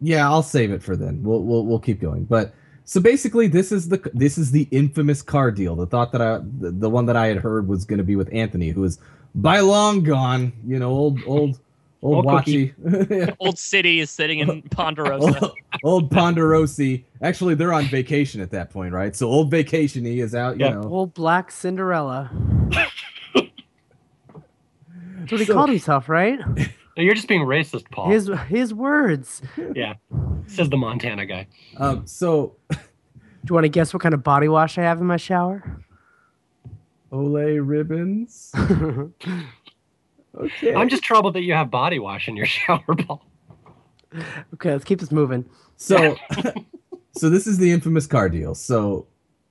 yeah, I'll save it for then. We'll we'll we'll keep going. But so basically, this is the this is the infamous car deal. The thought that I the, the one that I had heard was going to be with Anthony, who is by long gone. You know, old old old, old Watchy. old city is sitting in Ponderosa. old, old Ponderosi. Actually, they're on vacation at that point, right? So old vacationy is out. You know, old Black Cinderella. That's what he so, called himself, right? You're just being racist, Paul. His his words. Yeah, says the Montana guy. Um. So, do you want to guess what kind of body wash I have in my shower? Olay ribbons. okay. I'm just troubled that you have body wash in your shower, Paul. Okay, let's keep this moving. So, so this is the infamous car deal. So,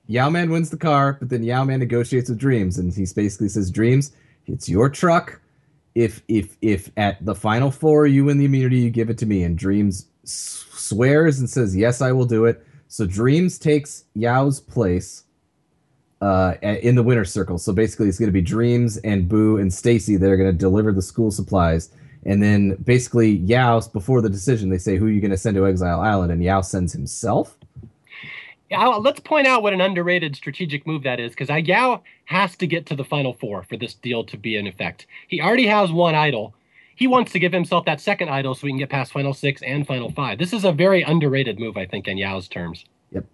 Yau-Man wins the car, but then Yau-Man negotiates with Dreamz, and he basically says, "Dreamz, it's your truck if if if at the final four you win the immunity, you give it to me. And Dreamz s- swears and says, "Yes, I will do it." So Dreamz takes Yau's place uh, in the winner's circle. So basically, it's going to be Dreamz and Boo and Stacy that are going to deliver the school supplies. And then basically, Yau, before the decision, they say, Who are you going to send to Exile Island? And Yau sends himself. I'll- let's point out what an underrated strategic move that is, because Yau has to get to the final four for this deal to be in effect. He already has one idol. He wants to give himself that second idol so we can get past final six and final five. This is a very underrated move, I think, in Yau's terms. Yep.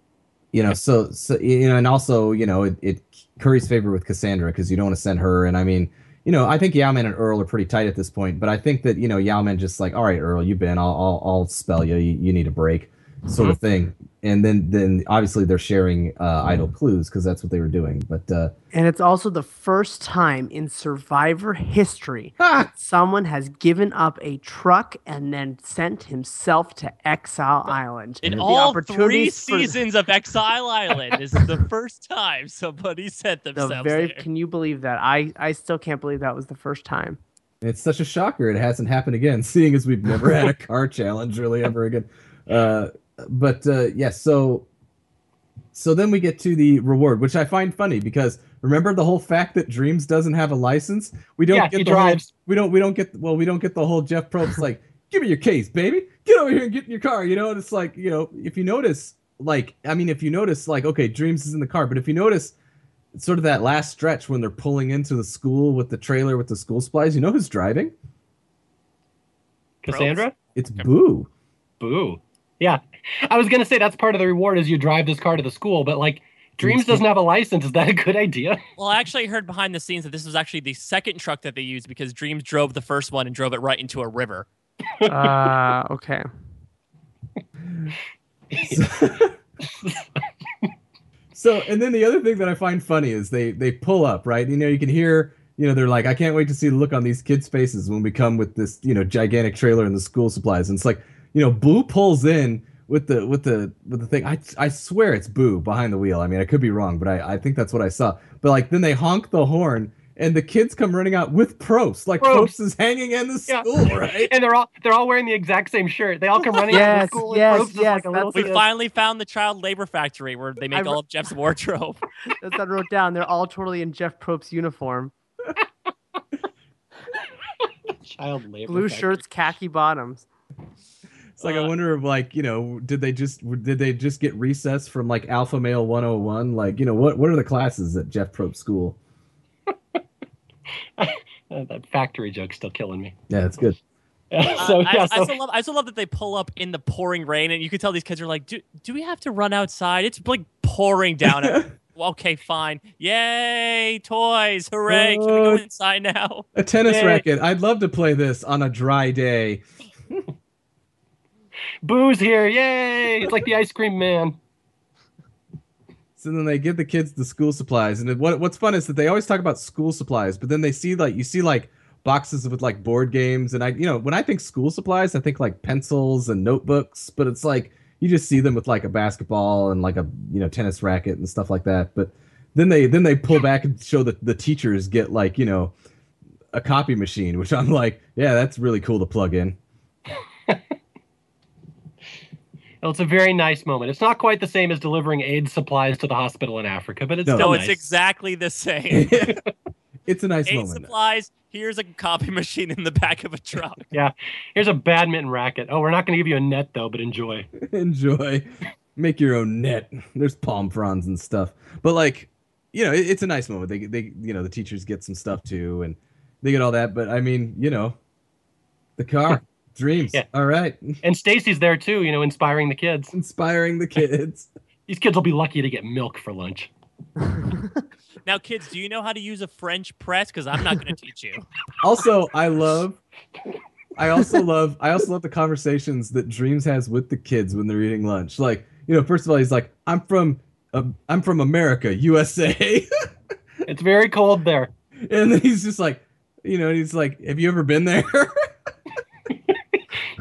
You know so so you know and also you know it, it curry's favor with cassandra because you don't want to send her and i mean you know i think Yau-Man and earl are pretty tight at this point but i think that you know Yau-Man just like all right earl you've been i'll i'll, I'll spell you. you you need a break sort of thing and then then obviously they're sharing uh idol clues because that's what they were doing but uh And it's also the first time in Survivor history ah, someone has given up a truck and then sent himself to Exile Island. In The all three opportunities for- seasons of Exile Island, this is the first time somebody sent The themselves very there. can you believe that? I I still can't believe that was the first time. it's such a shocker it hasn't happened again seeing as we've never had a car challenge really ever again uh but uh yeah so so then we get to the reward which i find funny because remember the whole fact that Dreamz doesn't have a license? We don't Yeah, get he the whole- we don't we don't get well we don't get the whole jeff probst like give me your case baby. Get over here and get in your car you know? And it's like you know if you notice like i mean if you notice like okay Dreamz is in the car but if you notice sort of that last stretch when they're pulling into the school with the trailer with the school supplies you know who's driving? Cassandra? it's boo. Boo. Yeah. I was gonna say that's part of the reward is you drive this car to the school, but like Dreamz Dreamz doesn't have a license. Is that a good idea? Well, I actually heard behind the scenes that this was actually the second truck that they used because Dreamz drove the first one and drove it right into a river. Uh, okay. So, and then the other thing that I find funny is they they pull up, right? You know, you can hear, you know, they're like, I can't wait to see the look on these kids' faces when we come with this, you know, gigantic trailer and the school supplies. And it's like, you know, Boo pulls in with the with the with the thing. I I swear it's Boo behind the wheel. I mean, I could be wrong, but I I think that's what I saw. But like, then they honk the horn. And the kids come running out with Probst. Like Probst. Probst is hanging in the Yeah. school, right? And they're all they're all wearing the exact same shirt. They all come running out of Yes, the school yes, and yes, like a little We finally found the child labor factory where they make I all of Jeff's wardrobe. That's what I wrote down. They're all totally in Jeff Probst's uniform. child labor. Blue factory. shirts, khaki bottoms. It's like I Uh, wonder if like you know did they just did they just get recess from like Alpha Male 101? Like you know what what are the classes at Jeff Probst school? Uh, that factory joke's still killing me. Yeah, it's good. Uh, so I, yeah, I so still love I still love that they pull up in the pouring rain and you can tell these kids are like, do, do we have to run outside? It's like pouring down. Okay, fine. Yay, toys. Hooray. Can we go inside now? A tennis Yay. racket. I'd love to play this on a dry day. Booze here, yay! It's like the ice cream man. So then they give the kids the school supplies, and what what's fun is that they always talk about school supplies, but then they see like you see like boxes with like board games, and I you know when I think school supplies, I think like pencils and notebooks, but it's like you just see them with like a basketball and like a you know tennis racket and stuff like that. But then they then they pull back and show that the teachers get like you know a copy machine, which I'm like, yeah, that's really cool to plug in. Well, it's a very nice moment. It's not quite the same as delivering aid supplies to the hospital in Africa, but it's No. still No, nice. it's exactly the same. it's a nice Aid moment. supplies. Here's a copy machine in the back of a truck. Yeah, here's a badminton racket. Oh, we're not going to give you a net though, but enjoy. enjoy make your own net there's palm fronds and stuff but like you know it, it's a nice moment they they you know the teachers get some stuff too and they get all that but i mean you know the car dreams Yeah. all right And Stacy's there too, you know, inspiring the kids. inspiring the kids These kids will be lucky to get milk for lunch. Now, kids, do you know how to use a French press? Because I'm not going to teach you. also i love i also love i also love the conversations that Dreamz has with the kids when they're eating lunch like you know first of all he's like i'm from uh, i'm from america usa It's very cold there. and then he's just like you know he's like have you ever been there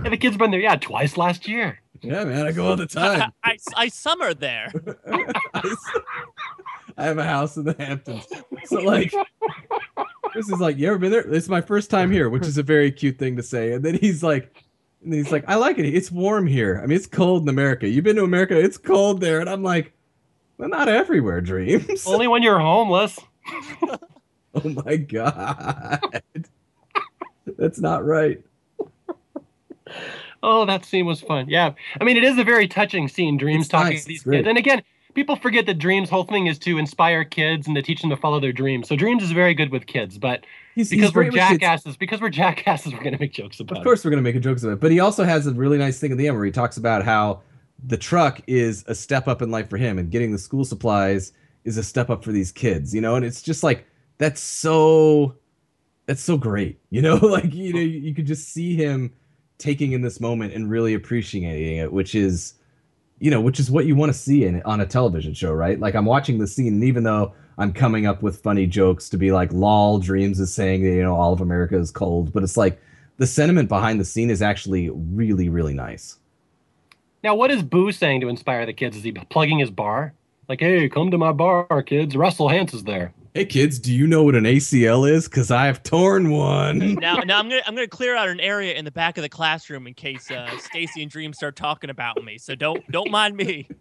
And the kids been there, yeah, twice last year. Yeah, man, I go all the time. I, I summer there. I have a house in the Hamptons. So like this is like, you ever been there? It's my first time here, which is a very cute thing to say. And then he's like and he's like, I like it. It's warm here. I mean, it's cold in America. You've been to America, it's cold there. And I'm like, well, not everywhere, Dreamz. Only when you're homeless. oh my god. That's not right. Oh, that scene was fun. Yeah. I mean, it is a very touching scene. Dreamz It's talking nice, to these kids. And again, people forget that Dreamz' whole thing is to inspire kids and to teach them to follow their dreams. So Dreamz is very good with kids, but He's, because he's we're great with kids. jackasses, because we're jackasses, we're gonna make jokes about Of course, we're gonna make a jokes of it, but he also has a really nice thing at the end where he talks about how the truck is a step up in life for him, and getting the school supplies is a step up for these kids. You know, and it's just like that's so that's so great. You know, like you know, you could just see him taking in this moment and really appreciating it, which is you know, which is what you want to see in on a television show, right? Like I'm watching the scene, and even though I'm coming up with funny jokes to be like, "Lol, Dreamz is saying that you know all of America is cold," but it's like the sentiment behind the scene is actually really, really nice. Now, what is Boo saying to inspire the kids? Is he plugging his bar? Like, hey, come to my bar, kids. Russell Hantz is there. Hey kids, do you know what an ACL is? Cause I've torn one. now, now I'm gonna I'm gonna clear out an area in the back of the classroom in case uh, Stacy and Dream start talking about me. So don't don't mind me.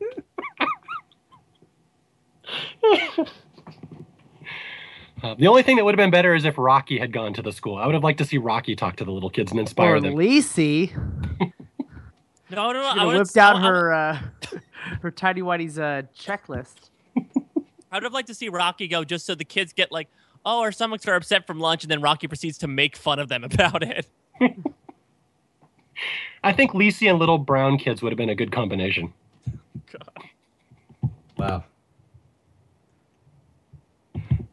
Uh, the only thing that would have been better is if Rocky had gone to the school. I would have liked to see Rocky talk to the little kids and inspire Or them. Lacey. No, no, no. She I would would whipped out her uh, her tidy whitey's uh, checklist. I would have liked to see Rocky go just so the kids get like, oh, our stomachs are upset from lunch, and then Rocky proceeds to make fun of them about it. I think Lisi and little brown kids would have been a good combination. God. Wow.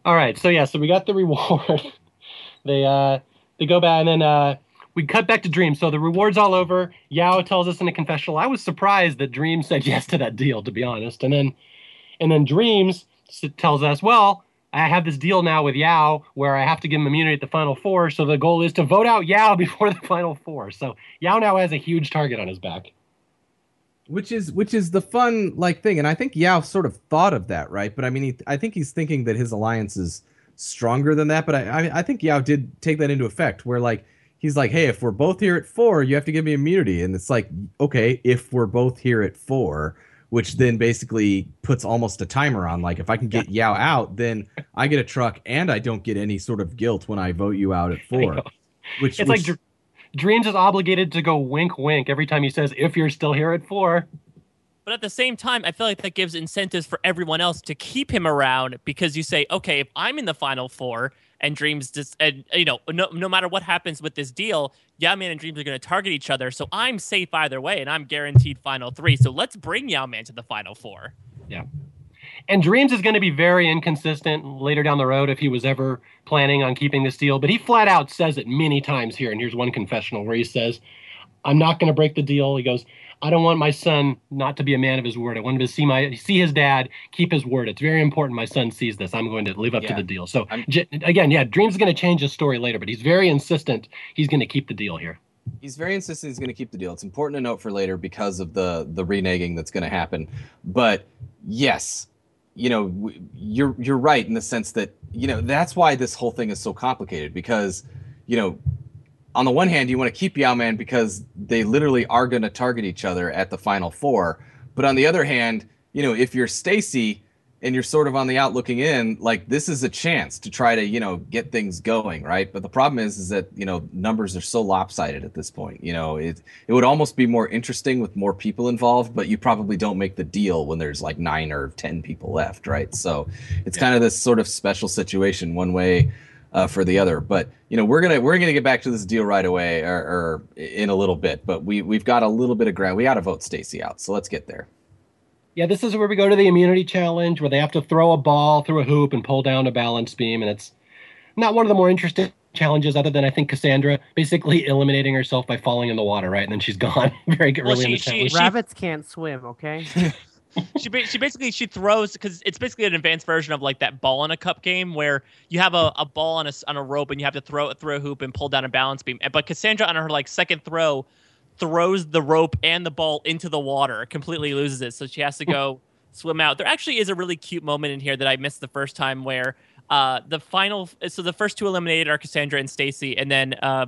All right, so yeah, so we got the reward. they uh they go back and then uh we cut back to Dream. So the reward's all over. Yau tells us in a confessional. I was surprised that Dream said yes to that deal, to be honest. And then and then Dreamz s- tells us, well, I have this deal now with Yau where I have to give him immunity at the final four. So the goal is to vote out Yau before the final four. So Yau now has a huge target on his back. Which is which is the fun like thing, and I think Yau sort of thought of that, right? But I mean, he, I think he's thinking that his alliance is stronger than that. But I, I, I think Yau did take that into effect, where like he's like, hey, if we're both here at four, you have to give me immunity, and it's like, okay, if we're both here at four, which then basically puts almost a timer on, like if I can get Yau out, then I get a truck, and I don't get any sort of guilt when I vote you out at four. Which It's which, like Dr- Dreamz is obligated to go wink wink every time he says, if you're still here at four. But at the same time, I feel like that gives incentives for everyone else to keep him around because you say, okay, if I'm in the final four and Dreamz just, and you know, no, no matter what happens with this deal, Yau-Man and Dreamz are going to target each other. So I'm safe either way, and I'm guaranteed final three. So let's bring Yau-Man to the final four. Yeah. And Dreamz is going to be very inconsistent later down the road if he was ever planning on keeping this deal. But he flat out says it many times here. And here's one confessional where he says, I'm not going to break the deal. He goes, I don't want my son not to be a man of his word. I want him to see my see his dad keep his word. It's very important my son sees this. I'm going to live up to the deal. So j- again, yeah, Dreamz is going to change his story later, but he's very insistent he's going to keep the deal here. he's very insistent he's going to keep the deal. It's important to note for later because of the the reneging that's going to happen. But yes, you know, you're you're right in the sense that you know that's why this whole thing is so complicated because you know. On the one hand, you want to keep Yau-Man because they literally are going to target each other at the final four. But on the other hand, you know, if you're Stacy and you're sort of on the out looking in, like this is a chance to try to, you know, get things going, right? But the problem is, is that you know numbers are so lopsided at this point. You know, it it would almost be more interesting with more people involved, but you probably don't make the deal when there's like nine or ten people left, right? So it's kind of this sort of special situation, one way uh, for the other. But you know, we're gonna we're gonna get back to this deal right away, or, or in a little bit. But we we've got a little bit of ground. We got to vote Stacy out, so let's get there. Yeah, this is where we go to the immunity challenge where they have to throw a ball through a hoop and pull down a balance beam. And it's not one of the more interesting challenges, other than I think Cassandra basically eliminating herself by falling in the water, right? And then she's gone very Well, early in the she- she- challenge. she- Rabbits can't swim, okay? she ba- she basically she throws because it's basically an advanced version of like that ball in a cup game where you have a, a ball on a on a rope and you have to throw it through a hoop and pull down a balance beam. But Cassandra on her like second throw throws the rope and the ball into the water, completely loses it, so she has to go swim out. There actually is a really cute moment in here that I missed the first time where uh the final so the first two eliminated are Cassandra and Stacy and then uh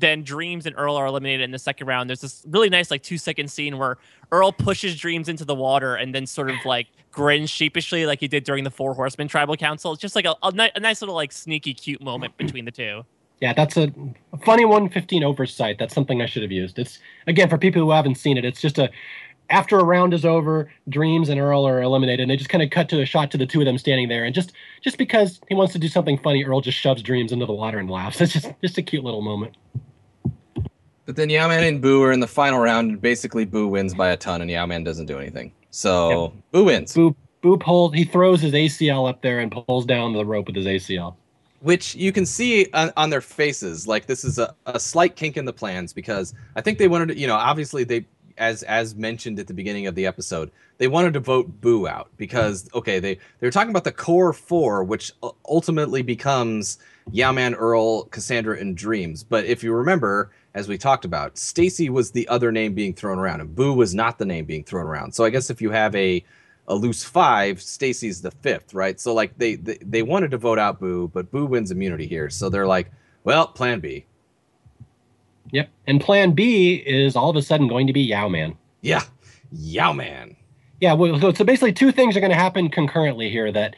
then Dreamz and Earl are eliminated in the second round. There's this really nice, like two second scene where Earl pushes Dreamz into the water and then sort of like grins sheepishly, like he did during the Four Horsemen Tribal Council. It's just like a, a, ni- a nice little like sneaky, cute moment between the two. Yeah, that's a funny 115 oversight. That's something I should have used. It's again for people who haven't seen it. It's just a after a round is over, Dreamz and Earl are eliminated, and they just kind of cut to a shot to the two of them standing there. And just just because he wants to do something funny, Earl just shoves Dreamz into the water and laughs. It's just just a cute little moment. But then Yau-Man and Boo are in the final round, and basically Boo wins by a ton, and Yau-Man doesn't do anything. So Boo wins. Boo Boo pulls. He throws his ACL up there and pulls down the rope with his ACL. which you can see on, on their faces like this is a, a slight kink in the plans because i think they wanted to you know obviously they as as mentioned at the beginning of the episode they wanted to vote boo out because okay they they were talking about the core four which ultimately becomes Yau-Man, Earl, Cassandra, and Dreamz. But if you remember, as we talked about, Stacy was the other name being thrown around, and Boo was not the name being thrown around. So I guess if you have a a loose five, Stacy's the fifth, right? So like they, they they wanted to vote out Boo, but Boo wins immunity here. So they're like, well, Plan B. Yep. And Plan B is all of a sudden going to be Yau-Man. Yeah, Yau-Man. Yeah, well, so, so basically, two things are going to happen concurrently here. That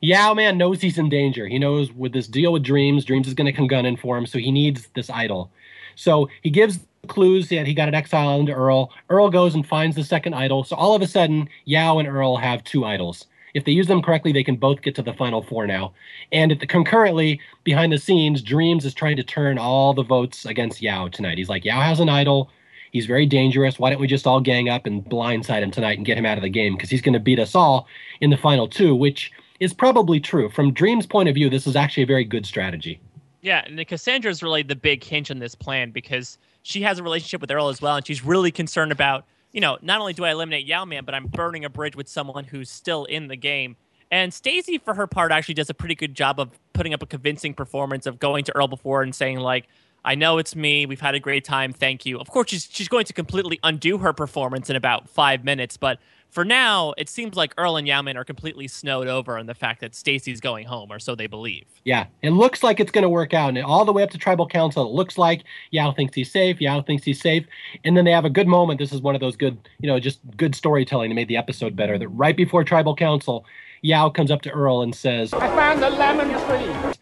Yau-Man knows he's in danger. He knows with this deal with Dreamz, Dreamz is going to come gunning for him, so he needs this idol. So he gives clues that he got an exile island to Earl. Earl goes and finds the second idol. So all of a sudden, Yau and Earl have two idols. If they use them correctly, they can both get to the final four now. And the, concurrently, behind the scenes, Dreamz is trying to turn all the votes against Yau tonight. He's like, Yau has an idol. He's very dangerous. Why don't we just all gang up and blindside him tonight and get him out of the game? Because he's going to beat us all in the final two, which is probably true. From Dream's point of view, this is actually a very good strategy. Yeah, and Cassandra is really the big hinge in this plan because she has a relationship with Earl as well, and she's really concerned about, you know, not only do I eliminate Yau-Man, but I'm burning a bridge with someone who's still in the game. And Stacy, for her part, actually does a pretty good job of putting up a convincing performance of going to Earl before and saying like, "I know it's me. We've had a great time. Thank you." Of course, she's she's going to completely undo her performance in about five minutes, but for now, it seems like Earl and Yau-Man are completely snowed over on the fact that Stacy's going home, or so they believe. Yeah, it looks like it's going to work out. And all the way up to tribal council, it looks like Yau thinks he's safe. Yau thinks he's safe. And then they have a good moment. This is one of those good, you know, just good storytelling that made the episode better. That right before tribal council, Yau comes up to Earl and says, I found the lemon tree.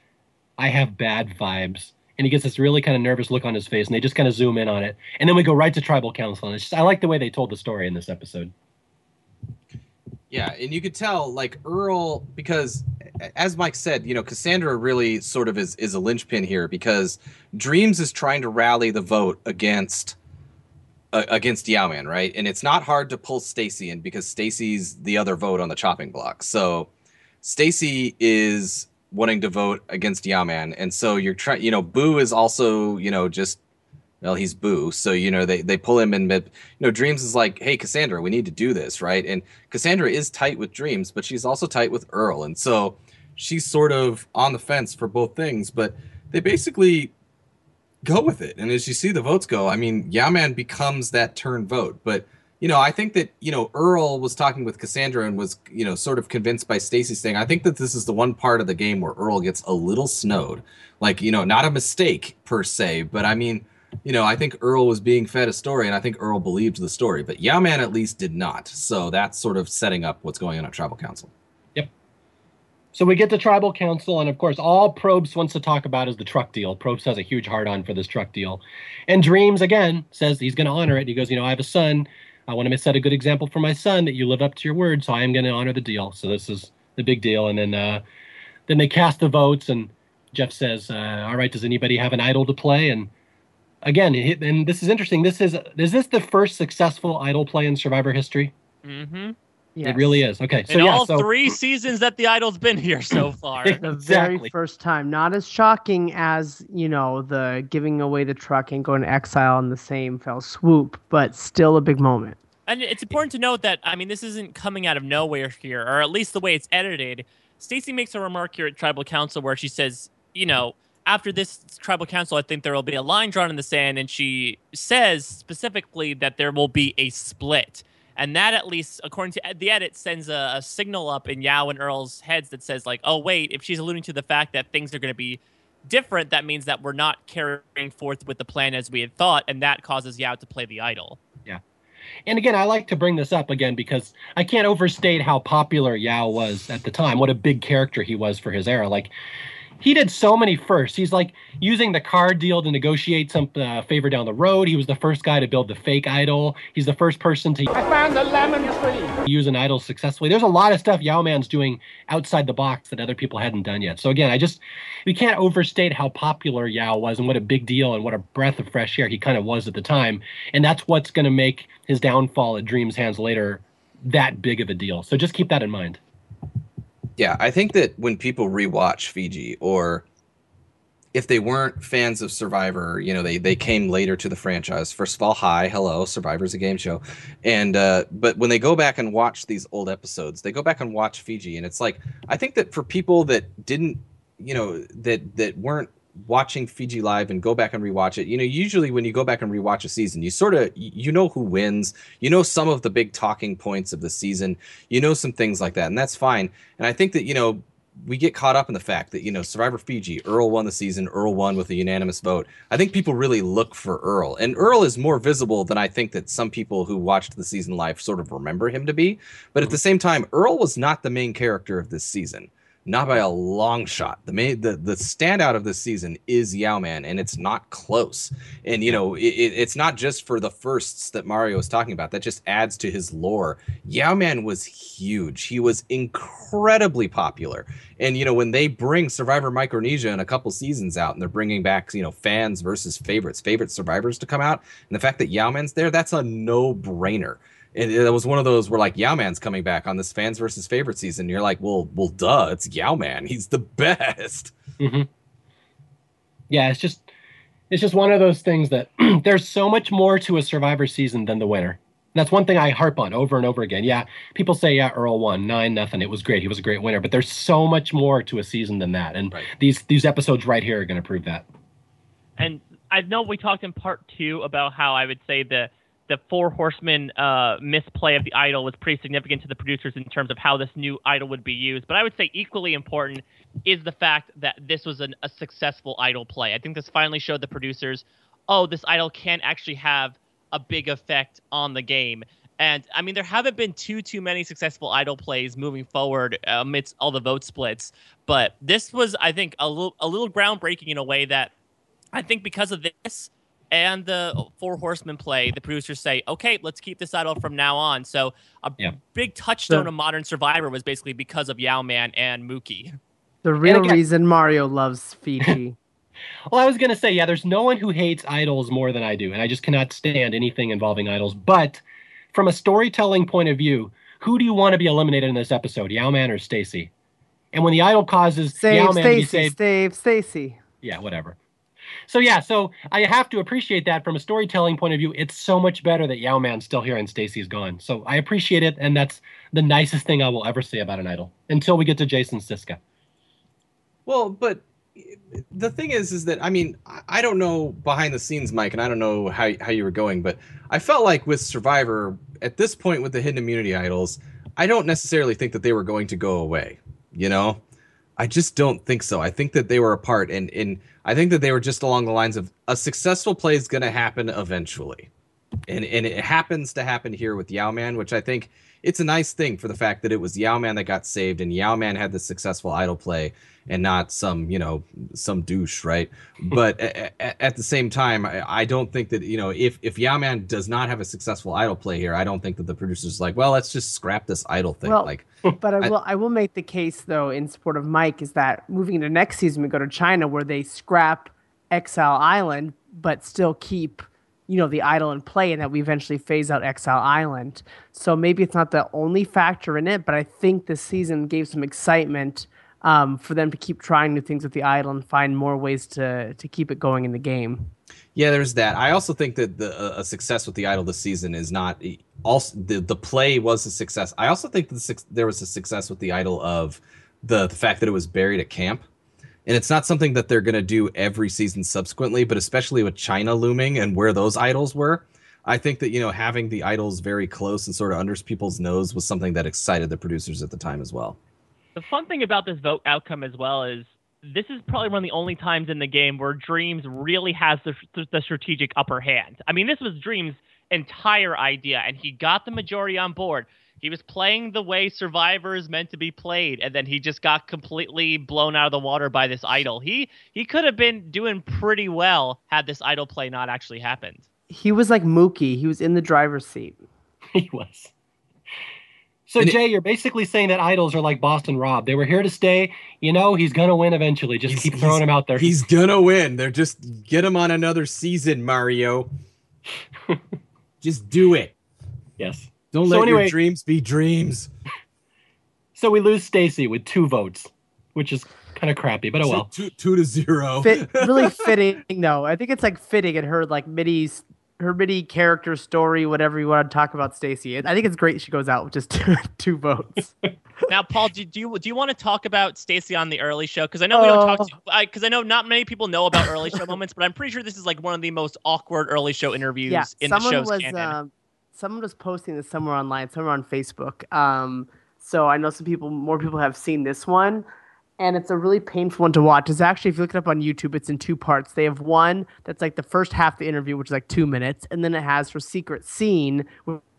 I have bad vibes. And he gets this really kind of nervous look on his face, and they just kind of zoom in on it. And then we go right to tribal council. And it's just, I like the way they told the story in this episode. Yeah, and you could tell like Earl because as Mike said, you know, Cassandra really sort of is is a linchpin here because Dreamz is trying to rally the vote against against Yau-Man, right? And it's not hard to pull Stacy in because Stacy's the other vote on the chopping block. So Stacy is wanting to vote against Yau-Man, and so you're trying. You know, Boo is also you know just well, he's Boo, so you know they they pull him in. But you know, Dreamz is like, hey, Cassandra, we need to do this, right? And Cassandra is tight with Dreamz, but she's also tight with Earl, and so she's sort of on the fence for both things. But they basically go with it, and as you see the votes go, I mean, Yau-Man becomes that turn vote, but. You know, I think that you know Earl was talking with Cassandra and was you know sort of convinced by Stacy's thing. I think that this is the one part of the game where Earl gets a little snowed, like you know, not a mistake per se, but I mean, you know, I think Earl was being fed a story, and I think Earl believed the story, but Yau-Man at least did not. So that's sort of setting up what's going on at Tribal Council. Yep. So we get to tribal council, and of course, all Probst wants to talk about is the truck deal. Probst has a huge hard on for this truck deal. And Dreamz, again, says he's going to honor it. He goes, You know, I have a son. I want to set a good example for my son that you live up to your word, so I am going to honor the deal. So this is the big deal. And then, uh, then they cast the votes, and Jeff says, uh, All right, does anybody have an idol to play? And again, it, and this is interesting. This is is this the first successful idol play in Survivor history? Mm-hmm. It really is. Okay, so In yeah, all so three seasons that the idol's been here so far. The very first time. Not as shocking as, you know, the giving away the truck and going to exile in the same fell swoop, but still a big moment. And it's important to note that I mean this isn't coming out of nowhere here, or at least the way it's edited. Stacy makes a remark here at Tribal Council where she says, you know, after this Tribal Council, I think there will be a line drawn in the sand, and she says specifically that there will be a split. And that, at least according to the edit, sends a, a signal up in Yau and Earl's heads that says, like, oh, wait, if she's alluding to the fact that things are going to be different, that means that we're not carrying forth with the plan as we had thought, and that causes Yau to play the idol. Yeah. And again, I like to bring this up again because I can't overstate how popular Yau was at the time. What a big character he was for his era. Like he did so many firsts. He's like using the card deal to negotiate some uh, favor down the road. He was the first guy to build the fake idol. He's the first person to I found the lemon tree. use an idol successfully. There's a lot of stuff Yau-Man's doing outside the box that other people hadn't done yet. So again, I just we can't overstate how popular Yau was and what a big deal and what a breath of fresh air he kind of was at the time. And that's what's going to make his downfall at Dreamz Hands later that big of a deal. So just keep that in mind. Yeah, I think that when people rewatch Fiji or if they weren't fans of Survivor, you know, they they came later to the franchise. First of all, hi, hello, Survivor's a game show. And uh but when they go back and watch these old episodes, they go back and watch Fiji and it's like I think that for people that didn't, you know, that that weren't watching Fiji live and go back and rewatch it, you know, usually when you go back and rewatch a season, you sort of you know who wins, you know some of the big talking points of the season, you know some things like that, and that's fine. And I think that you know we get caught up in the fact that you know Survivor Fiji, Earl won the season, Earl won with a unanimous vote. I think people really look for Earl, and Earl is more visible than I think that some people who watched the season live sort of remember him to be. But at the mm-hmm. same time, Earl was not the main character of this season not by a long shot. The main the the standout of this season is Yau-Man, and it's not close. And you know, it, it's not just for the firsts that Mario is talking about. That just adds to his lore. Yau-Man was huge. He was incredibly popular. And you know, when they bring Survivor Micronesia in a couple seasons out, and they're bringing back you know fans versus favorites, favorite survivors to come out, and the fact that Yau-Man's there, that's a no brainer it, it, was one of those where like Yau-Man's coming back on this fans versus favorite season. You're like, well, well, duh, it's Yau-Man. He's the best. Mm-hmm. Yeah, it's just it's just one of those things that there's so much more to a Survivor season than the winner. And that's one thing I harp on over and over again. Yeah, people say yeah, Earl won nine nothing. It was great. He was a great winner. But there's so much more to a season than that. And right. these these episodes right here are going to prove that. And I know we talked in part two about how I would say the the four horsemen uh, misplay of the idol was pretty significant to the producers in terms of how this new idol would be used. But I would say equally important is the fact that this was an, a successful idol play. I think this finally showed the producers, oh, this idol can actually have a big effect on the game. And I mean, there haven't been too too many successful idol plays moving forward amidst all the vote splits. But this was, I think, a little a little groundbreaking in a way that I think because of this and the uh, Four Horsemen play, the producers say, okay, let's keep this idol from now on. So a yeah. big touchstone so, of Modern Survivor was basically because of Yau-Man and Mookie. The real again, reason Mario loves Fiji. well, I was going to say, yeah, there's no one who hates idols more than I do, and I just cannot stand anything involving idols. But from a storytelling point of view, who do you want to be eliminated in this episode, Yau-Man or Stacy? And when the idol causes save Yau-Man Stacey, to be saved, save Stacy. Yeah, whatever. So yeah, so I have to appreciate that from a storytelling point of view. It's so much better that Yau-Man's still here and Stacy's gone. So I appreciate it, and that's the nicest thing I will ever say about an idol until we get to Jason Siska. Well, but eh, the thing is, is that I mean, I don't know behind the scenes, Mike, and I don't know how how you were going, but I felt like with Survivor at this point with the hidden immunity idols, I don't necessarily think that they were going to go away. You know, I just don't think so. I think that they were apart, and and I think that they were just along the lines of a successful play is going to happen eventually, and and it happens to happen here with Yau-Man, which I think it's a nice thing for the fact that it was Yau-Man that got saved, and Yau-Man had the successful idol play, and not some you know some douche right? Hmm. But at, at, the same time I, I, don't think that you know if if Yau-Man does not have a successful idol play here i don't think that the producers like well let's just scrap this idol thing well, like but i will I, I will make the case though in support of mike is that moving into next season we go to china where they scrap exile island but still keep you know the idol in play and that we eventually phase out exile island so maybe it's not the only factor in it but i think this season gave some excitement um, for them to keep trying new things with the idol and find more ways to to keep it going in the game. Yeah, there's that. I also think that the a success with the idol this season is not also the the play was a success. I also think the, there was a success with the idol of the the fact that it was buried at camp. And it's not something that they're going to do every season subsequently, but especially with China looming and where those idols were, I think that you know having the idols very close and sort of under people's nose was something that excited the producers at the time as well. The fun thing about this vote outcome as well is this is probably one of the only times in the game where Dreamz really has the, the strategic upper hand. I mean, this was Dreamz' entire idea, and he got the majority on board. He was playing the way Survivor is meant to be played, and then he just got completely blown out of the water by this idol. He he could have been doing pretty well had this idol play not actually happened. He was like Mookie. He was in the driver's seat. he was. So And it- Jay, you're basically saying that idols are like Boston Rob. They were here to stay. You know, he's gonna win eventually. Just keep throwing him out there. He's gonna win. They're just get him on another season, Mario. just do it. yes. Don't So let anyway- your dreams be dreams. So we lose Stacy with two votes, which is kind of crappy, but oh well. two, two to zero. Fit, really fitting though. I think it's like fitting in her like midi her mini character story, whatever you want to talk about Stacy. I think it's great she goes out with just two, two votes. Now, Paul, do, do you do you want to talk about Stacy on the early show? Because I know we don't Oh. talk because I, know not many people know about early show moments, but I'm pretty sure this is like one of the most awkward early show interviews yeah, in the show's was canon. um, someone was posting this somewhere online, somewhere on Facebook. Um, so I know some people, more people have seen this one, and it's a really painful one to watch. It's actually, if you look it up on YouTube, it's in two parts. They have one that's like the first half of the interview, which is like two minutes, and then it has her secret scene,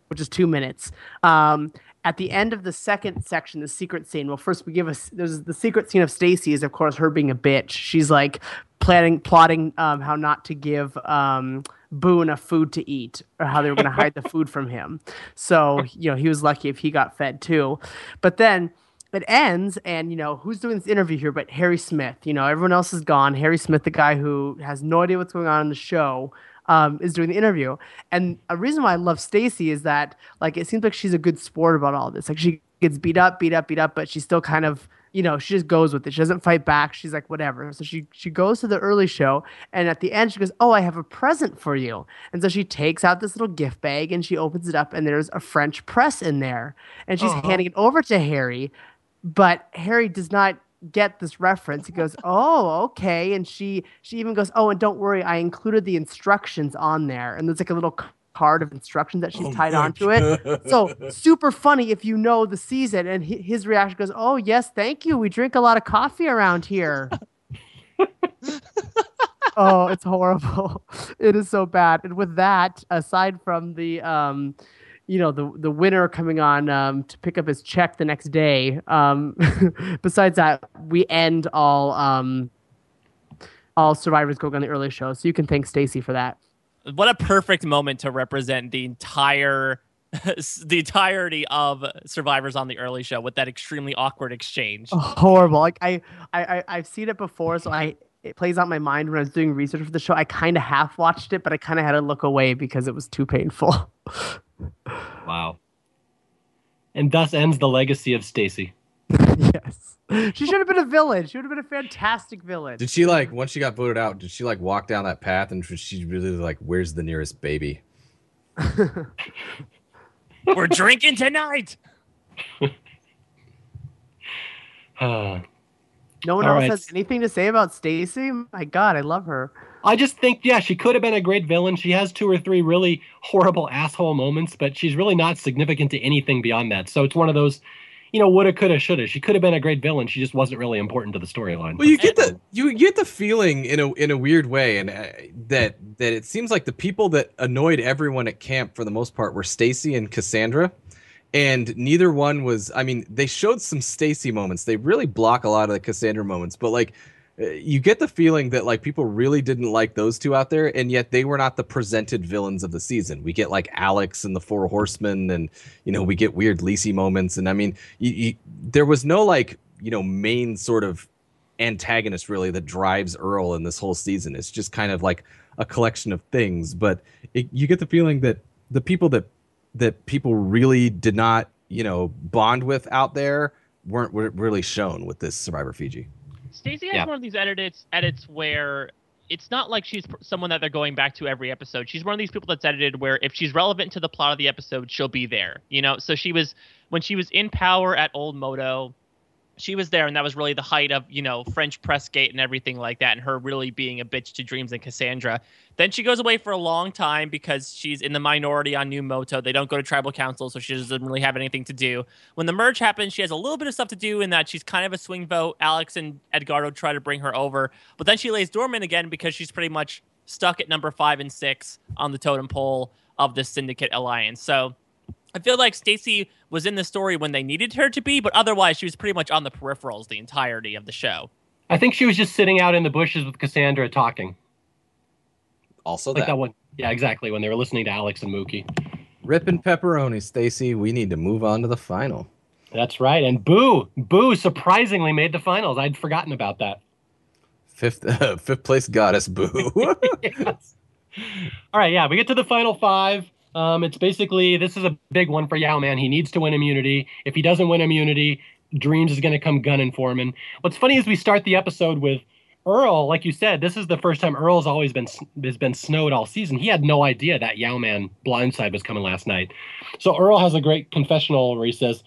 which is two minutes. Um, at the end of the second section, the secret scene. Well, first we give us there's the secret scene of Stacy is of course her being a bitch. She's like planning, plotting um, how not to give um, Boo enough food to eat, or how they were going to hide the food from him. So you know he was lucky if he got fed too. But then it ends, and you know who's doing this interview here? But Harry Smith. You know everyone else is gone. Harry Smith, the guy who has no idea what's going on in the show um, is doing the interview. And a reason why I love Stacy is that like it seems like she's a good sport about all this. Like she gets beat up, beat up, beat up, but she's still kind of you know she just goes with it. She doesn't fight back. She's like whatever. So she she goes to the early show, and at the end she goes, "Oh, I have a present for you." And so she takes out this little gift bag and she opens it up, and there's a French press in there, and she's handing it over to Harry, but Harry does not get this reference. He goes, "Oh, okay," and she she even goes, "Oh, and don't worry, I included the instructions on there." And there's like a little card of instructions that she's Oh tied onto it. So super funny if you know the season. And hi- his reaction goes, "Oh yes, thank you. We drink a lot of coffee around here." oh, it's horrible. It is so bad. And with that, aside from the um, you know, the the winner coming on um, to pick up his check the next day. Um, besides that, we end all um, all survivors going on the early show. So you can thank Stacy for that. what a perfect moment to represent the entire the entirety of survivors on the early show with that extremely awkward exchange horrible. Like I, I, I I've seen it before, so I it plays out in my mind when I was doing research for the show. I kind of half watched it, but I kind of had to look away because it was too painful. Wow. And thus ends the legacy of Stacy. yes, she should have been a villain. She would have been a fantastic villain. Did she like once she got voted out? Did she like walk down that path and was she really like, "Where's the nearest baby"? we're drinking tonight Uh, no one All else right. has anything to say about Stacy. My God, I love her. I just think, yeah, she could have been a great villain. She has two or three really horrible asshole moments, but she's really not significant to anything beyond that. So it's one of those, you know, woulda, coulda, shoulda. She could have been a great villain. She just wasn't really important to the storyline. Well, you get the you get the feeling in a in a weird way, and uh, that that it seems like the people that annoyed everyone at camp for the most part were Stacy and Cassandra, and neither one was. I mean, they showed some Stacy moments. They really block a lot of the Cassandra moments, but like. uh, You get the feeling that like people really didn't like those two out there, and yet they were not the presented villains of the season. We get like Alex and the Four Horsemen, and you know we get weird Lacey moments, and I mean, you, you, there was no like you know main sort of antagonist really that drives Earl in this whole season. It's just kind of like a collection of things, but it, you get the feeling that the people that that people really did not, you know, bond with out there weren't, weren't really shown with this Survivor Fiji. Stacey has Yeah. one of these edits edits where it's not like she's someone that they're going back to every episode. She's one of these people that's edited where if she's relevant to the plot of the episode, she'll be there. You know, so she was when she was in power at Old Moto, she was there, and that was really the height of you know French press gate and everything like that, and her really being a bitch to Dreamz and Cassandra. Then she goes away for a long time because she's in the minority on New Moto. They don't go to tribal council, so she doesn't really have anything to do. When the merge happens, she has a little bit of stuff to do in that she's kind of a swing vote. Alex and Edgardo try to bring her over, but then she lays dormant again because she's pretty much stuck at number five and six on the totem pole of the Syndicate Alliance. So I feel like Stacy was in the story when they needed her to be, but otherwise she was pretty much on the peripherals the entirety of the show. I think she was just sitting out in the bushes with Cassandra talking. Also, Like that, that one. Yeah, exactly. When they were listening to Alex and Mookie. ripping pepperoni, Stacy. We need to move on to the final. That's right. And Boo, Boo surprisingly made the finals. I'd forgotten about that. Fifth, uh, fifth place goddess, boo. Yes. All right, yeah, we get to the final five. Um, it's basically this is a big one for Yau-Man. He needs to win immunity. If he doesn't win immunity, Dreamz is going to come gunning for him. And what's funny is we start the episode with Earl. Like you said, this is the first time Earl's always been has been snowed all season. He had no idea that Yau-Man blindside was coming last night. So Earl has a great confessional where he says,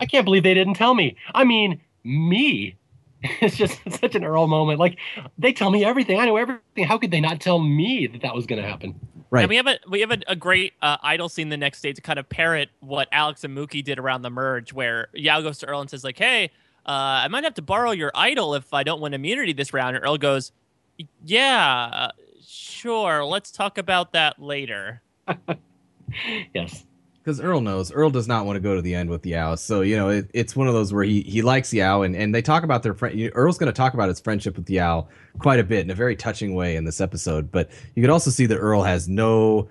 "I can't believe they didn't tell me. I mean, me." It's just such an Earl moment. Like they tell me everything. I know everything. How could they not tell me that that was going to happen? Right. And we have a we have a, a great uh, idol scene the next day to kind of parrot what Alex and Mookie did around the merge, where Yau goes to Earl and says like, "Hey, uh, I might have to borrow your idol if I don't win immunity this round." And Earl goes, "Yeah, uh, sure. Let's talk about that later." Yes. Because Earl knows Earl does not want to go to the end with the Yau. So you know it, it's one of those where he he likes Yau, and and they talk about their friend. Earl's going to talk about his friendship with Yau quite a bit in a very touching way in this episode. But you could also see that Earl has no.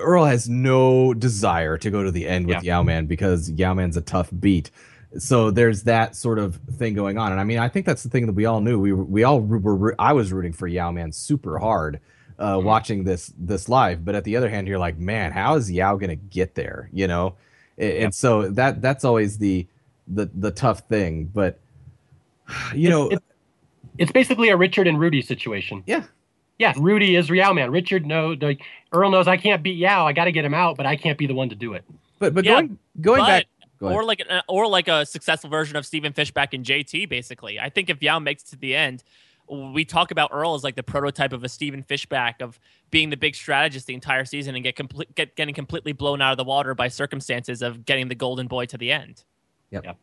Earl has no desire to go to the end with Yau-Man because Yau-Man's a tough beat. So there's that sort of thing going on, and I mean I think that's the thing that we all knew. We were, we all were. I was rooting for Yau-Man super hard uh, Mm-hmm. watching this this live. But at the other hand, you're like, man, how is Yau gonna get there? You know, and, and so that that's always the the the tough thing. But you know, It- It's basically a Richard and Rudy situation. yeah, Yeah, Rudy is Yau-Man. Richard no, like Earl knows I can't beat Yau. I got to get him out, but I can't be the one to do it. but but Yeah, going going but, back, go or like an, or like a successful version of Stephen Fishbach and JT. Basically, I think if Yau makes it to the end, we talk about Earl as like the prototype of a Stephen Fishbach of being the big strategist the entire season and get complete get getting completely blown out of the water by circumstances of getting the golden boy to the end. Yep.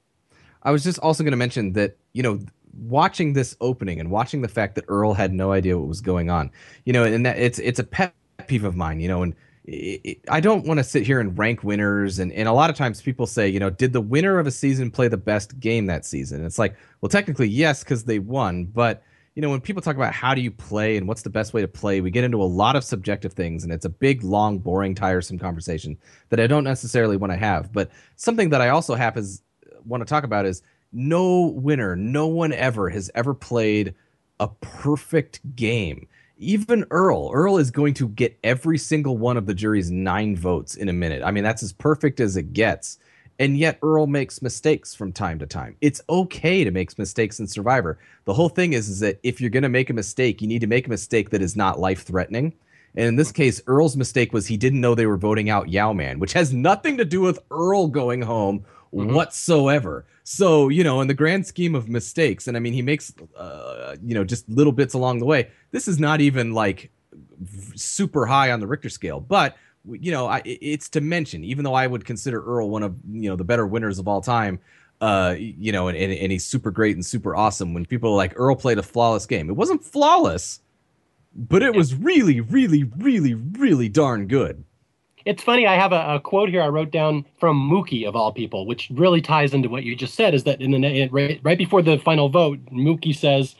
I was just also going to mention that you know watching this opening and watching the fact that Earl had no idea what was going on, you know, and that it's it's a pet peeve of mine, you know, and it, it, I don't want to sit here and rank winners, and and a lot of times people say, you know, did the winner of a season play the best game that season? And it's like, well, technically yes, because they won, but you know, when people talk about how do you play and what's the best way to play, we get into a lot of subjective things, and it's a big, long, boring, tiresome conversation that I don't necessarily want to have. But something that I also have is uh, want to talk about is no winner, no one ever has ever played a perfect game. Even Earl, Earl is going to get every single one of the jury's nine votes in a minute. I mean, that's as perfect as it gets. And yet Earl makes mistakes from time to time. It's okay to make mistakes in Survivor. The whole thing is, is that if you're going to make a mistake, you need to make a mistake that is not life threatening. And in this case, Earl's mistake was he didn't know they were voting out Yau-Man, which has nothing to do with Earl going home whatsoever. So, you know, in the grand scheme of mistakes, and I mean, he makes, uh, you know, just little bits along the way. This is not even like v- super high on the Richter scale, but you know, I, it's to mention. Even though I would consider Earl one of you know the better winners of all time, uh, you know, and, and, and he's super great and super awesome. When people are like Earl played a flawless game, it wasn't flawless, but it was really, really, really, really darn good. It's funny. I have a, a quote here I wrote down from Mookie of all people, which really ties into what you just said. Is that in the in, right, right before the final vote, Mookie says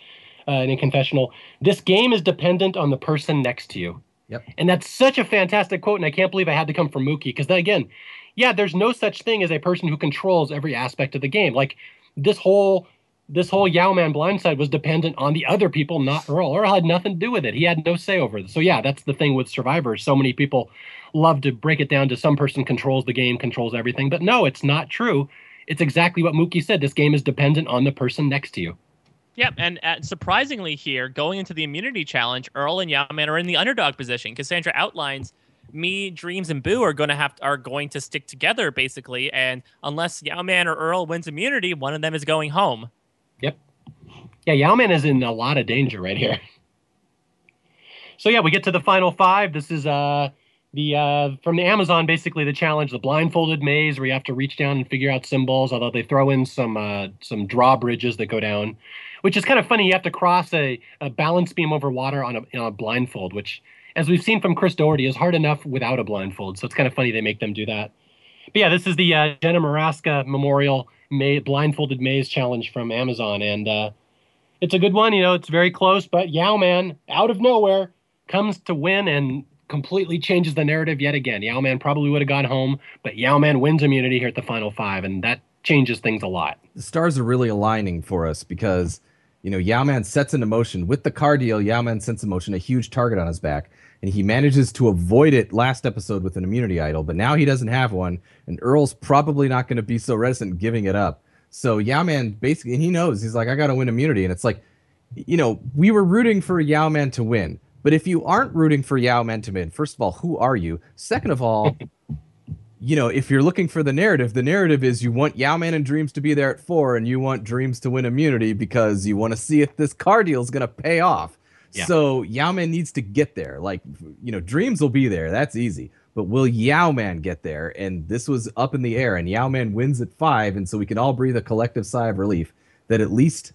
uh, in a confessional, "This game is dependent on the person next to you." Yep. And that's such a fantastic quote, and I can't believe I had to come from Mookie because again, yeah, there's no such thing as a person who controls every aspect of the game. Like this whole this whole Yau-Man blindside was dependent on the other people, not Earl. Earl had nothing to do with it. He had no say over it. So yeah, that's the thing with Survivor. So many people love to break it down to some person controls the game, controls everything. But no, it's not true. It's exactly what Mookie said. This game is dependent on the person next to you. Yep, and uh, surprisingly here, going into the immunity challenge, Earl and Yau-Man are in the underdog position. Cassandra outlines me, Dreamz, and Boo are going to have are going to stick together basically, and unless Yau-Man or Earl wins immunity, one of them is going home. Yep. Yeah, Yau-Man is in a lot of danger right here. So yeah, we get to the final five. This is uh the uh from the Amazon, basically the challenge, the blindfolded maze where you have to reach down and figure out symbols, although they throw in some uh some drawbridges that go down, which is kind of funny. You have to cross a, a balance beam over water on a, on a blindfold, which as we've seen from Chris Daugherty is hard enough without a blindfold. So it's kind of funny they make them do that. But yeah, this is the uh, Jenna Morasca Memorial May- Blindfolded Maze Challenge from Amazon, and uh, it's a good one. You know, it's very close, but Yau-Man, out of nowhere, comes to win and completely changes the narrative yet again. Yau-Man probably would have gone home, but Yau-Man wins immunity here at the final five, and that changes things a lot. The stars are really aligning for us because, you know, Yau-Man sets into motion with the car deal. Yau-Man sets in motion a huge target on his back, and he manages to avoid it last episode with an immunity idol. But now he doesn't have one, and Earl's probably not going to be so reticent giving it up. So Yau-Man basically, and he knows he's like, I got to win immunity, and it's like, you know, we were rooting for Yau-Man to win. But if you aren't rooting for Yau-Man to win, first of all, who are you? Second of all, you know, if you're looking for the narrative, the narrative is you want Yau-Man and Dreamz to be there at four, and you want Dreamz to win immunity because you want to see if this car deal is going to pay off. Yeah. So Yau-Man needs to get there. Like, you know, Dreamz will be there. That's easy. But will Yau-Man get there? And this was up in the air, and Yau-Man wins at five, and so we can all breathe a collective sigh of relief that at least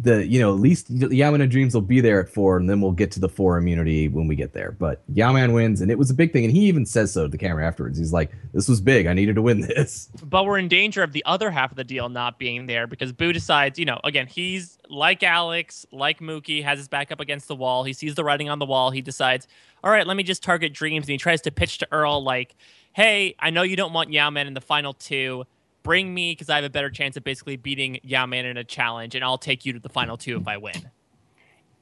the you know at least Yau-Man and Dreamz will be there at four, and then we'll get to the four immunity when we get there. But Yau-Man wins, and it was a big thing, and he even says so to the camera afterwards. He's like, "This was big. I needed to win this." But we're in danger of the other half of the deal not being there because Boo decides, you know, again, he's like Alex, like Mookie, has his back up against the wall. He sees the writing on the wall. He decides, all right, let me just target Dreamz. And he tries to pitch to Earl, like, hey, I know you don't want Yau-Man in the final two. Bring me because I have a better chance of basically beating Yau-Man in a challenge, and I'll take you to the final two if I win.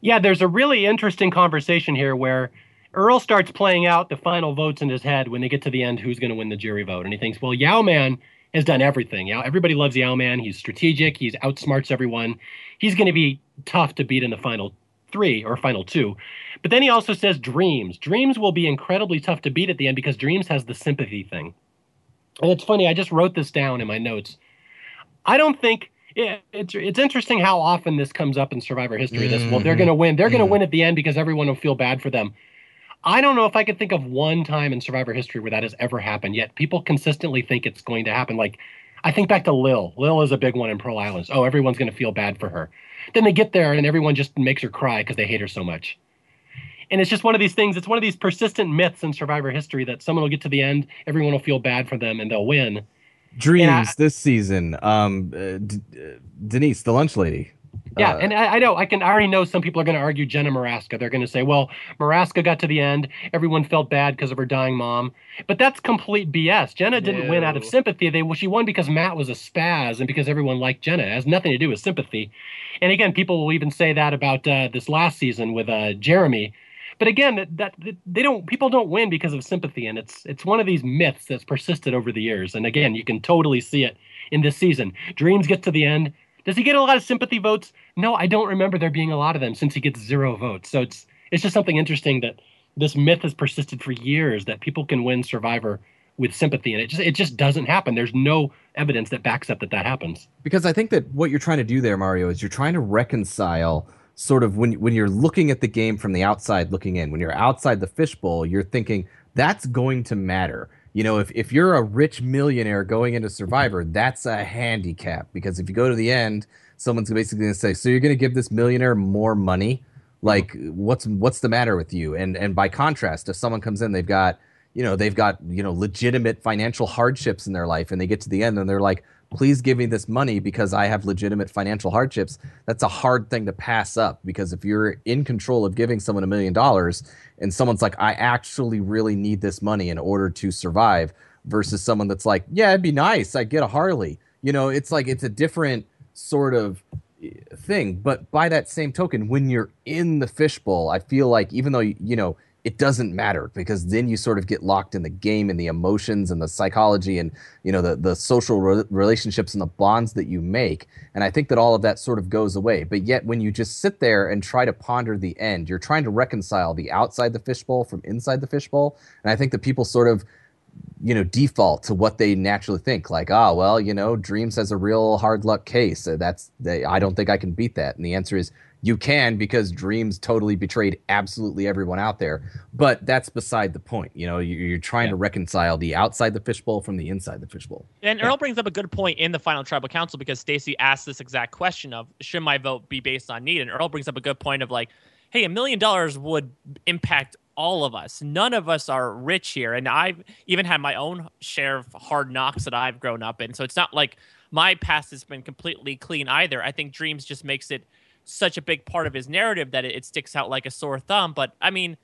Yeah, there's a really interesting conversation here where Earl starts playing out the final votes in his head when they get to the end who's going to win the jury vote. And he thinks, well, Yau-Man has done everything. Yau, everybody loves Yau-Man. He's strategic. He's outsmarts everyone. He's going to be tough to beat in the final three or final two. But then he also says Dreamz. Dreamz will be incredibly tough to beat at the end because Dreamz has the sympathy thing. And it's funny, I just wrote this down in my notes. I don't think yeah, it's it's interesting how often this comes up in Survivor history. This well, they're going to win. They're going to Mhm. win at the end because everyone will feel bad for them. I don't know if I could think of one time in Survivor history where that has ever happened. Yet people consistently think it's going to happen. Like I think back to Lil. Lil is a big one in Pearl Islands. Oh, everyone's going to feel bad for her. Then they get there and everyone just makes her cry because they hate her so much. And it's just one of these things. It's one of these persistent myths in Survivor history that someone will get to the end, everyone will feel bad for them, and they'll win. Dreamz I- this season. Um, uh, D- uh, Denise, the lunch lady. Yeah, Uh, and I, I know I can I already know some people are going to argue Jenna Morasca. They're going to say, well, Morasca got to the end, everyone felt bad because of her dying mom, but that's complete BS. Jenna didn't win out of sympathy. They well, she won because Matt was a spaz and because everyone liked Jenna. It has nothing to do with sympathy. And again, people will even say that about uh, this last season with uh, Jeremy. But again, that, that they don't people don't win because of sympathy, and it's it's one of these myths that's persisted over the years. And again, you can totally see it in this season. Dreamz get to the end. Does he get a lot of sympathy votes? No, I don't remember there being a lot of them since he gets zero votes. So it's it's just something interesting that this myth has persisted for years that people can win Survivor with sympathy, and it just it just doesn't happen. There's no evidence that backs up that that happens. because I think that what you're trying to do there, Mario, is you're trying to reconcile sort of when when you're looking at the game from the outside looking in. When you're outside the fishbowl, you're thinking that's going to matter. You know, if if you're a rich millionaire going into Survivor, that's a handicap because if you go to the end, someone's basically going to say, "So you're going to give this millionaire more money? Like, what's what's the matter with you?" And and by contrast, if someone comes in, they've got you know they've got you know legitimate financial hardships in their life, and they get to the end and they're like, please give me this money because I have legitimate financial hardships. That's a hard thing to pass up because if you're in control of giving someone a million dollars and someone's like, I actually really need this money in order to survive, versus someone that's like, yeah, it'd be nice. I get a Harley. You know, it's like it's a different sort of eh, thing. But by that same token, when you're in the fishbowl, I feel like even though, you know, it doesn't matter because then you sort of get locked in the game and the emotions and the psychology and you know the the social re- relationships and the bonds that you make. And i think that all of that sort of goes away. But yet when you just sit there and try to ponder the end you're trying to reconcile the outside the fishbowl from inside the fishbowl. And i think that people sort of you know default to what they naturally think like ah well you know Dreamz has a real hard luck case. That's they, i don't think i can beat that. And the answer is you can because Dreamz totally betrayed absolutely everyone out there but that's beside the point you know you- you're trying to reconcile the outside the fishbowl from the inside the fishbowl And Earl brings up a good point in the final tribal council because Stacy asked this exact question of should my vote be based on need? And Earl brings up a good point of like, hey, a million dollars would impact all of us. None of us are rich here, and I've even had my own share of hard knocks that I've grown up in. So it's not like my past has been completely clean either. I think Dreamz just makes it such a big part of his narrative that it, it sticks out like a sore thumb. But I mean,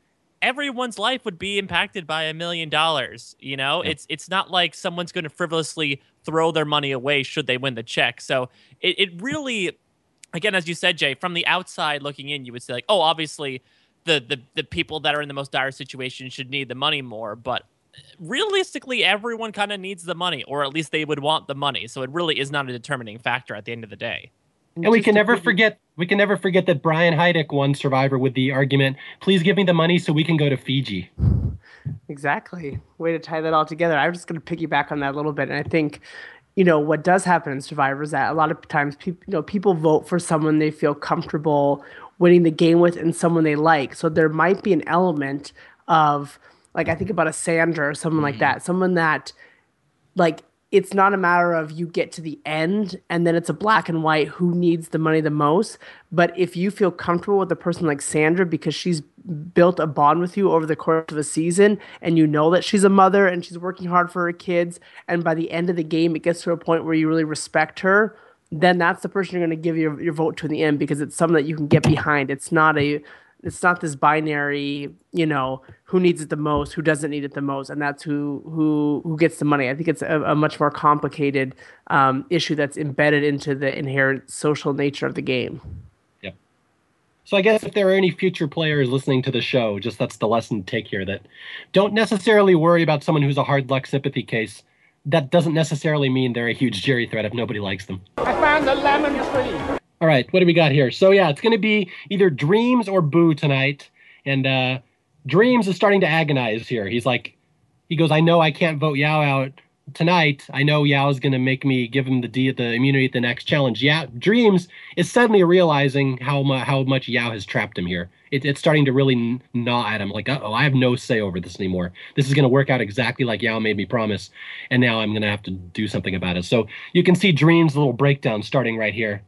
everyone's life would be impacted by a million dollars. You know, Yep. it's it's not like someone's going to frivolously throw their money away should they win the check. So it, it really, again, as you said, Jay, from the outside looking in, you would say like, oh, obviously, the the the people that are in the most dire situation should need the money more, but. Realistically, everyone kind of needs the money, or at least they would want the money. So it really is not a determining factor at the end of the day. And we can never forget we can never forget that Brian Heidik won Survivor with the argument, "Please give me the money so we can go to Fiji." Exactly. Way to tie that all together. I'm just going to piggyback on that a little bit, and I think, you know, what does happen in Survivor is that a lot of times, people, you know, people vote for someone they feel comfortable winning the game with, and someone they like. So there might be an element of, like, I think about a Sandra or someone like mm-hmm. that, someone that, like, it's not a matter of you get to the end and then it's a black and white who needs the money the most. But if you feel comfortable with a person like Sandra because she's built a bond with you over the course of a season and you know that she's a mother and she's working hard for her kids, and by the end of the game it gets to a point where you really respect her, then that's the person you're going to give your, your vote to in the end because it's someone that you can get behind. It's not a it's not this binary, you know, who needs it the most, who doesn't need it the most, and that's who who who gets the money. I think it's a, a much more complicated um, issue that's embedded into the inherent social nature of the game. Yeah. So I guess if there are any future players listening to the show, just that's the lesson to take here that don't necessarily worry about someone who's a hard luck sympathy case. That doesn't necessarily mean they're a huge jury threat if nobody likes them. I found the lemon tree. All right, what do we got here? So yeah, it's going to be either Dreamz or Boo tonight, and uh, Dreamz is starting to agonize here. He's like, he goes, "I know I can't vote Yau out tonight. I know Yau's going to make me give him the D at the immunity at the next challenge." Yeah, Dreamz is suddenly realizing how how much Yau has trapped him here. It, it's starting to really gnaw at him. Like, oh, I have no say over this anymore. This is going to work out exactly like Yau made me promise, and now I'm going to have to do something about it. So you can see Dreamz' little breakdown starting right here.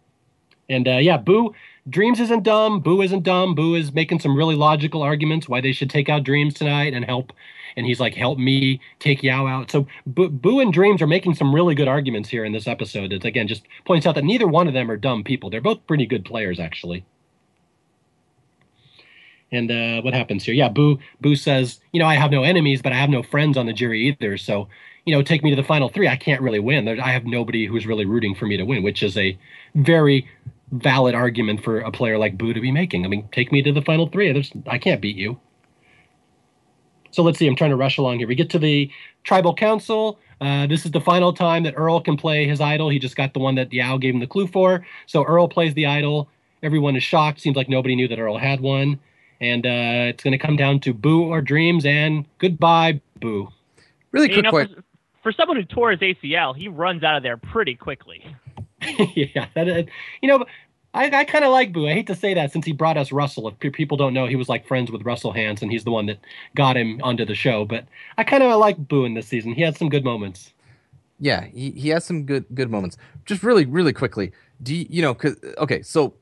And uh, yeah, Boo, Dreamz isn't dumb. Boo isn't dumb. Boo is making some really logical arguments why they should take out Dreamz tonight and help. And he's like, help me take Yau out. So Boo, Boo and Dreamz are making some really good arguments here in this episode. It's again just points out that neither one of them are dumb people. They're both pretty good players, actually. And uh, what happens here? Yeah, Boo Boo says, you know, I have no enemies, but I have no friends on the jury either. So, you know, take me to the final three. I can't really win. I have nobody who's really rooting for me to win, which is a very valid argument for a player like Boo to be making. I mean, take me to the final three. There's, I can't beat you. So let's see. I'm trying to rush along here. We get to the tribal council. Uh, this is the final time that Earl can play his idol. He just got the one that Yau gave him the clue for. So Earl plays the idol. Everyone is shocked. Seems like nobody knew that Earl had one. And uh, it's going to come down to Boo or Dreamz. And goodbye, Boo. Really You quick know, question. for, for someone who tore his ACL, he runs out of there pretty quickly. yeah, that, uh, you know, I, I kind of like Boo. I hate to say that since he brought us Russell. If people don't know, he was like friends with Russell Hantz. He's the one that got him onto the show. But I kind of like Boo in this season. He had some good moments. Yeah, he, he has some good good moments. Just really really quickly, do you, you know? Cause okay, so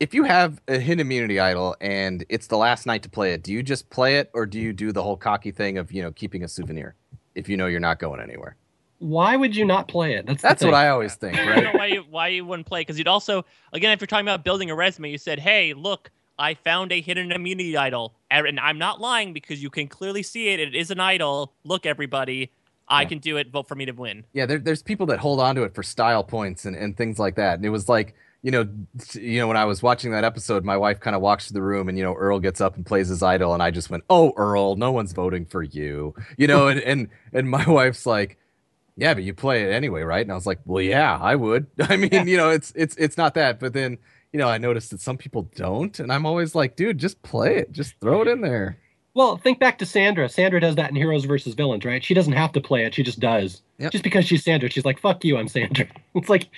if you have a hidden immunity idol and it's the last night to play it, do you just play it or do you do the whole cocky thing of you know keeping a souvenir if you know you're not going anywhere? Why would you not play it? That's That's what. I always think, I don't know why you why you wouldn't play because you'd also again if you're talking about building a resume, you said, "Hey, look, I found a hidden immunity idol," er, and I'm not lying because you can clearly see it. It is an idol. Look, everybody, I Yeah. can do it. Vote for me to win. yeah, there, there's people that hold on to it for style points and, and things like that. And it was like, you know, you know, when I was watching that episode, my wife kind of walks to the room and, you know, Earl gets up and plays his idol. And I just went, Oh, Earl, no one's voting for you, you know, and, and, and my wife's like, yeah, but you play it anyway, right? And I was like, well, yeah, I would. I mean, you know, it's, it's, it's not that, but then, you know, I noticed that some people don't. And I'm always like, dude, just play it. Just throw it in there. Well, think back to Sandra. Sandra does that in Heroes versus Villains, right? She doesn't have to play it; she just does. Yep. Just because she's Sandra, she's like, "Fuck you, I'm Sandra." It's like,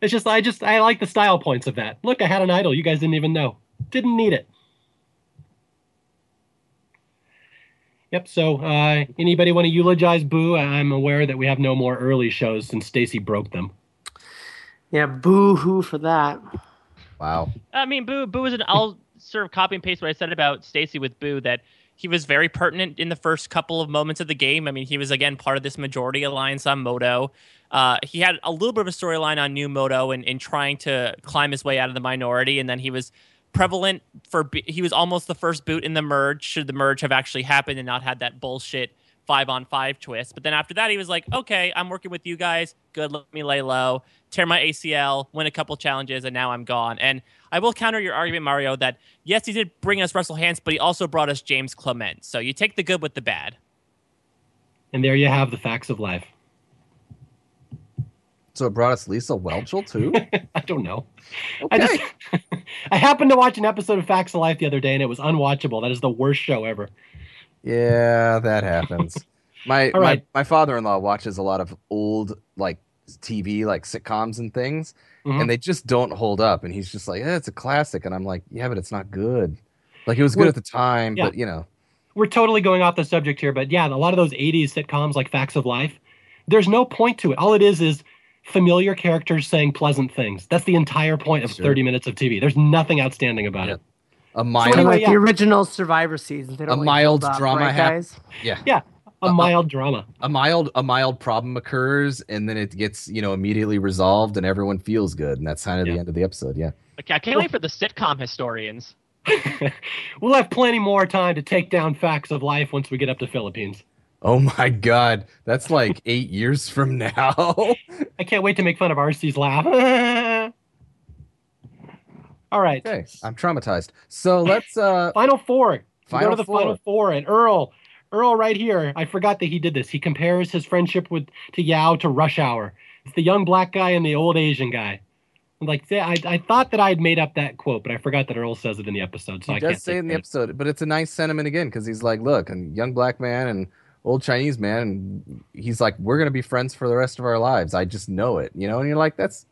it's just, I just, I like the style points of that. Look, I had an idol. You guys didn't even know. Didn't need it. Yep. So, uh, anybody want to eulogize Boo? I'm aware that we have no more early shows since Stacy broke them. Yeah, boo hoo for that. Wow. I mean, Boo, Boo is an. I'll sort of copy and paste what I said about Stacy with Boo. That He was very pertinent in the first couple of moments of the game. I mean, he was again part of this majority alliance on Moto. Uh, he had a little bit of a storyline on New Moto and in trying to climb his way out of the minority, and then he was prevalent for he was almost the first boot in the merge. Should the merge have actually happened and not had that bullshit five on five twist. But then after that, he was like, okay, I'm working with you guys. Good, let me lay low, tear my ACL, win a couple challenges, and now I'm gone. And I will counter your argument, Mario, that yes, he did bring us Russell Hantz, but he also brought us James Clement. So you take the good with the bad. And there you have the facts of life. So it brought us Lisa Whelchel too. I don't know. Okay. I just I happened to watch an episode of Facts of Life the other day and it was unwatchable. That is the worst show ever. Yeah, that happens. My All right. my, my father-in-law watches a lot of old like TV, like sitcoms and things, Mhm. and they just don't hold up. And he's just like, eh, "It's a classic," and I'm like, "Yeah, but it's not good. Like it was good Well, at the time, yeah. but you know, We're totally going off the subject here, but yeah, a lot of those 80s sitcoms like Facts of Life, there's no point to it. All it is is familiar characters saying pleasant things. That's the entire point of Sure. 30 minutes of TV. There's nothing outstanding about Yep. it. a mild, of anyway, like yeah. the original Survivor seasons. They don't A really mild up, drama right, hap- guys? yeah, Yeah, a Uh, uh, mild drama. a mild a mild problem occurs, and then it gets you know immediately resolved, and everyone feels good, and that's kind of Yeah. the end of the episode. Yeah. Okay, I can't wait for the sitcom historians. we'll have plenty more time to take down Facts of Life once we get up to Philippines. Oh my God, that's like eight years from now. I can't wait to make fun of RC's laugh. All right. okay, I'm traumatized. So let's uh Final four. Final go to the four. final four, and Earl, Earl, right here. I forgot that he did this. He compares his friendship with to Yau to Rush Hour. It's the young black guy and the old Asian guy. I'm Like I, I thought that I had made up that quote, but I forgot that Earl says it in the episode. So he I can't does say it in the episode, but it's a nice sentiment again because he's like, look, and young black man and old Chinese man, he's like, we're gonna be friends for the rest of our lives. I just know it, you know. And you're like, that's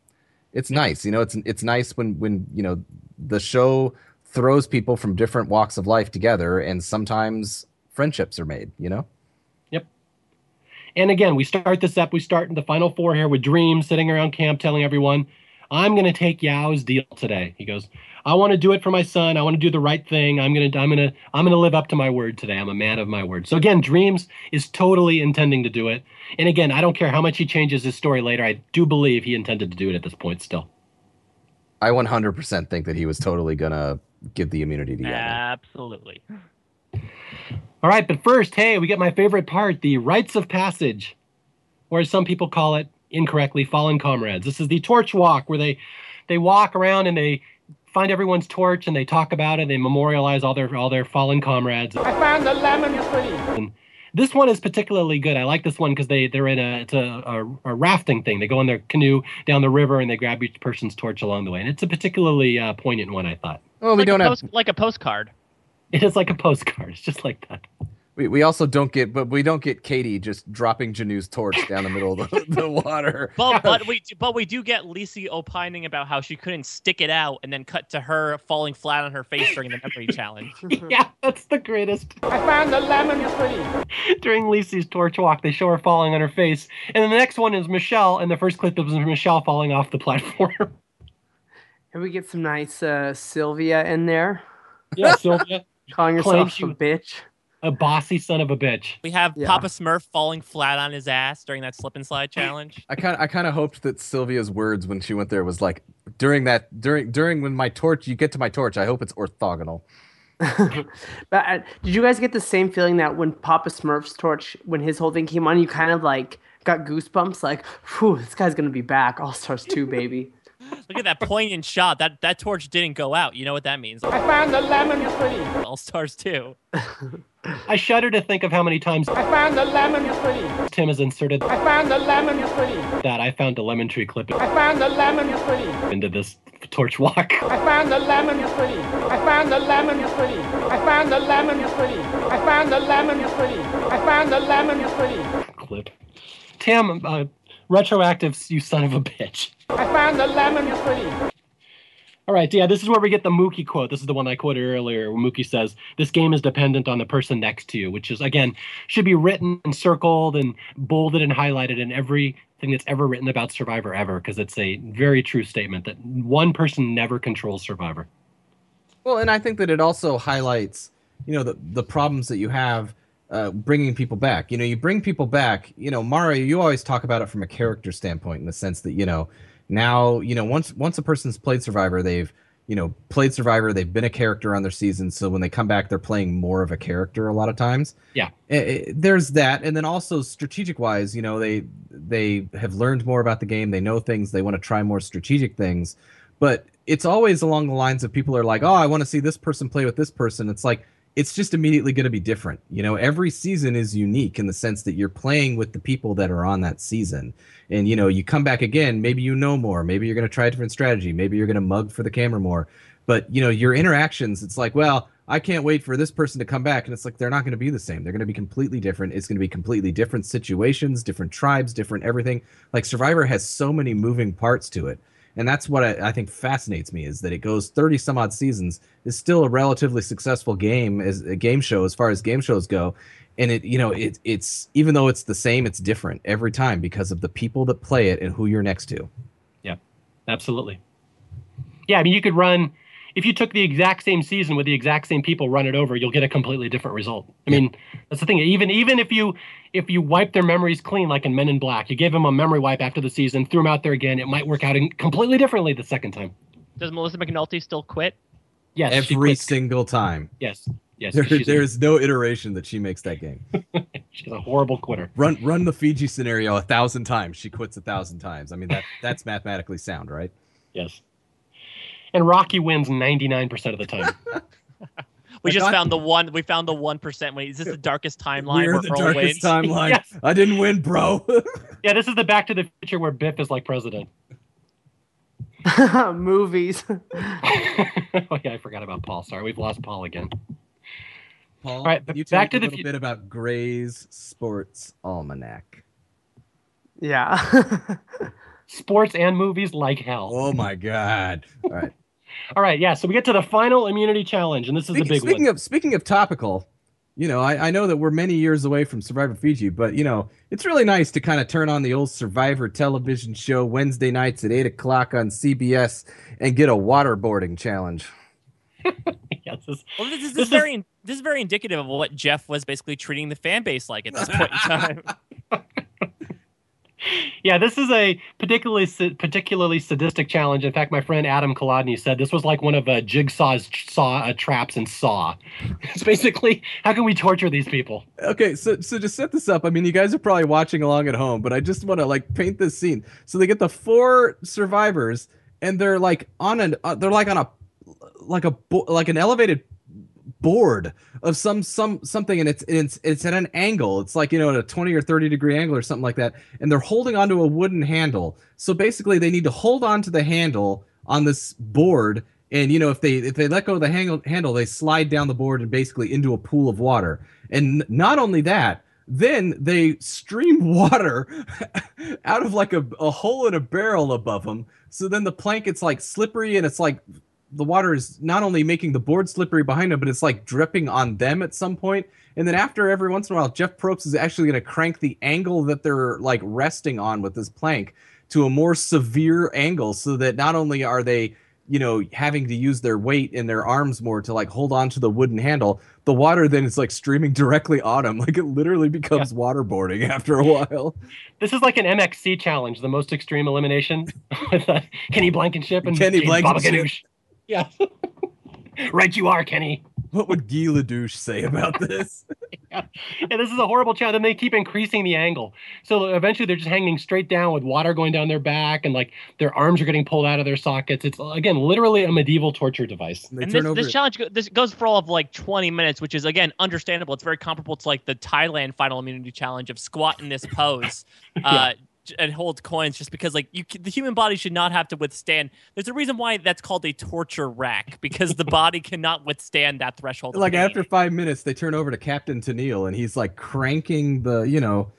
it's nice, you know. It's it's nice when when you know the show throws people from different walks of life together, and sometimes friendships are made, you know. Yep. And again, we start this up. We start in the final four here with Dream sitting around camp telling everyone, I'm to take Yau's deal today. He goes, I want to do it for my son. I want to do the right thing. I'm going to, I'm going to, I'm going to live up to my word today. I'm a man of my word. So again, Dreamz is totally intending to do it. And again, I don't care how much he changes his story later. I do believe he intended to do it at this point still. I 100% think that he was totally gonna give the immunity to Yau. Absolutely. All right, but first, hey, we get my favorite part, the rites of passage, or as some people call it incorrectly, fallen comrades. This is the torch walk where they they walk around and they find everyone's torch and they talk about it, they memorialize all their all their fallen comrades. I found the lemon tree. This one is particularly good. I like this one because they they're in a it's a, a, a rafting thing. They go in their canoe down the river and they grab each person's torch along the way, and it's a particularly uh, poignant one. I thought Well, we like, don't a have. like a postcard. it is like a postcard. It's just like that. We, we also don't get, but we don't get Katie just dropping Janu's torch down the middle of the, the water. But but we do- but we do get Lisi opining about how she couldn't stick it out, and then cut to her falling flat on her face during the memory challenge. yeah, that's the greatest. I found the lemon tree. during Lisi's torch walk, they show her falling on her face. And then the next one is Michelle, and the first clip is Michelle falling off the platform. And we get some nice uh, Sylvia in there, yeah, Sylvia, calling Claims herself a bitch. A bossy son of a bitch. We have Yeah. Papa Smurf falling flat on his ass during that slip and slide challenge. I kind of I kind of hoped that Sylvia's words when she went there was like during that during during when my torch you get to my torch I hope it's orthogonal. but uh, did you guys get the same feeling that when Papa Smurf's torch, when his whole thing came on, you kind of like got goosebumps, like, "Whew, this guy's gonna be back, All Stars two, baby." Look at that poignant shot. That that torch didn't go out. You know what that means? I found the lemon tree. All Stars too. I shudder to think of how many times I found the lemon tree. Tim has inserted I found the lemon tree. that. I found a lemon tree clip I found the lemon tree. into this torch walk. I found the lemon tree. I found the lemon tree. I found the lemon tree. I found the lemon tree. I found the lemon tree. clip. Tim, uh, retroactive, you son of a bitch. I found the lemon tree. All right, yeah, this is where we get the Mookie quote. This is the one I quoted earlier, where Mookie says, This game is dependent on the person next to you, which is, again, should be written and circled and bolded and highlighted in everything that's ever written about Survivor ever, because it's a very true statement that one person never controls Survivor. Well, and I think that it also highlights you know the the problems that you have uh, bringing people back. You know, you bring people back. You know, Mario, you always talk about it from a character standpoint, in the sense that you know now you know once once a person's played Survivor, they've you know played Survivor, they've been a character on their season, so when they come back, they're playing more of a character a lot of times. Yeah. Eh, eh, there's that, and then also strategic wise, you know, they they have learned more about the game, they know things, they want to try more strategic things, but it's always along the lines of people are like, oh, I want to see this person play with this person. It's like it's just immediately going to be different. You know, every season is unique in the sense that you're playing with the people that are on that season. And, you know, you come back again, maybe you know more, maybe you're going to try a different strategy, maybe you're going to mug for the camera more. But, you know, your interactions, it's like, well, I can't wait for this person to come back. And it's like, they're not going to be the same. They're going to be completely different. It's going to be completely different situations, different tribes, different everything. Like Survivor has so many moving parts to it and that's what I, I, think fascinates me is that it goes 30 some odd seasons is still a relatively successful game as a game show as far as game shows go. And it you know it, it's even though it's the same it's different every time because of the people that play it and who you're next to. Yeah absolutely. Yeah i mean you could run if you took the exact same season with the exact same people run it over, you'll get a completely different result. I mean, that's the thing. Even even if you if you wipe their memories clean, like in Men in Black, you gave them a memory wipe after the season, threw them out there again, it might work out in completely differently the second time. Does Melissa McNulty still quit? Yes, every single time. Yes, yes. There, there's no iteration that she makes that game. she's a horrible quitter. Run run the Fiji scenario a thousand times. She quits a thousand times. I mean that that's mathematically sound, right? Yes and Rocky wins 99% of the time. we just found the one. We found the one percent. Wait, is this the darkest timeline? We're the Earl darkest wins? timeline. yes. I didn't win, bro. yeah, this is the Back to the Future where Biff is like president. Movies. oh yeah, I forgot about Paul. Sorry, we've lost Paul again. Paul, All right, you back to a the little bit about Gray's Sports Almanac. Yeah. sports and movies like hell. Oh my god! All right. All right, yeah. So we get to the final immunity challenge, and this is speaking, the big speaking one. Of, speaking of topical, you know, I, I know that we're many years away from Survivor Fiji, but you know, it's really nice to kind of turn on the old Survivor television show Wednesday nights at eight o'clock on CBS and get a waterboarding challenge. yes, this, well, this, is, this, is very this is very indicative of what Jeff was basically treating the fan base like at this point in time. yeah, this is a particularly particularly sadistic challenge. In fact, my friend Adam Kolodny said this was like one of uh, Jigsaw's saw uh, traps and Saw. it's basically how can we torture these people? Okay, so so to set this up, I mean, you guys are probably watching along at home, but I just want to like paint this scene. So they get the four survivors, and they're like on an uh, they're like on a like a like an elevated board of some some something and it's it's it's at an angle. It's like you know at a 20 or 30 degree angle or something like that and they're holding onto a wooden handle. So basically they need to hold on to the handle on this board and you know if they if they let go of the handle handle they slide down the board and basically into a pool of water. And not only that then they stream water out of like a, a hole in a barrel above them so then the plank it's like slippery and it's like the water is not only making the board slippery behind them, but it's like dripping on them at some point. And then after every once in a while, Jeff Probst is actually going to crank the angle that they're like resting on with this plank to a more severe angle so that not only are they you know having to use their weight and their arms more to like hold on to the wooden handle the water then is like streaming directly on them. Like it literally becomes yeah. waterboarding after a while. This is like an mxc challenge the most extreme elimination with uh, kenny blankenship and kenny blankenship yeah. right, you are, Kenny. What would Guy Ledouche say about this? yeah. yeah, this is a horrible challenge. And they keep increasing the angle. So eventually they're just hanging straight down with water going down their back and like their arms are getting pulled out of their sockets. It's, again, literally a medieval torture device. And, and this, this challenge this goes for all of like 20 minutes, which is, again, understandable. It's very comparable to like the Thailand Final Immunity Challenge of squat in this pose. yeah. uh, and hold coins just because like you the human body should not have to withstand. There's a reason why that's called a torture rack because the body cannot withstand that threshold like after five minutes they turn over to captain Tennille and he's like cranking the you know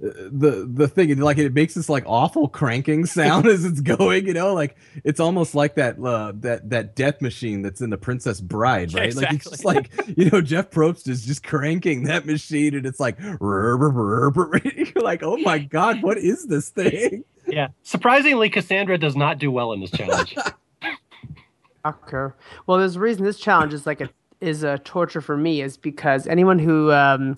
the the thing like it makes this like awful cranking sound as it's going you know? Like it's almost like that uh that that death machine that's in the princess bride right? Exactly. like it's just like you know jeff probst is just cranking that machine and it's like you're like oh my god what is this thing? Yeah. Surprisingly cassandra does not do well in this challenge. Okay well there's a reason this challenge is like a is a torture for me is because anyone who um,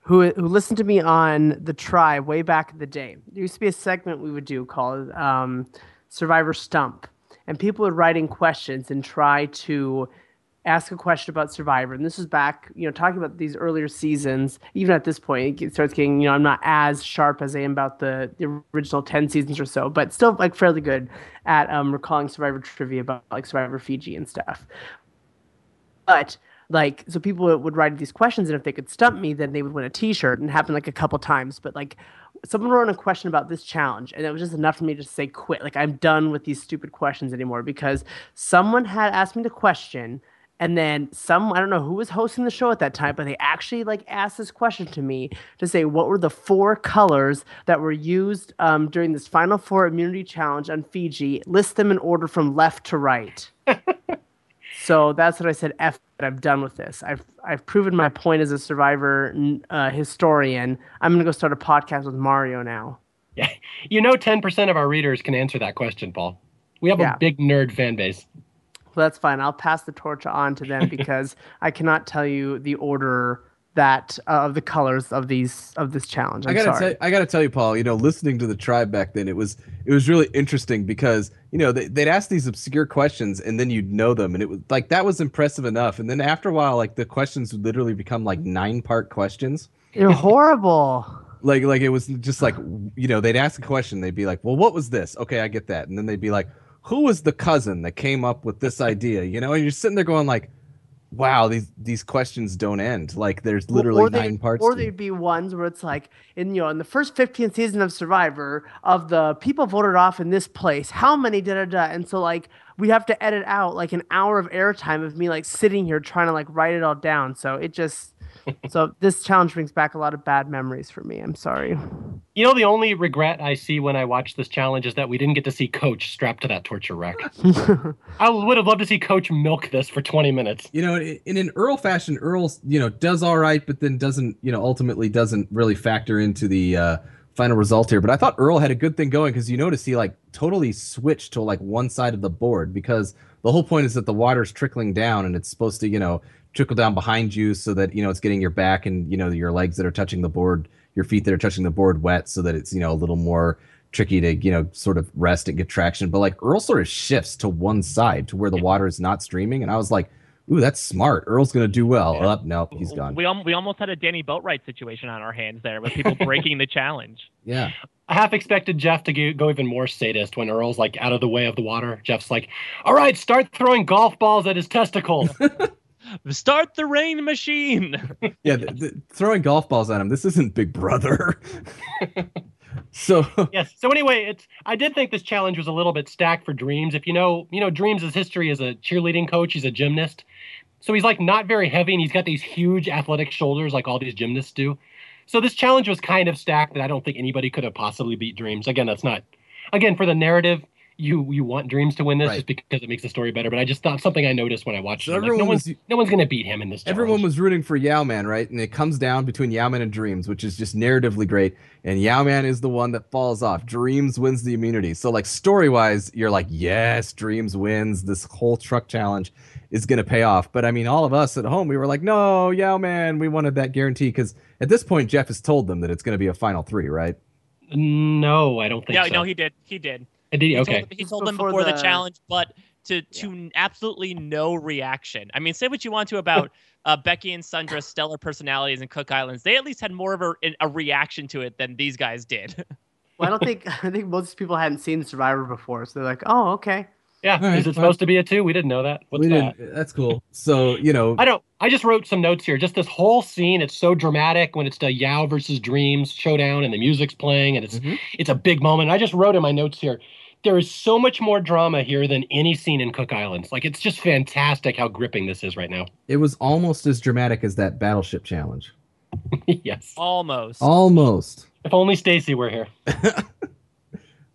who who listened to me on the Tribe way back in the day, there used to be a segment we would do called um, Survivor Stump, and people would write in questions and try to ask a question about Survivor. And this was back, you know, talking about these earlier seasons. Even at this point, it starts getting, you know, I'm not as sharp as I am about the, the original 10 seasons or so, but still like fairly good at um, recalling Survivor trivia about like Survivor Fiji and stuff. But like, so people would write these questions, and if they could stump me, then they would win a T-shirt. And it happened like a couple times. But like, someone wrote a question about this challenge, and it was just enough for me to say quit. Like, I'm done with these stupid questions anymore because someone had asked me the question and then some i don't know who was hosting the show at that time but they actually like asked this question to me to say what were the four colors that were used um, during this final four immunity challenge on fiji list them in order from left to right so that's what i said f it, i'm done with this i've i've proven my point as a survivor uh, historian i'm going to go start a podcast with mario now Yeah, you know, ten percent of our readers can answer that question, Paul. We have Yeah. a big nerd fan base. Well, that's fine. I'll pass the torch on to them because I cannot tell you the order that uh, of the colors of these of this challenge. I'm I gotta sorry. tell, I gotta tell you, Paul. You know, listening to the tribe back then, it was it was really interesting because you know they, they'd ask these obscure questions and then you'd know them, and it was like that was impressive enough. And then after a while, like the questions would literally become like nine part questions. You're horrible. Like like it was just like you know they'd ask a question, they'd be like, well, what was this? Okay, I get that, and then they'd be like, who was the cousin that came up with this idea? You know, and you're sitting there going like. Wow, these these questions don't end. Like there's literally or nine parts. Or they'd be ones where it's like in you know in the first 15 season of Survivor of the people voted off in this place, how many da da da, and so like we have to edit out like an hour of airtime of me like sitting here trying to like write it all down. So it just so this challenge brings back a lot of bad memories for me. I'm sorry. You know, the only regret I see when I watch this challenge is that we didn't get to see Coach strapped to that torture rack. I would have loved to see Coach milk this for 20 minutes. you know, in, in an Earl fashion, Earl, you know, does all right, but then doesn't, you know, ultimately doesn't really factor into the uh, final result here. But I thought Earl had a good thing going because you notice he like totally switched to like one side of the board because the whole point is that the water's trickling down and it's supposed to, you know, trickle down behind you so that you know it's getting your back and you know your legs that are touching the board, your feet that are touching the board wet, so that it's you know a little more tricky to you know sort of rest and get traction. But like Earl sort of shifts to one side to where the water is not streaming, and I was like, "Ooh, that's smart. Earl's gonna do well." Yeah. Up, nope, he's gone. We, al- we almost had a Danny Boatwright situation on our hands there with people breaking the challenge. Yeah, I half expected Jeff to go, go even more sadist when Earl's like out of the way of the water. Jeff's like, all right, start throwing golf balls at his testicles. Start the rain machine. yeah. th- th- throwing golf balls at him. This isn't Big Brother. so yes. So anyway, it's I did think this challenge was a little bit stacked for Dreamz. If you know, you know, Dreamz' is history as a cheerleading coach, he's a gymnast. So he's like not very heavy and he's got these huge athletic shoulders like all these gymnasts do. So this challenge was kind of stacked that I don't think anybody could have possibly beat Dreamz. Again, that's not again for the narrative. You you want Dreamz to win this Right. just because it makes the story better. But I just thought something I noticed when I watched So it. Like, everyone no one's was- no one's gonna beat him in this. Challenge. Everyone was rooting for Yau Man, right? And it comes down between Yau Man and Dreamz, which is just narratively great. And Yau Man is the one that falls off. Dreamz wins the immunity. So, like story wise, you're like, yes, Dreamz wins. This whole truck challenge is going to pay off. But I mean, all of us at home, we were like, no, Yau Man, we wanted that guarantee because at this point, Jeff has told them that it's going to be a final three, right? No, I don't think yeah, so. no, he did. He did. I did- He okay. told, he told them Before before the, the- challenge, but to to absolutely no reaction. I mean, say what you want to about uh, Becky and Sundra's stellar personalities in Cook Islands. They at least had more of a, a reaction to it than these guys did. Well, I don't think I think most people hadn't seen Survivor before, so they're like, "Oh, okay." Yeah, All right, is it fine. supposed to be a two? We didn't know that. What's we that? didn't. That's cool. So, you know, I don't. I just wrote some notes here. Just this whole scene. It's so dramatic when it's the Yau versus Dreamz showdown and the music's playing and it's Mhm. it's a big moment. I just wrote in my notes here. There is so much more drama here than any scene in Cook Islands. Like it's just fantastic how gripping this is right now. it was almost as dramatic as that battleship challenge. yes. Almost. Almost. If only Stacy were here.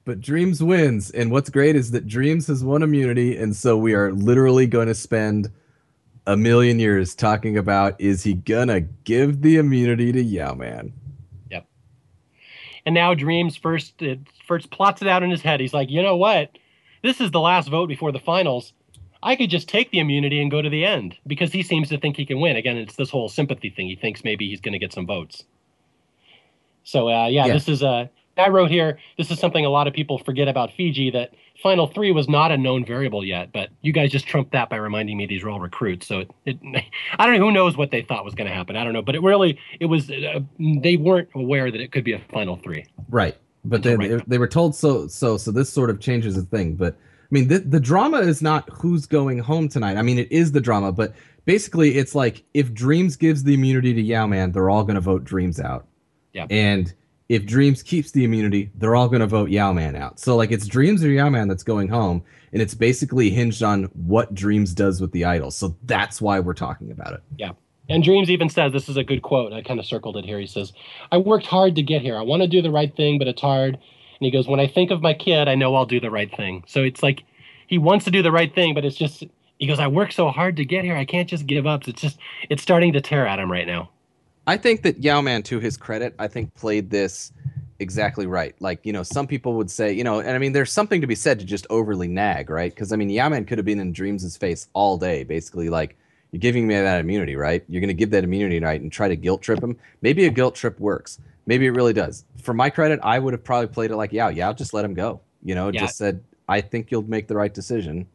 But Dreamz wins. And what's great is that Dreamz has won immunity. And so we are literally going to spend a million years talking about is he going to give the immunity to Yau-Man? And now Dreamz first it first plots it out in his head. He's like, you know what? This is the last vote before the finals. I could just take the immunity and go to the end because he seems to think he can win. Again, it's this whole sympathy thing. He thinks maybe he's going to get some votes. So uh, yeah, Yeah. this is a. I wrote here. This is something a lot of people forget about Fiji. That final three was not a known variable yet, but you guys just trumped that by reminding me these are all recruits. So it, it I don't know who knows what they thought was going to happen. I don't know, but it really it was. Uh, they weren't aware that it could be a final three. Right. But they, Right. they they were told so so so this sort of changes the thing. But I mean the the drama is not who's going home tonight. I mean it is the drama, but basically it's like if Dreamz gives the immunity to Yau Man, they're all gonna vote Dreamz out. Yeah. And if Dreamz keeps the immunity, they're all gonna vote Yau Man out. So like it's Dreamz or Yau Man that's going home, and it's basically hinged on what Dreamz does with the idol. So that's why we're talking about it. Yeah. And Dreamz even says this is a good quote. I kind of circled it here. He says, "I worked hard to get here. I want to do the right thing, but it's hard." And he goes, "When I think of my kid, I know I'll do the right thing." So it's like he wants to do the right thing, but it's just he goes, "I worked so hard to get here. I can't just give up." It's just it's starting to tear at him right now. I think that Yau Man, to his credit, I think played this exactly right. Like, you know, some people would say, you know, and I mean, there's something to be said to just overly nag, right? Because I mean, Yau Man could have been in Dreamz' face all day, basically, like, you're giving me that immunity, right? You're going to give that immunity right and try to guilt trip him. Maybe a guilt trip works. Maybe it really does. For my credit, I would have probably played it like Yau. Yau just let him go. You know, Yeah. just said, I think you'll make the right decision,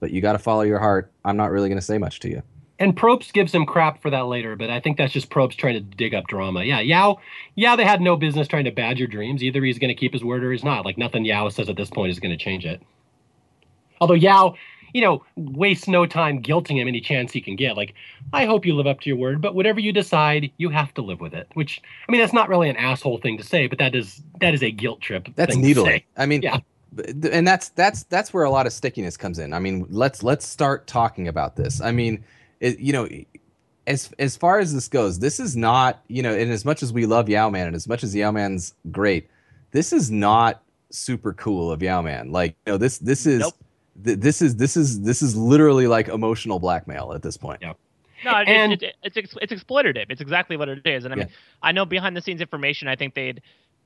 but you got to follow your heart. I'm not really going to say much to you. And Probst gives him crap for that later, but I think that's just Probst trying to dig up drama. Yeah, Yau, yeah, they had no business trying to badger Dreamz. Either he's going to keep his word or he's not. Like nothing Yau says at this point is going to change it. Although Yau, you know, wastes no time guilting him any chance he can get. Like, I hope you live up to your word, but whatever you decide, you have to live with it. Which, I mean, that's not really an asshole thing to say, but that is that is a guilt trip. That's thing to needling. I mean, Yeah. and that's that's that's where a lot of stickiness comes in. I mean, let's let's start talking about this. I mean, it, you know, as as far as this goes, this is not you know, and as much as we love Yau Man, and as much as Yau Man's great, this is not super cool of Yau Man. Like, you know, this this is. Nope. th- This is this is this is literally like emotional blackmail at this point. Yeah. No, it, And- it, it, it's it's exploitative. It's exactly what it is. And I mean, I know behind the scenes information. I think they'd,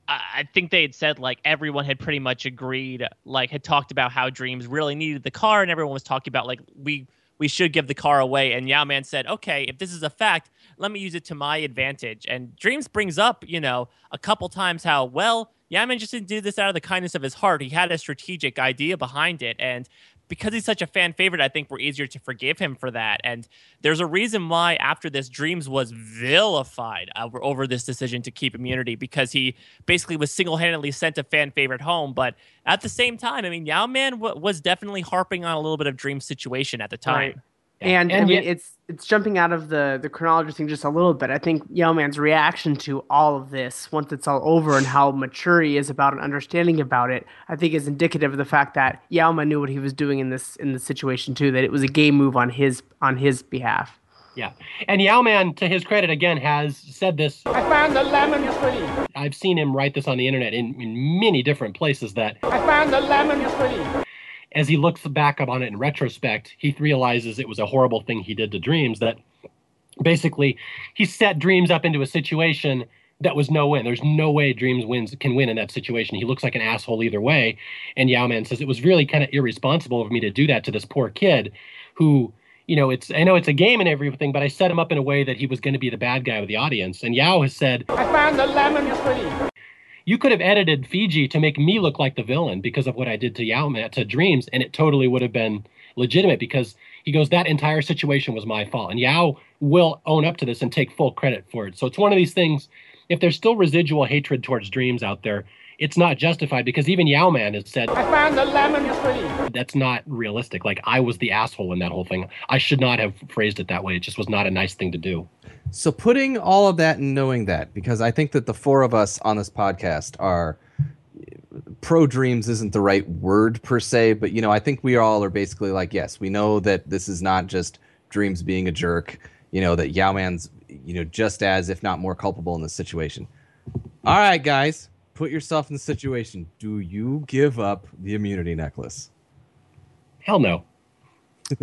I I think they had said like everyone had pretty much agreed, like had talked about how Dreamz really needed the car, and everyone was talking about like we we should give the car away. And Yau Man said, okay, if this is a fact, let me use it to my advantage. And Dreamz brings up, you know, a couple times how well Yau Man just didn't do this out of the kindness of his heart. He had a strategic idea behind it, and because he's such a fan favorite, I think we're easier to forgive him for that. And there's a reason why after this, Dreamz was vilified over, over this decision to keep immunity because he basically was single handedly sent a fan favorite home. But at the same time, I mean, Yau Man w- was definitely harping on a little bit of Dreamz' situation at the time. Right. And, And I mean, yet- it's it's jumping out of the the chronology thing just a little bit. I think Yau Man's reaction to all of this, once it's all over, and how mature he is about and understanding about it, I think is indicative of the fact that Yau Man knew what he was doing in this in this situation too. That it was a game move on his on his behalf. Yeah. And Yau Man, to his credit, again, has said this. I found the lemon tree. I've seen him write this on the internet in, in many different places that I found the lemon tree. As he looks back up on it in retrospect, he realizes it was a horrible thing he did to Dreamz. That basically he set Dreamz up into a situation that was no win. There's no way Dreamz wins can win in that situation. He looks like an asshole either way. And Yau Man says it was really kind of irresponsible of me to do that to this poor kid, who you know it's I know it's a game and everything, but I set him up in a way that he was going to be the bad guy with the audience. And Yau has said I found the lemon tree. You could have edited Fiji to make me look like the villain because of what I did to Yau Man, to Dreamz, and it totally would have been legitimate because he goes, that entire situation was my fault. And Yau will own up to this and take full credit for it. So it's one of these things, if there's still residual hatred towards Dreamz out there, it's not justified because even Yau Man has said I found the lemon tree. that's not realistic. Like I was the asshole in that whole thing. I should not have phrased it that way. It just was not a nice thing to do. So putting all of that and knowing that, because I think that the four of us on this podcast are pro dreamz isn't the right word per se, but you know, I think we all are basically like, yes, we know that this is not just dreamz being a jerk, you know, that Yau Man's, you know, just as if not more culpable in this situation. All right, guys, put yourself in the situation. Do you give up the immunity necklace? Hell no.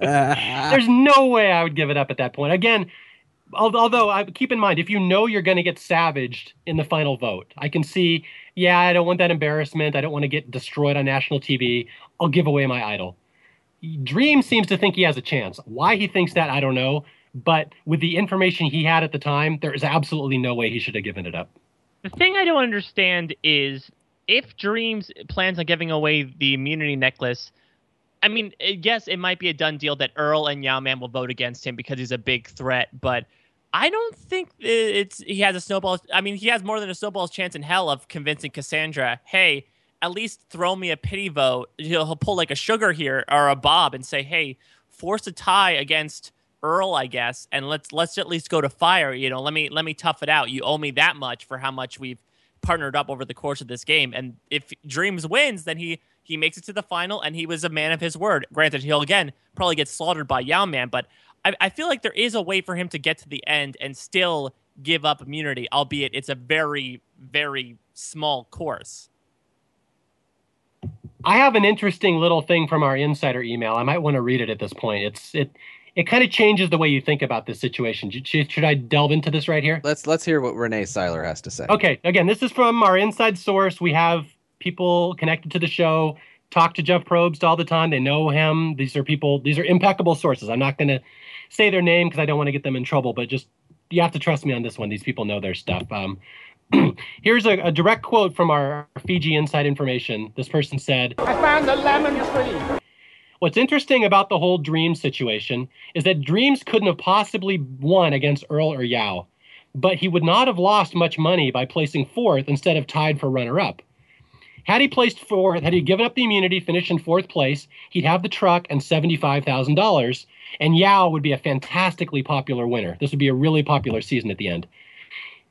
There's no way I would give it up at that point. Again, although I keep in mind, if you know you're going to get savaged in the final vote, I can see, yeah, I don't want that embarrassment. I don't want to get destroyed on national TV. I'll give away my idol. Dream seems to think he has a chance. Why he thinks that, I don't know. But with the information he had at the time, there is absolutely no way he should have given it up. The thing I don't understand is if Dreamz plans on giving away the immunity necklace, I mean, eh, yes, it might be a done deal that Earl and Yau-Man will vote against him because he's a big threat, but I don't think it's he has a snowball. I mean, he has more than a snowball's chance in hell of convincing Cassandra, hey, at least throw me a pity vote. He'll, he'll pull like a sugar here or a Bob and say, hey, force a tie against Earl, I guess, and let's let's at least go to fire. You know, let me let me tough it out. You owe me that much for how much we've partnered up over the course of this game. And if Dreamz wins, then he he makes it to the final, and he was a man of his word. Granted, he'll again probably get slaughtered by Yau-Man, but I, I feel like there is a way for him to get to the end and still give up immunity, albeit it's a very very small course. I have an interesting little thing from our insider email. I might want to read it at this point. It's it it kind of changes the way you think about this situation. Should, should I delve into this right here? Let's let's hear what Rene Syler has to say. Okay, again, this is from our inside source. We have people connected to the show, talk to Jeff Probst all the time. They know him. These are people. These are impeccable sources. I'm not going to say their name because I don't want to get them in trouble, but just you have to trust me on this one. These people know their stuff. Um, here's a, a, direct quote from our Fiji Inside Information. This person said, "I found the lemon tree." What's interesting about the whole Dream situation is that Dreamz couldn't have possibly won against Earl or Yau, but he would not have lost much money by placing fourth instead of tied for runner up. Had he placed fourth, had he given up the immunity, finished in fourth place, he'd have the truck and $75,000, and Yau would be a fantastically popular winner. This would be a really popular season at the end.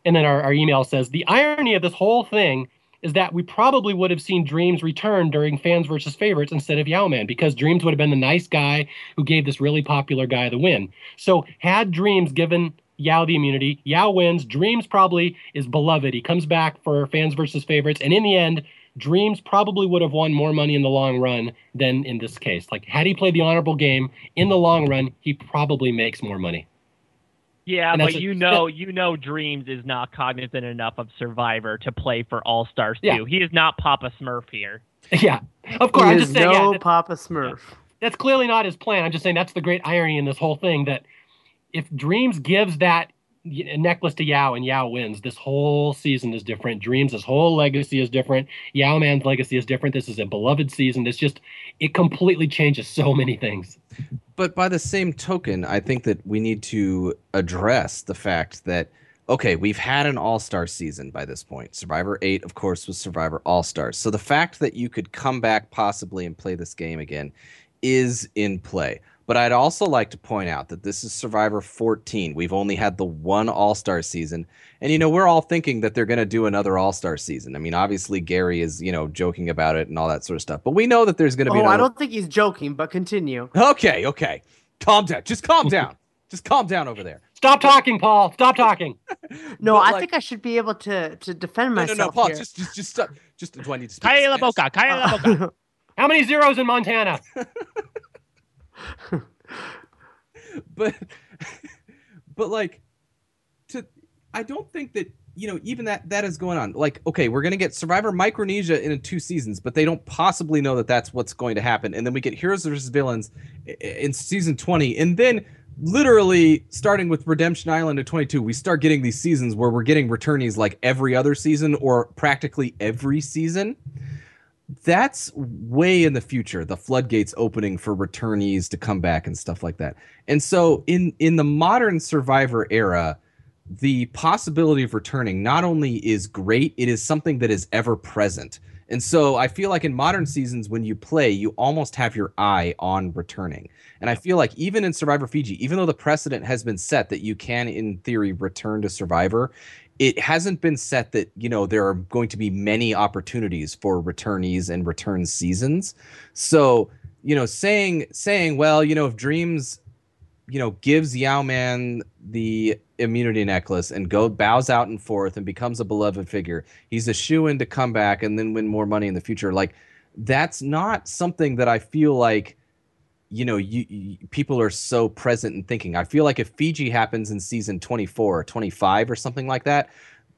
And then our, our email says the irony of this whole thing is that we probably would have seen Dreamz return during fans versus favorites instead of Yau-Man because Dreamz would have been the nice guy who gave this really popular guy the win. So had Dreamz given Yau the immunity, Yau wins. Dreamz probably is beloved. He comes back for fans versus favorites, and in the end, Dreamz probably would have won more money in the long run than in this case. Like had he played the honorable game in the long run, he probably makes more money. Yeah, but you know, you know, Dreamz is not cognizant enough of Survivor to play for All Stars yeah. too. He is not Papa Smurf here. Yeah, of course. He I'm just saying, no yeah, Papa Smurf. That's clearly not his plan. I'm just saying that's the great irony in this whole thing that if Dreamz gives that necklace to Yau and Yau wins, this whole season is different. Dreamz, his whole legacy is different. Yau-Man's legacy is different. This is a beloved season. It's just it completely changes so many things. But by the same token, I think that we need to address the fact that okay, we've had an All Star season by this point. Survivor 8, of course, was Survivor All Stars. So the fact that you could come back possibly and play this game again is in play. But I'd also like to point out that this is Survivor 14. We've only had the one All Star season. And, you know, we're all thinking that they're going to do another All Star season. I mean, obviously, Gary is, you know, joking about it and all that sort of stuff. But we know that there's going to be. Oh, another... I don't think he's joking, but continue. Okay, okay. Calm down. Just calm down. Just calm down over there. Stop talking, Paul. Stop talking. no, but I like, think I should be able to to defend myself. No, no, no, Paul. Here. Just, just, just stop. Just do I need to speak? Calla la boca. Calla la uh, boca. How many zeros in Montana? but but like to I don't think that you know even that that is going on. Like okay, we're to get Survivor Micronesia in two seasons, but they don't possibly know that that's what's going to happen. And then we get Heroes versus Villains in season 20 and then literally starting with Redemption Island at 22, we start getting these seasons where we're getting returnees like every other season or practically every season that's way in the future the floodgates opening for returnees to come back and stuff like that. And so in in the modern survivor era the possibility of returning not only is great it is something that is ever present. And so i feel like in modern seasons when you play you almost have your eye on returning. And i feel like even in survivor fiji even though the precedent has been set that you can in theory return to survivor it hasn't been set that you know there are going to be many opportunities for returnees and return seasons. So you know saying saying well you know if dreamz you know gives Yau-Man the immunity necklace and go bows out and forth and becomes a beloved figure he's a shoe in to come back and then win more money in the future like that's not something that i feel like you know you, you, people are so present and thinking i feel like if fiji happens in season 24 or 25 or something like that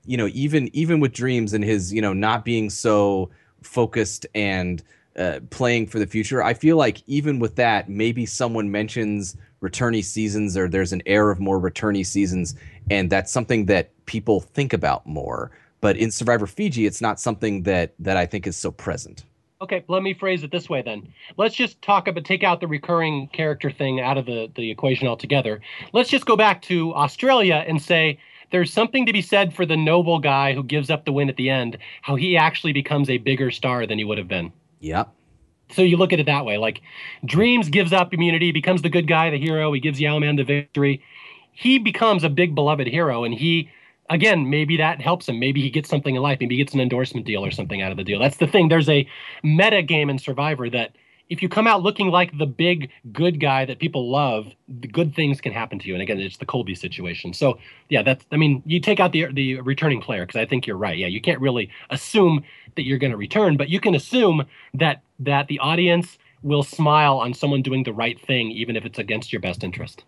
you know even even with dreamz and his you know not being so focused and uh, playing for the future. I feel like even with that, maybe someone mentions returnee seasons or there's an air of more returnee seasons, and that's something that people think about more. But in Survivor Fiji, it's not something that that I think is so present. Okay, let me phrase it this way then. Let's just talk about take out the recurring character thing out of the, the equation altogether. Let's just go back to Australia and say there's something to be said for the noble guy who gives up the win at the end, how he actually becomes a bigger star than he would have been. Yep. So you look at it that way. Like Dreamz gives up immunity, becomes the good guy, the hero. He gives Yau-Man the victory. He becomes a big beloved hero, and he again, maybe that helps him. Maybe he gets something in life. Maybe he gets an endorsement deal or something out of the deal. That's the thing. There's a meta game in Survivor that if you come out looking like the big good guy that people love, the good things can happen to you. And again, it's the Colby situation. So yeah, that's I mean, you take out the the returning player because I think you're right. Yeah, you can't really assume that you're going to return, but you can assume that that the audience will smile on someone doing the right thing, even if it's against your best interest.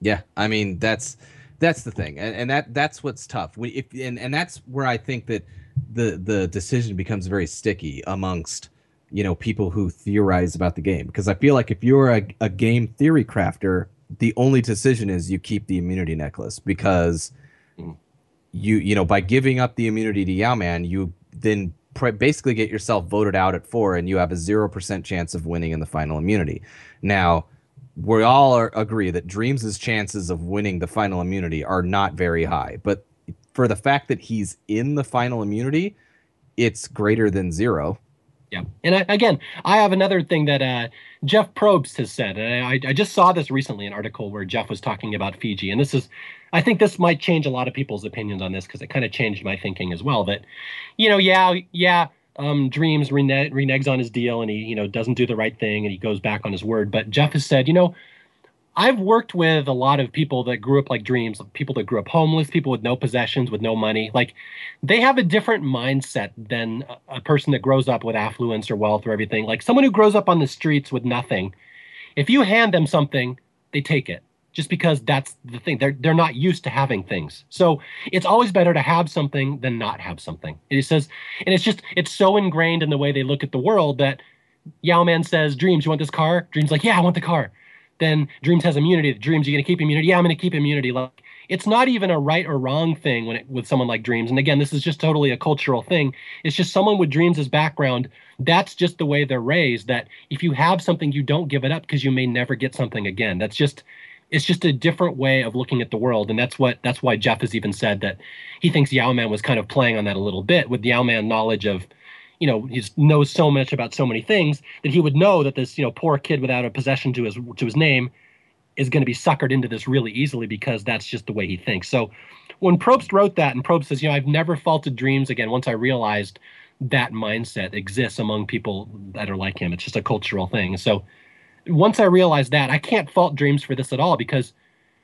Yeah, I mean that's that's the thing, and, and that that's what's tough. We, if and, and that's where I think that the the decision becomes very sticky amongst you know people who theorize about the game because I feel like if you're a, a game theory crafter, the only decision is you keep the immunity necklace because mm. you you know by giving up the immunity to Yau-Man, you then basically get yourself voted out at four, and you have a zero percent chance of winning in the final immunity. Now we all are, agree that Dreamz' chances of winning the final immunity are not very high. But for the fact that he's in the final immunity, it's greater than zero. Yeah. And I, again, I have another thing that uh, Jeff Probst has said. I, I just saw this recently, an article where Jeff was talking about Fiji. And this is, I think this might change a lot of people's opinions on this because it kind of changed my thinking as well. That, you know, yeah, yeah, um, Dreamz rene- reneges on his deal and he, you know, doesn't do the right thing and he goes back on his word. But Jeff has said, you know, I've worked with a lot of people that grew up like Dreamz, people that grew up homeless, people with no possessions, with no money. Like they have a different mindset than a person that grows up with affluence or wealth or everything. Like someone who grows up on the streets with nothing, if you hand them something, they take it just because that's the thing. They're they're not used to having things. So it's always better to have something than not have something. He says, and it's just it's so ingrained in the way they look at the world that Yau-Man says, Dreamz, you want this car? Dreamz like, yeah, I want the car. Then Dreamz has immunity. Dreamz, you're gonna keep immunity? Yeah, I'm gonna keep immunity. Like it's not even a right or wrong thing when it, with someone like Dreamz. And again, this is just totally a cultural thing. It's just someone with Dreamz' as background. That's just the way they're raised. That if you have something, you don't give it up because you may never get something again. That's just it's just a different way of looking at the world and that's what that's why jeff has even said that he thinks yau-man was kind of playing on that a little bit with yau-man knowledge of you know he knows so much about so many things that he would know that this you know poor kid without a possession to his to his name is going to be suckered into this really easily because that's just the way he thinks. So when probst wrote that and probst says you know i've never faulted dreamz again once i realized that mindset exists among people that are like him it's just a cultural thing. So once I realized that, I can't fault Dreamz for this at all because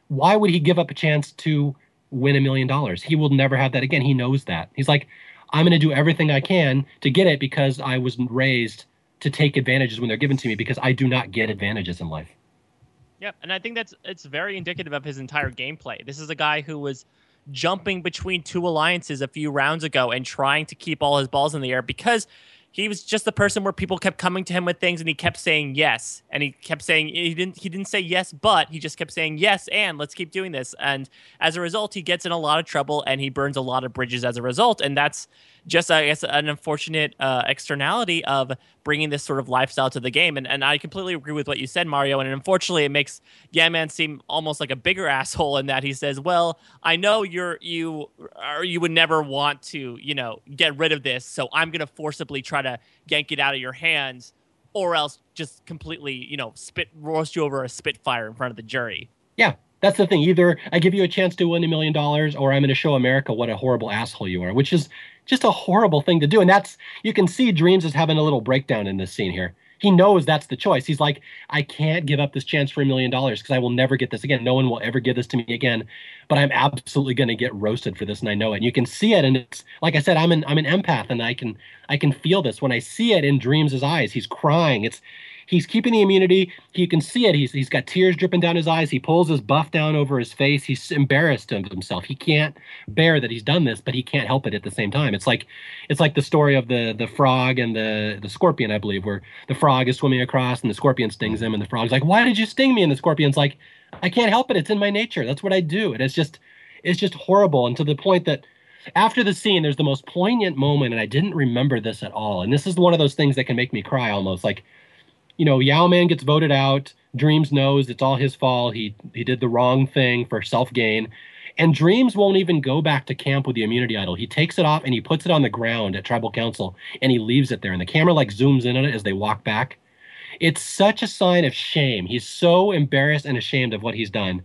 why would he give up a chance to win a million dollars? He will never have that again. He knows that. He's like, I'm going to do everything I can to get it because I was raised to take advantages when they're given to me because I do not get advantages in life. Yep, and I think that's it's very indicative of his entire gameplay. This is a guy who was jumping between two alliances a few rounds ago and trying to keep all his balls in the air because he was just the person where people kept coming to him with things and he kept saying yes. And he kept saying he didn't he didn't say yes but he just kept saying yes and let's keep doing this. And as a result he gets in a lot of trouble and he burns a lot of bridges as a result. And that's just I guess an unfortunate uh, externality of bringing this sort of lifestyle to the game. And and I completely agree with what you said, Mario. And unfortunately, it makes Yau-Man seem almost like a bigger asshole in that he says, "Well, I know you're you or you would never want to, you know, get rid of this, so I'm gonna forcibly try to yank it out of your hands." Or else just completely, you know, spit roast you over a spitfire in front of the jury. Yeah, that's the thing. Either I give you a chance to win a million dollars, or I'm going to show America what a horrible asshole you are, which is just a horrible thing to do. And that's you can see Dreamz is having a little breakdown in this scene here. He knows that's the choice. He's like, I can't give up this chance for a million dollars because I will never get this again. No one will ever give this to me again. But I'm absolutely going to get roasted for this, and I know it. And you can see it, and it's like I said, I'm an I'm an empath, and I can I can feel this when I see it in Dreamz' eyes. He's crying. It's he's keeping the immunity. He can see it. He's he's got tears dripping down his eyes. He pulls his buff down over his face. He's embarrassed of himself. He can't bear that he's done this, but he can't help it at the same time. It's like it's like the story of the the frog and the the scorpion, I believe, where the frog is swimming across and the scorpion stings him, and the frog's like, "Why did you sting me?" And the scorpion's like, "I can't help it. It's in my nature. That's what I do." And it's just it's just horrible, and to the point that after the scene, there's the most poignant moment, and I didn't remember this at all. And this is one of those things that can make me cry almost. Like, you know, Yau-Man gets voted out. Dreamz knows it's all his fault. He he did the wrong thing for self gain. And Dreams won't even go back to camp with the immunity idol. He takes it off and he puts it on the ground at tribal council and he leaves it there. And the camera like zooms in on it as they walk back. It's such a sign of shame. He's so embarrassed and ashamed of what he's done.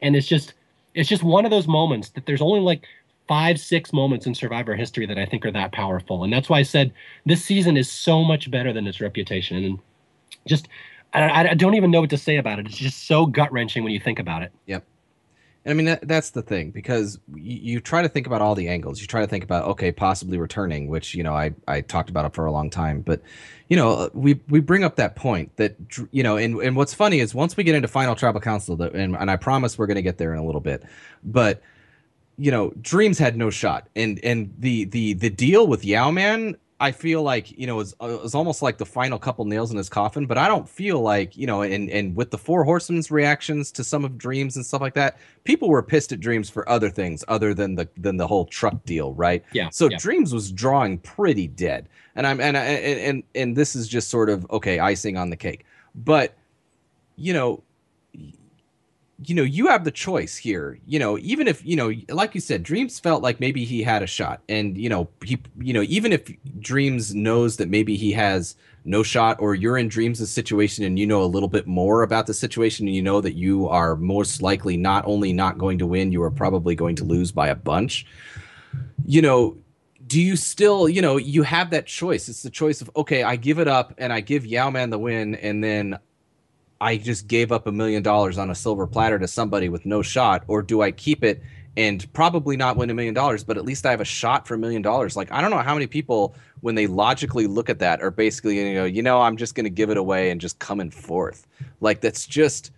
And it's just it's just one of those moments that there's only like five, six moments in Survivor history that I think are that powerful. And that's why I said this season is so much better than its reputation. And just, I, I don't even know what to say about it. It's just so gut wrenching when you think about it. Yep. And I mean, that, that's the thing because you, you, try to think about all the angles. You try to think about, okay, possibly returning, which, you know, I, I talked about it for a long time. But, you know, we, we bring up that point that, you know, and, and what's funny is once we get into final tribal council, and, and I promise we're going to get there in a little bit, but you know, Dreamz had no shot, and and the the the deal with Yau-Man, I feel like you know is was uh, almost like the final couple nails in his coffin. But I don't feel like you know, and and with the Four Horsemen's reactions to some of Dreamz and stuff like that, people were pissed at Dreamz for other things other than the than the whole truck deal, right? Yeah. So yeah. Dreamz was drawing pretty dead, and I'm and and and and this is just sort of okay, icing on the cake, but you know you know, you have the choice here. You know, even if, you know, like you said, Dreamz felt like maybe he had a shot. And, you know, he, you know, even if Dreamz knows that maybe he has no shot or you're in Dreamz' situation and you know a little bit more about the situation and you know that you are most likely not only not going to win, you are probably going to lose by a bunch. You know, do you still, you know, you have that choice. It's the choice of, okay, I give it up and I give Yau-Man the win and then I just gave up a million dollars on a silver platter to somebody with no shot, or do I keep it and probably not win a million dollars, but at least I have a shot for a million dollars? Like I don't know how many people, when they logically look at that, are basically you know, you know, I'm just going to give it away and just come in fourth. Like that's just,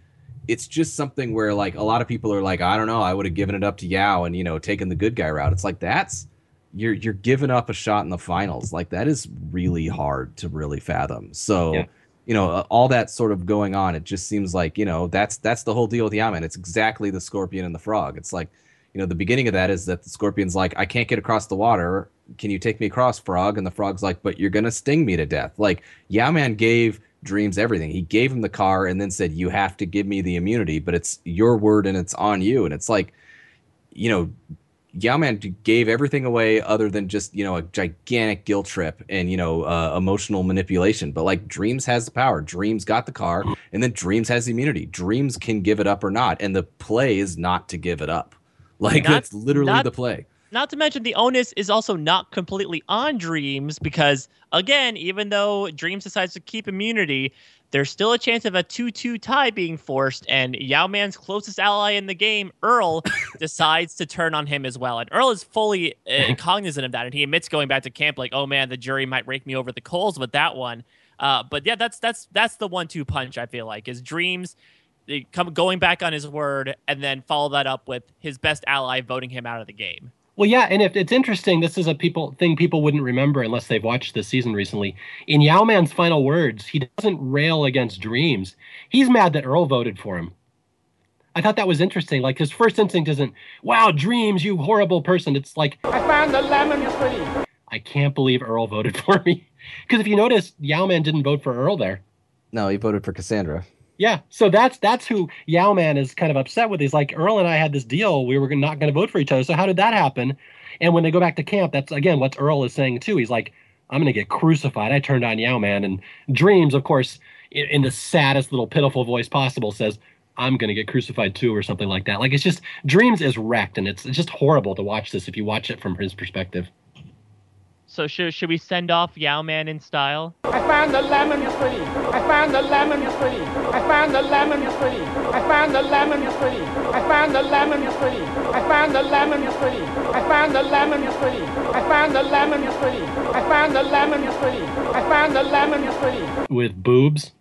it's just something where like a lot of people are like, I don't know, I would have given it up to Yau and you know taken the good guy route. It's like that's you're you're giving up a shot in the finals. Like that is really hard to really fathom. So. Yeah you know uh, all that sort of going on it just seems like you know that's that's the whole deal with yau-man it's exactly the scorpion and the frog. It's like you know the beginning of that is that the scorpion's like i can't get across the water. Can you take me across frog? And the frog's like but you're gonna sting me to death. Like yau-man gave dreamz everything. He gave him the car and then said you have to give me the immunity but it's your word and it's on you. And it's like you know Yau-Man gave everything away other than just you know a gigantic guilt trip and you know uh, emotional manipulation. But like Dreamz has the power. Dreamz got the car, and then Dreamz has the immunity. Dreamz can give it up or not, and the play is not to give it up. Like not, that's literally not, the play. Not to mention the onus is also not completely on Dreamz because again, even though Dreamz decides to keep immunity, there's still a chance of a 2-2 tie being forced and Yau-Man's closest ally in the game, Earl, decides to turn on him as well. And Earl is fully uh, cognizant of that and he admits going back to camp like, "Oh man, the jury might rake me over the coals with that one." Uh, but yeah, that's that's that's the one-two punch I feel like. Is Dreamz come going back on his word and then follow that up with his best ally voting him out of the game. Well, yeah, and if it's interesting, this is a people thing people wouldn't remember unless they've watched this season recently. In Yau-Man's final words, he doesn't rail against Dreamz. He's mad that Earl voted for him. I thought that was interesting. Like his first instinct isn't, "Wow, Dreamz, you horrible person." It's like, "I found the lemon tree." I can't believe Earl voted for me. Because if you notice, Yau-Man didn't vote for Earl there. No, he voted for Cassandra. Yeah, so that's that's who Yau-Man is kind of upset with. He's like, Earl and I had this deal; we were not going to vote for each other. So how did that happen? And when they go back to camp, that's again what Earl is saying too. He's like, I'm going to get crucified. I turned on Yau-Man, and Dreamz, of course, in, in the saddest little pitiful voice possible, says, I'm going to get crucified too, or something like that. Like it's just Dreamz is wrecked, and it's, it's just horrible to watch this if you watch it from his perspective. So should should we send off Yau-Man in style? I found the lemon tree. I found the lemon tree. I found the lemon tree. I found the lemon tree. I found the lemon tree. I found the lemon tree. I found the lemon tree. I found the lemon tree. I found the lemon tree. I found the lemon tree. With boobs.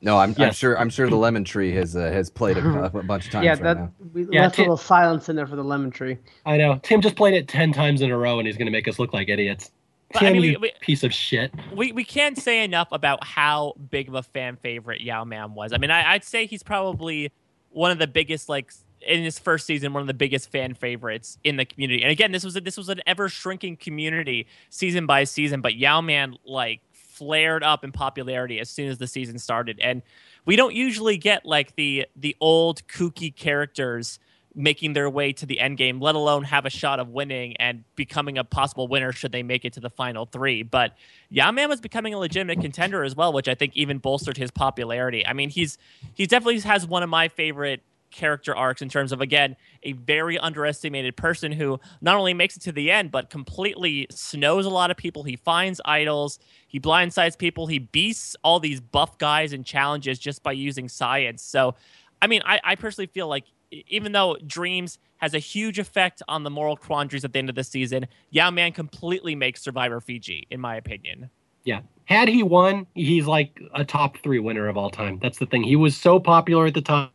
No, I'm, I'm sure. I'm sure the lemon tree has uh, has played a, a bunch of times yeah, right that now. we Yeah, left Ti- a little silence in there for the lemon tree. I know. Tim just played it 10 times in a row and he's going to make us look like idiots. But, I mean, we- you we- piece of shit. we we can't say enough about how big of a fan favorite Yau Man was. I mean, I, I'd say he's probably one of the biggest, like in his first season, one of the biggest fan favorites in the community. And again, this was a, this was an ever shrinking community season by season, but Yao Man like flared up in popularity as soon as the season started. And we don't usually get like the the old kooky characters making their way to the end game, let alone have a shot of winning and becoming a possible winner should they make it to the final three. But Yau Man was becoming a legitimate contender as well, which I think even bolstered his popularity. I mean, he's he definitely has one of my favorite character arcs in terms of again a very underestimated person who not only makes it to the end but completely snows a lot of people he finds idols he blindsides people he beasts all these buff guys and challenges just by using science so i mean i, I personally feel like even though dreamz has a huge effect on the moral quandaries at the end of the season yau man completely makes survivor fiji in my opinion Yeah. Had he won, he's like a top three winner of all time. That's the thing. He was so popular at the time.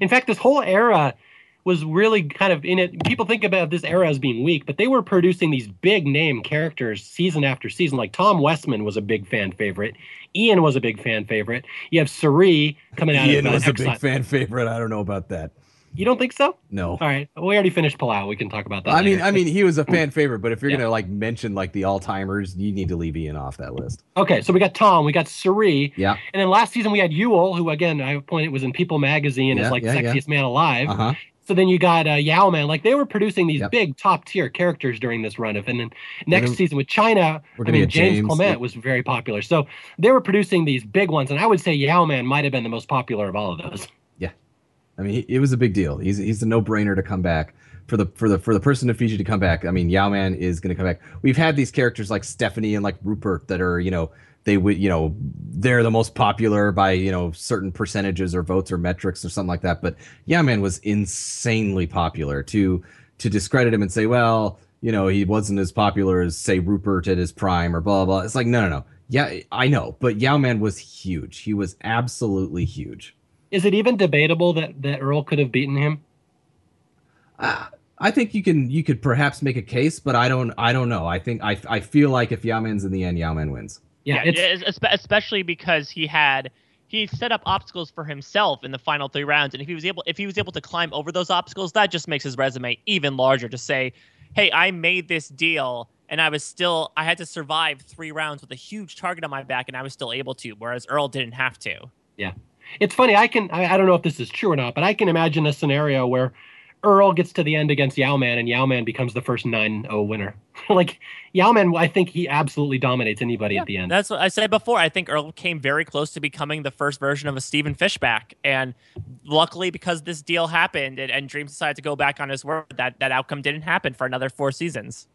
In fact, this whole era was really kind of in it. People think about this era as being weak, but they were producing these big name characters season after season. Like Tom Westman was a big fan favorite. Ian was a big fan favorite. You have Cirie coming out Ian of uh, was a big fan favorite. I don't know about that. You don't think so? No. All right. We already finished Palau. We can talk about that. I mean. I mean, he was a fan favorite, but if you're Yeah. gonna like mention like the all timers, you need to leave Ian off that list. okay. So we got Tom. We got Cirie. Yeah. And then last season we had Yul, who again I pointed was in People Magazine Yeah, as like yeah, yeah. sexiest man alive. Uh huh. So then you got uh, Yau-Man. Like they were producing these Yep. big top tier characters during this run of, and then next season with China, we're I mean James, James, Clement yep. was very popular. So they were producing these big ones, and I would say Yau-Man might have been the most popular of all of those. I mean, it was a big deal. He's he's a no brainer to come back for the for the for the person of Fiji to come back. I mean, Yau-Man is going to come back. We've had these characters like Stephanie and like Rupert that are you know they would you know they're the most popular by you know certain percentages or votes or metrics or something like that. But Yau-Man was insanely popular. To to discredit him and say, well, you know, he wasn't as popular as say Rupert at his prime or blah blah blah. It's like no no no. Yeah, I know, but Yau-Man was huge. He was absolutely huge. Is it even debatable that that Earl could have beaten him? Uh, I think you can you could perhaps make a case, but I don't I don't know. I think I I feel like if Yau-Man's in the end, Yau-Man wins. Yeah, it's es- especially because he had he set up obstacles for himself in the final three rounds, and if he was able if he was able to climb over those obstacles, that just makes his resume even larger. To say, hey, I made this deal, and I was still I had to survive three rounds with a huge target on my back, and I was still able to, whereas Earl didn't have to. It's funny. I can I, I don't know if this is true or not, but I can imagine a scenario where Earl gets to the end against Yau-Man, and Yau-Man becomes the first 9-0 winner. like Yau-Man, I think he absolutely dominates anybody at the end. That's what I said before. I think Earl came very close to becoming the first version of a Stephen Fishbach. And luckily, because this deal happened and, and Dreamz decided to go back on his word, that, that outcome didn't happen for another four seasons.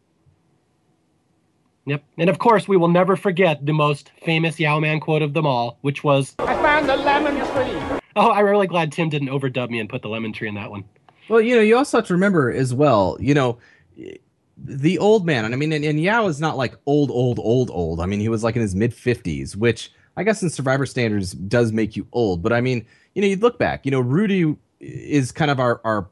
Yep. And of course, we will never forget the most famous Yau-Man quote of them all, which was, I found the lemon tree. "Oh, I'm really glad Tim didn't overdub me and put the lemon tree in that one." Well, you know, you also have to remember as well, you know, the old man, and I mean, and, and Yau is not like old, old, old, old. I mean, he was like in his mid 50s, which I guess in Survivor standards does make you old. But I mean, you know, you look back, you know, Rudy is kind of our, our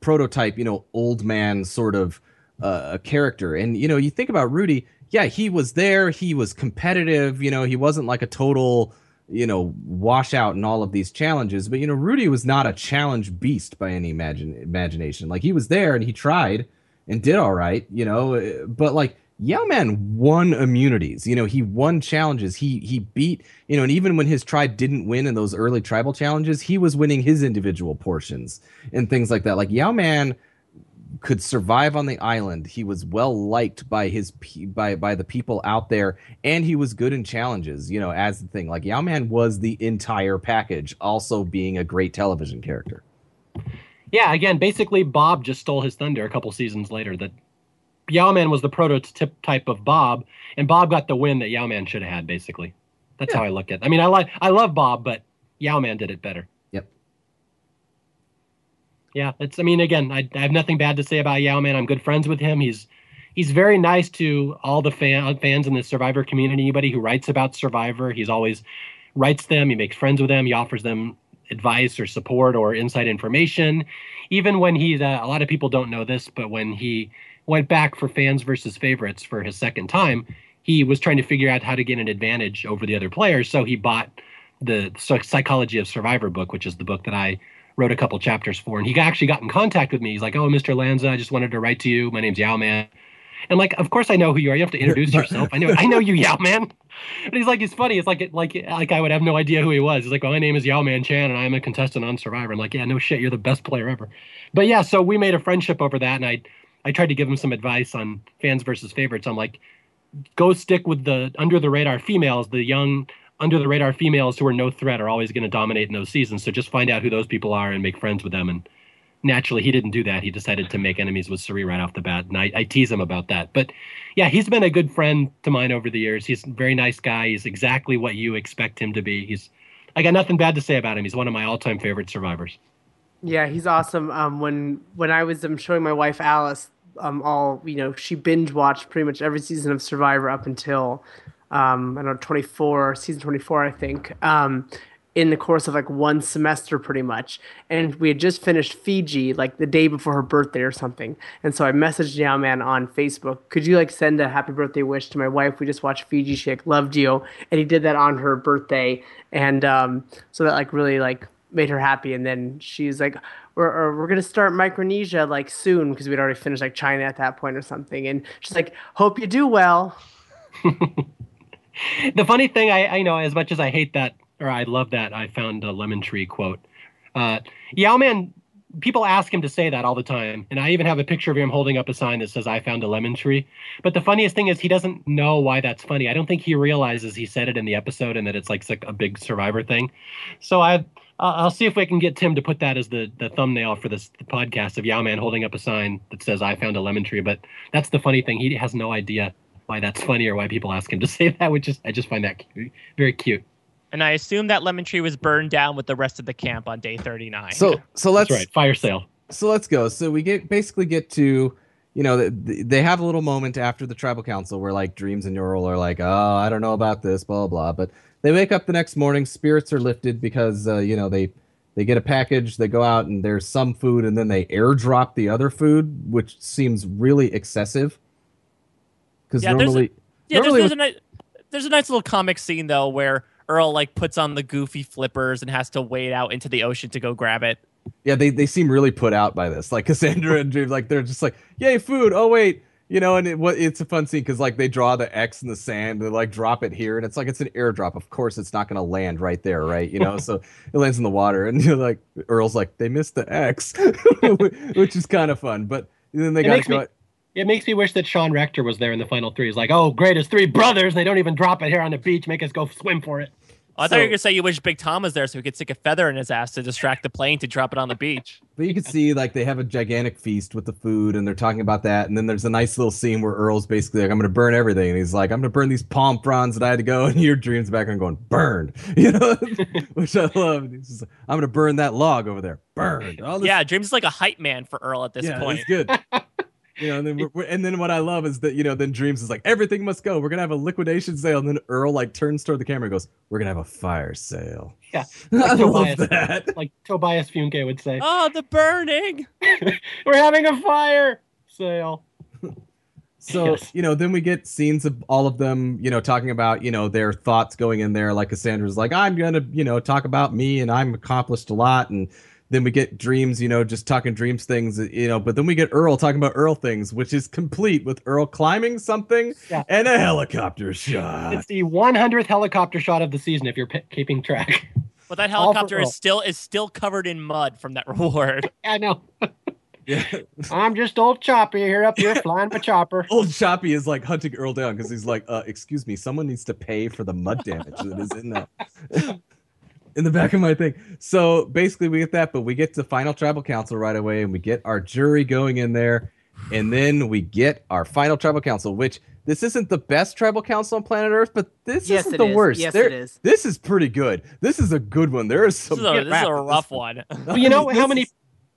prototype, you know, old man sort of uh, character. And, you know, you think about Rudy, yeah, he was there, he was competitive, you know, he wasn't like a total you know, washout in all of these challenges. But you know, Rudy was not a challenge beast by any imagine imagination. Like he was there and he tried and did all right, you know. Uh, but like Yau-Man won immunities. You know, he won challenges. He he beat, you know, and even when his tribe didn't win in those early tribal challenges, he was winning his individual portions and things like that. Like Yau-Man could survive on the island. He was well liked by his by by the people out there, and he was good in challenges. You know, as the thing like Yau-Man was the entire package, also being a great television character. Yeah, again, basically Bob just stole his thunder a couple seasons later. That Yau-Man was the prototype type of Bob, and Bob got the win that Yau-Man should have had. Basically, that's how I look at. it. I mean, I like I love Bob, but Yau-Man did it better. Yeah, it's. I mean, again, I, I have nothing bad to say about Yau-Man. I'm good friends with him. He's he's very nice to all the fan, fans in the Survivor community. Anybody who writes about Survivor, he's always writes them, he makes friends with them, he offers them advice or support or inside information. Even when he's, uh, a lot of people don't know this, but when he went back for fans versus favorites for his second time, he was trying to figure out how to get an advantage over the other players. So he bought the Psychology of Survivor book, which is the book that I wrote a couple chapters for. And he actually got in contact with me. He's like, "Oh, Mr. Lanza, I just wanted to write to you. My name's Yau-Man." And like, of course I know who you are. You have to introduce yourself. I know, I know you, Yau-Man. And he's like, it's funny. It's like, like, like I would have no idea who he was. He's like, well, my name is Yau-Man Chan, and I'm a contestant on Survivor. I'm like, yeah, no shit, you're the best player ever. But yeah, so we made a friendship over that, and I, I tried to give him some advice on fans versus favorites. I'm like, go stick with the under the radar females, the young under the radar females who are no threat are always going to dominate in those seasons. So just find out who those people are and make friends with them. And naturally, he didn't do that. He decided to make enemies with Cirie right off the bat. And I, I tease him about that. But yeah, he's been a good friend to mine over the years. He's a very nice guy. He's exactly what you expect him to be. He's I got nothing bad to say about him. He's one of my all-time favorite survivors. Yeah, he's awesome. Um, when when I was um, showing my wife Alice, um, all you know, she binge watched pretty much every season of Survivor up until um, I don't know, 24, season 24, I think, um, in the course of like one semester pretty much. And we had just finished Fiji like the day before her birthday or something. And so I messaged Yau-Man on Facebook, could you like send a happy birthday wish to my wife? We just watched Fiji. She like, loved you. And he did that on her birthday. And um, so that like really like made her happy. And then she's like, we're, we're going to start Micronesia like soon because we'd already finished like China at that point or something. And she's like, hope you do well. the funny thing, I, I know as much as I hate that or I love that, I found a lemon tree quote. Uh, Yau-Man, people ask him to say that all the time, and I even have a picture of him holding up a sign that says "I found a lemon tree." But the funniest thing is he doesn't know why that's funny. I don't think he realizes he said it in the episode and that it's like a big Survivor thing. So I. I'll see if we can get Tim to put that as the, the thumbnail for this podcast of Yau-Man holding up a sign that says "I found a lemon tree." But that's the funny thing; he has no idea why that's funny or why people ask him to say that, which is I just find that cute, very cute. And I assume that lemon tree was burned down with the rest of the camp on day 39. So so let's That's right, fire sale. So let's go. So we get basically get to you know they have a little moment after the tribal council where like dreamz and Earl are like oh I don't know about this blah blah blah but they wake up the next morning spirits are lifted because uh, you know they they get a package they go out and there's some food and then they airdrop the other food which seems really excessive because Yeah, there's a- normally yeah, there's, normally there's, a nice, there's a nice little comic scene though where Earl like puts on the goofy flippers and has to wade out into the ocean to go grab it. yeah they, they seem really put out by this. Like cassandra and dream like they're just like yay food! Oh wait! You know and it, what it's a fun scene because like they draw the x in the sand they like drop it here and it's like it's an airdrop. Of course it's not going to land right there right? You know so it lands in the water and you're like earl's like they missed the x which is kind of fun but then they got to go me- It makes me wish that Sean Rector was there in the final three. He's like, oh, great, it's three brothers. They don't even drop it here on the beach. Make us go swim for it. I thought you were gonna say you wish Big Tom was there so he could stick a feather in his ass to distract the plane to drop it on the beach. But you can see like they have a gigantic feast with the food and they're talking about that. And then there's a nice little scene where Earl's basically like, I'm gonna burn everything. And he's like, I'm gonna burn these palm fronds that I had to go. And your dreamz back and going, burned. You know? Which I love. He's just like, I'm gonna burn that log over there. Burned. All this Yeah, Dreamz is like a hype man for Earl at this yeah, point. it's good. You know, and then we're, we're- and then what I love is that you know then Dreamz is like everything must go. We're gonna have a liquidation sale, and then Earl like turns toward the camera and goes, "We're gonna have a fire sale." Yeah, I love that. Like Tobias Funke would say, Oh, the burning! we're having a fire sale. So Yes. you know, then we get scenes of all of them, you know, talking about you know their thoughts going in there. Like Cassandra's like, I'm gonna you know talk about me and I'm accomplished a lot, and then we get Dreamz, you know, just talking Dreamz things, you know. But then we get Earl talking about Earl things, which is complete with Earl climbing something Yeah. and a helicopter shot. It's the 100th helicopter shot of the season. If you're p- keeping track, But that helicopter is still is still covered in mud from that reward. I know. Yeah. I'm just old Choppy here up here flying my chopper. Old Choppy is like hunting Earl down because he's like, uh, excuse me, someone needs to pay for the mud damage that is in the in the back of my thing. So basically we get that, but we get to final tribal council right away and we get our jury going in there, and then we get our final tribal council, which this isn't the best tribal council on planet Earth, but this Yes, isn't the is. worst. Yes, There- it is. This is pretty good. This is a good one. There is This some is a, this is a rough one. Well, you know This how is- many?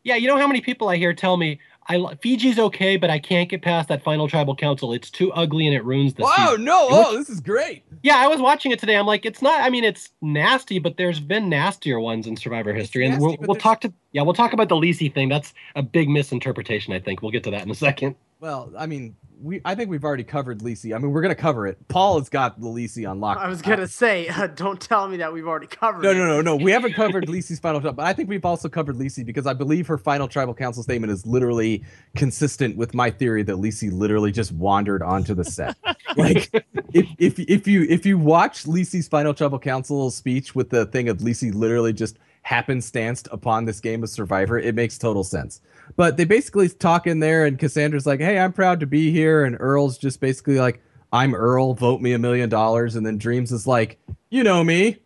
Yeah, you know how many people I hear tell me I Fiji's okay, but I can't get past that final tribal council. It's too ugly and it ruins the Wow, season. no, oh, this is great. Yeah, I was watching it today. I'm like, it's not. I mean, it's nasty, but there's been nastier ones in Survivor history, and we'll we'll talk to yeah, we'll talk about the Lisi thing. That's a big misinterpretation. I think we'll get to that in a second. Well, I mean, we I think we've already covered Lisi. I mean, we're gonna cover it. Paul has got the Lisi on lock. I was gonna say, uh, don't tell me that we've already covered. No, it. no, no, no. We haven't covered Lisi's final tribal, but I think we've also covered Lisi because I believe her final tribal council statement is literally consistent with my theory that Lisi literally just wandered onto the set. like, if, if if you if you watch Lisi's final tribal council speech with the thing of Lisi literally just happenstanced upon this game of Survivor, it makes total sense. But they basically talk in there, and Cassandra's like, "Hey, I'm proud to be here," and Earl's just basically like, "I'm Earl, vote me a million dollars," and then Dreamz is like, "You know me."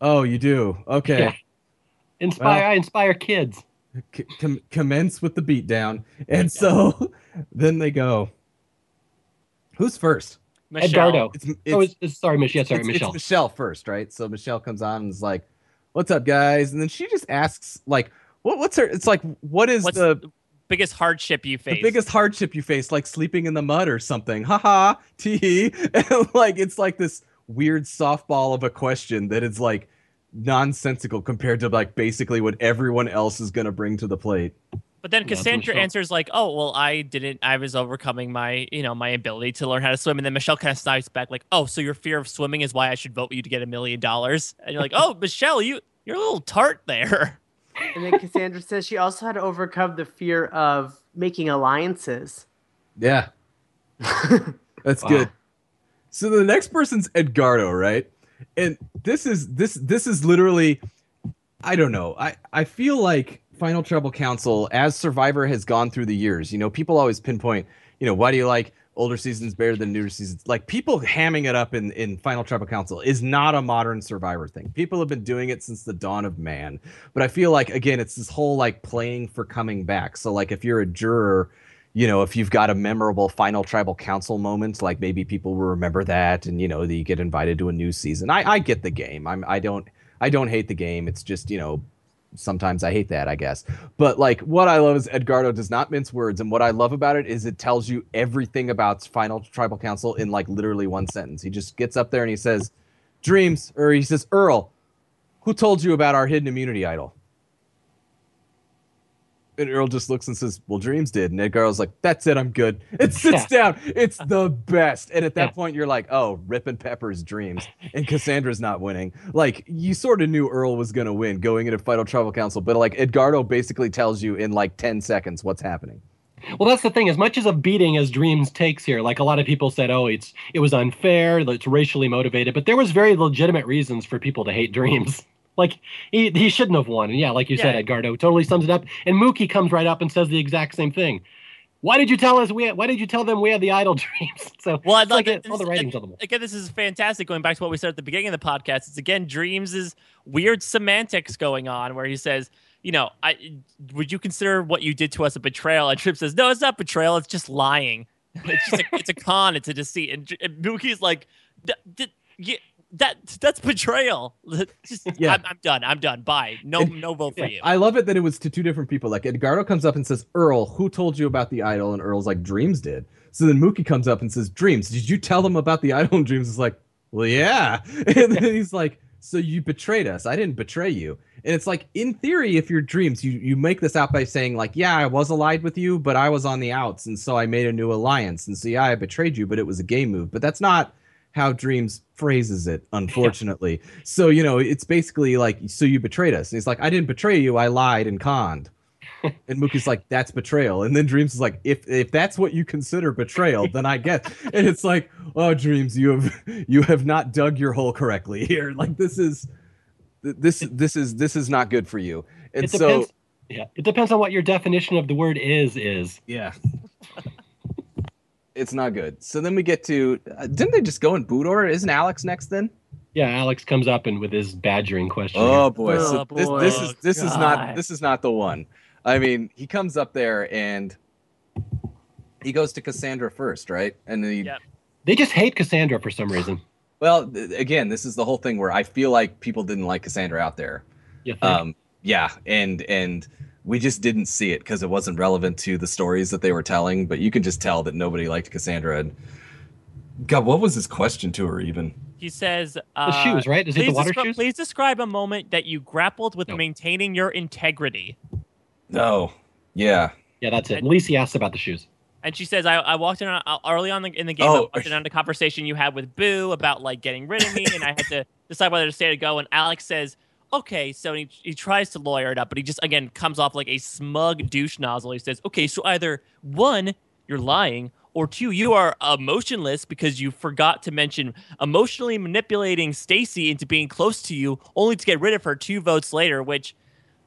Oh, you do. Okay. Yeah. Inspire, Well- I inspire kids. Com- commence with the beatdown, and so then they go. Who's first? Michelle. Edgardo. It's, it's, oh, it's, it's, sorry, Michelle. Sorry, it's- Michelle. It's Michelle first, right? So Michelle comes on and is like, "What's up, guys?" And then she just asks, like, "What? What's her?" It's like, "What is What's the the biggest hardship you face? the biggest hardship you face? Like sleeping in the mud or something?" Haha, tee. And like, it's like this weird softball of a question that is like nonsensical compared to like basically what everyone else is gonna bring to the plate. But then Yeah, Cassandra Michelle. answers like, "Oh, well, I didn't. I was overcoming my, you know, my ability to learn how to swim." And then Michelle kind of snipes back like, "Oh, so your fear of swimming is why I should vote you to get a million dollars?" And you're like, "Oh, Michelle, you you're a little tart there." And then Cassandra says she also had to overcome the fear of making alliances. Yeah. That's Wow. good. So the next person's Edgardo, right? And this is this this is literally I don't know. I I feel like Final Tribal Council as Survivor has gone through the years, you know, people always pinpoint, you know, why do you like older seasons better than newer seasons? Like people hamming it up in in Final Tribal Council is not a modern Survivor thing. People have been doing it since the dawn of man. But I feel like again, it's this whole like playing for coming back. So like if you're a juror you know, if you've got a memorable final tribal council moment, like maybe people will remember that, and you know, that you get invited to a new season. I, I get the game. I'm I don't I don't hate the game. It's just you know, sometimes I hate that, I guess. But like, what I love is Edgardo does not mince words, and what I love about it is it tells you everything about final tribal council in like literally one sentence. He just gets up there and he says, "Dreamz," or he says, "Earl, who told you about our hidden immunity idol?" And Earl just looks and says, "Well, Dreamz did." And Edgardo's like, "That's it, I'm good." It sits down. It's the best. And at that Yeah. point, you're like, "Oh, Rip and Pepper's Dreamz," and Cassandra's not winning. Like you sort of knew Earl was gonna win going into Final Tribal Council, but like Edgardo basically tells you in like ten seconds what's happening. Well, that's the thing. As much as a beating as Dreamz takes here, like a lot of people said, oh, it's it was unfair, it's racially motivated, but there was very legitimate reasons for people to hate Dreamz. Like he he shouldn't have won. And yeah, like you said, Yeah. Edgardo totally sums it up. And Mookie comes right up and says the exact same thing. Why did you tell us we? Had, why did you tell them we had the idol dreamz? So Well, I'd like like it- all the writings on the wall. Again, this is fantastic. Going back to what we said at the beginning of the podcast, it's again Dreamz is weird semantics going on where he says, you know, I would you consider what you did to us a betrayal? And Tripp says, no, it's not betrayal. It's just lying. It's just a, it's a con. It's a deceit. And, and Mookie's like, "D- d- yeah, that that's betrayal. Just, Yeah. I'm, I'm done. I'm done. Bye. No, And- no vote for you. I love it that it was to two different people. Like Edgardo comes up and says, "Earl, who told you about the idol?" And Earl's like, "Dreamz did." So then Mookie comes up and says, "Dreamz, did you tell them about the idol?" And Dreamz is like, "Well, yeah." And then he's like, "So you betrayed us? I didn't betray you." And it's like, in theory, if you're Dreamz, you you make this out by saying like, "Yeah, I was allied with you, but I was on the outs, and so I made a new alliance, and so yeah, I betrayed you, but it was a game move." But that's not how Dreamz phrases it, unfortunately. So, you know, it's basically like, so you betrayed us. And he's like, I didn't betray you, I lied and conned. and Mookie's like, that's betrayal. And then Dreamz is like, if if that's what you consider betrayal, then I guess. And it's like, oh Dreamz, you have you have not dug your hole correctly here. Like this is this this is this is not good for you. And It so. Yeah, it depends on what your definition of the word is. Is yeah. It's not good. So then we get to uh, didn't they just go in boot order? Isn't Alex next then? yeah, Alex comes up and with his badgering question. Oh boy. Oh, So this, boy. this is this is not this is not the one. I mean, he comes up there and he goes to Cassandra first, right? And he Yep. they just hate Cassandra for some reason. well, th- again, this is the whole thing where I feel like people didn't like Cassandra out there. Yeah. Um, yeah, and and we just didn't see it because it wasn't relevant to the stories that they were telling. But you can just tell that nobody liked Cassandra. And God, what was his question to her even? He says, uh, The shoes, right? Is it the please water descri- shoes? Please describe a moment that you grappled with No. maintaining your integrity. No, yeah, Yeah, that's it. Lisi asked about the shoes. And she says, I, I walked in on, uh, early on the, in the game. I Oh. walked in on the conversation you had with Boo about like getting rid of me, and I had to decide whether to stay or go. And Alex says, "Okay." So he, he tries to lawyer it up, but he just again comes off like a smug douche nozzle. He says, "Okay, so either one, you're lying, or two, you are emotionless because you forgot to mention emotionally manipulating Stacy into being close to you, only to get rid of her two votes later." Which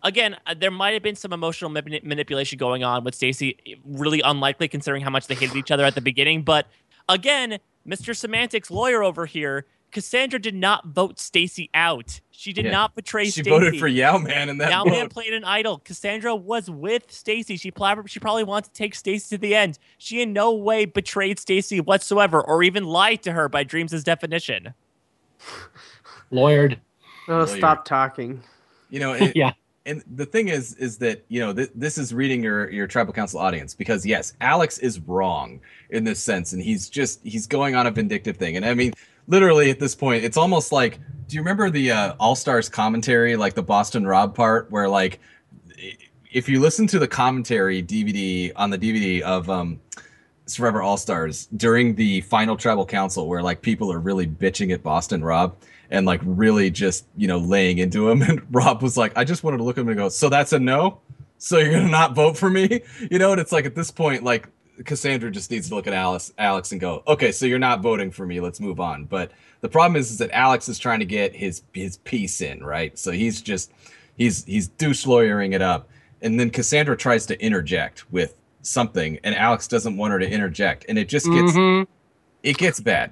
again, uh, there might have been some emotional mani- manipulation going on with Stacy. Really unlikely considering how much they hated each other at the beginning. But again, Mr. Semantics lawyer over here, Cassandra did not vote Stacy out. She did Yeah. not betray she Stacy. voted for Yau-Man in that Now vote. man played an idol. Cassandra was with Stacy. She probably she probably wanted to take Stacy to the end. She in no way betrayed Stacy whatsoever, or even lied to her by Dreamz' definition. Lawyered. Oh, Lawyer. stop talking. You know, it, Yeah. and the thing is is that you know th- this is reading your your tribal council audience because yes alex is wrong in this sense and he's just he's going on a vindictive thing and i mean literally at this point it's almost like do you remember the uh, all stars commentary like the boston rob part where like if you listen to the commentary dvd on the dvd of um survivor all stars during the final tribal council where like people are really bitching at boston rob and like really just you know laying into him and rob was like i just wanted to look at him and go so that's a no? So you're gonna not vote for me? You know and it's like at this point like cassandra just needs to look at alex alex and go okay so you're not voting for me. Let's move on. But the problem is, is that alex is trying to get his his piece in right? So he's just he's he's douche lawyering it up. And then cassandra tries to interject with something and alex doesn't want her to interject. And it just gets Mhm. it gets bad.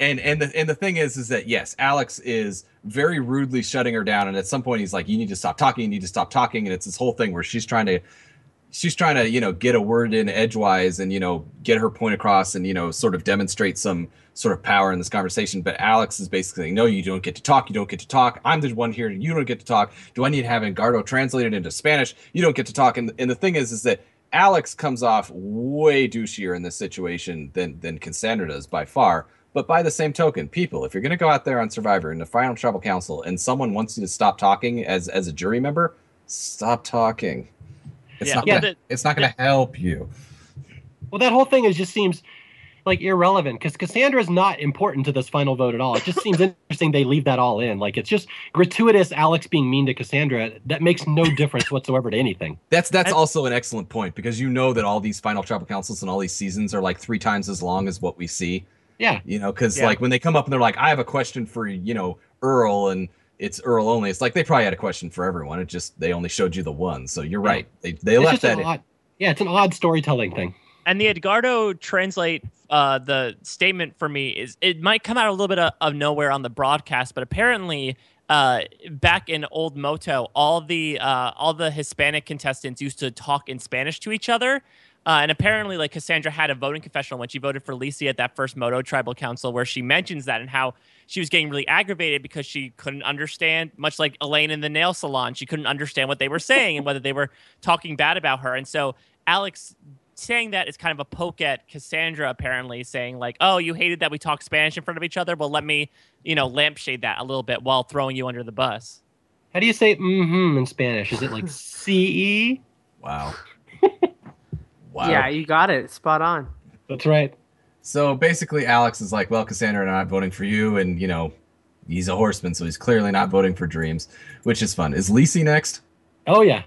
And and the and the thing is is that yes, Alex is very rudely shutting her down. And at some point he's like you need to stop talking, you need to stop talking. And it's this whole thing where she's trying to she's trying to, you know, get a word in edgewise and you know, get her point across and you know, sort of demonstrate some sort of power in this conversation, but Alex is basically "No, you don't get to talk. You don't get to talk. I'm the one here. and You don't get to talk. Do I need to have Edgardo translated into Spanish? You don't get to talk." And and the thing is is that Alex comes off way douchier in this situation than than Cassandra does by far. But by the same token, people, if you're going to go out there on Survivor in the final tribal council and someone wants you to stop talking as as a jury member, stop talking. It's Yeah. not Yeah, gonna, the- it's not going to help you. Well, that whole thing is just seems like irrelevant because Cassandra is not important to this final vote at all. It just seems interesting they leave that all in. Like it's just gratuitous Alex being mean to Cassandra that makes no difference whatsoever to anything. That's that's And- also an excellent point because you know that all these final tribal councils and all these seasons are like three times as long as what we see. Yeah. You know, because Yeah. like when they come up and they're like, "I have a question for you know Earl," and it's Earl only. It's like they probably had a question for everyone. It just they only showed you the one. So you're Yeah. right. They they it's left just that an in. odd, yeah, it's an odd storytelling thing. And the Edgardo translate uh, the statement for me is it might come out a little bit of, of nowhere on the broadcast, but apparently uh, back in old Moto, all the uh, all the Hispanic contestants used to talk in Spanish to each other. Uh, and apparently, like Cassandra had a voting confessional when she voted for Lisi at that first Moto Tribal Council, where she mentions that and how she was getting really aggravated because she couldn't understand, much like Elaine in the nail salon, she couldn't understand what they were saying and whether they were talking bad about her. And so Alex saying that is kind of a poke at Cassandra, apparently saying like, "Oh, you hated that we talk Spanish in front of each other. Well, let me, you know, lampshade that a little bit while throwing you under the bus." How do you say mm-hmm in Spanish? Is it like C-E? Wow. wow. Yeah, you got it. Spot on. That's right. So basically, Alex is like, "Well, Cassandra and I not voting for you, and you know, he's a horseman, so he's clearly not voting for Dreamz, which is fun." Is Lisi next? Oh yeah.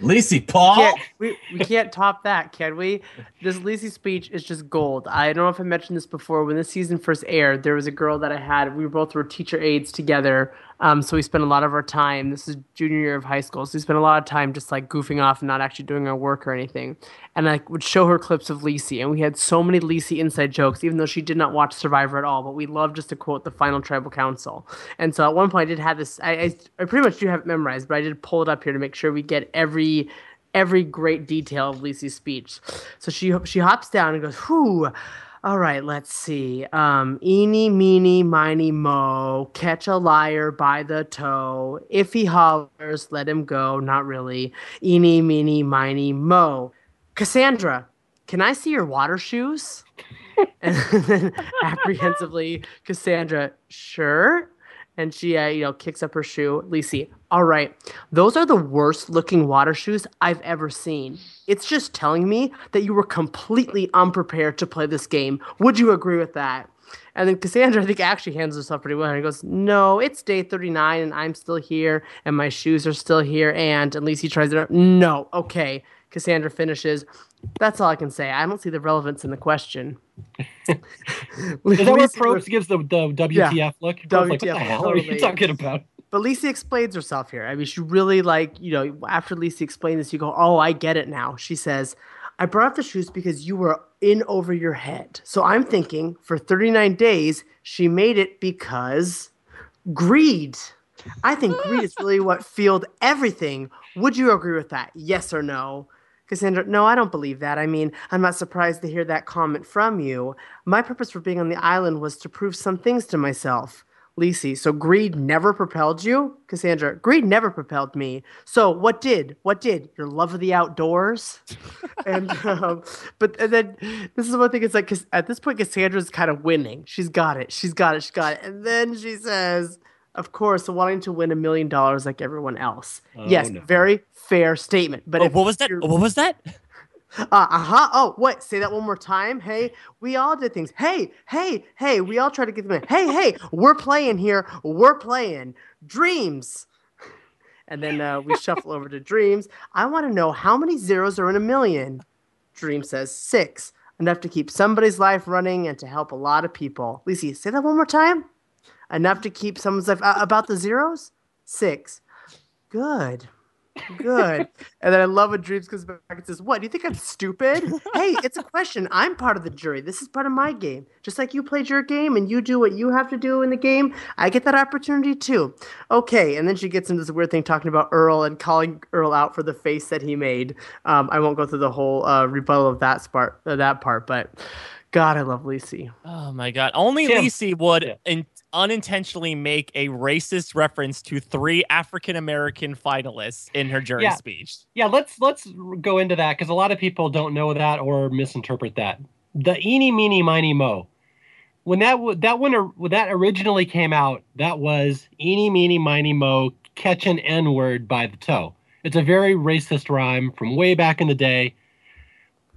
Lisi Paul. Can't, we, we can't top that, can we? This Lisi speech is just gold. I don't know if I mentioned this before. When this season first aired, there was a girl that I had. We both were teacher aides together. Um, so we spent a lot of our time. This is junior year of high school, so we spent a lot of time just like goofing off and not actually doing our work or anything. And I would show her clips of Lisi, and we had so many Lisi inside jokes, even though she did not watch Survivor at all. But we loved just to quote the final tribal council. And so at one point, I did have this. I, I, I pretty much do have it memorized, but I did pull it up here to make sure we get every every great detail of Lisi's speech. So she she hops down and goes, "Whew, All right, let's see. Um, eeny, meeny, miny, mo. Catch a liar by the toe. If he hollers, let him go. Not really. Eeny, meeny, miny, mo. Cassandra, can I see your water shoes? and then apprehensively, Cassandra, sure. And she, uh, you know, kicks up her shoe. Lisi, all right, those are the worst looking water shoes I've ever seen. It's just telling me that you were completely unprepared to play this game. Would you agree with that? And then Cassandra, I think, actually handles herself pretty well. And he goes, No, it's day 39 and I'm still here and my shoes are still here. And at least he tries it. Out. No, okay. Cassandra finishes. That's all I can say. I don't see the relevance in the question. Is that where Probst gives the, the WTF yeah, look? WTF, like, what the hell totally. are you talking about? But Lisi explains herself here. I mean, she really like, you know, after Lisi explained this, you go, oh, I get it now. She says, I brought up the shoes because you were in over your head. So I'm thinking for 39 days, she made it because greed. I think greed is really what fueled everything. Would you agree with that? Yes or no? Cassandra, no, I don't believe that. I mean, I'm not surprised to hear that comment from you. My purpose for being on the island was to prove some things to myself. Lisi, so greed never propelled you? Cassandra, greed never propelled me. So what did? What did? Your love of the outdoors? and um, but and then this is one thing. It's like because at this point, Cassandra's kind of winning. She's got it. She's got it. She's got it. And then she says, of course, wanting to win a million dollars like everyone else. Oh, yes, no. very fair statement. But oh, what was that? What was that? Uh huh. Oh, what? Say that one more time. Hey, we all did things. Hey, hey, hey, we all try to get them in. Hey, hey, we're playing here. We're playing dreamz. And then uh, we shuffle over to dreamz. I want to know how many zeros are in a million. Dream says six, enough to keep somebody's life running and to help a lot of people. Lisi, say that one more time enough to keep someone's life uh, about the zeros six good good and then i love when dreamz comes back and says what do you think i'm stupid hey it's a question i'm part of the jury this is part of my game just like you played your game and you do what you have to do in the game i get that opportunity too okay and then she gets into this weird thing talking about earl and calling earl out for the face that he made um, i won't go through the whole uh, rebuttal of that part uh, that part but God, I love Lisi. Oh my God! Only Tim. Lisi would yeah. in- unintentionally make a racist reference to three African American finalists in her jury yeah. speech. Yeah, let's let's go into that because a lot of people don't know that or misinterpret that. The eeny meeny miny mo. When that that when, when that originally came out, that was eeny meeny miny mo catch an N word by the toe. It's a very racist rhyme from way back in the day,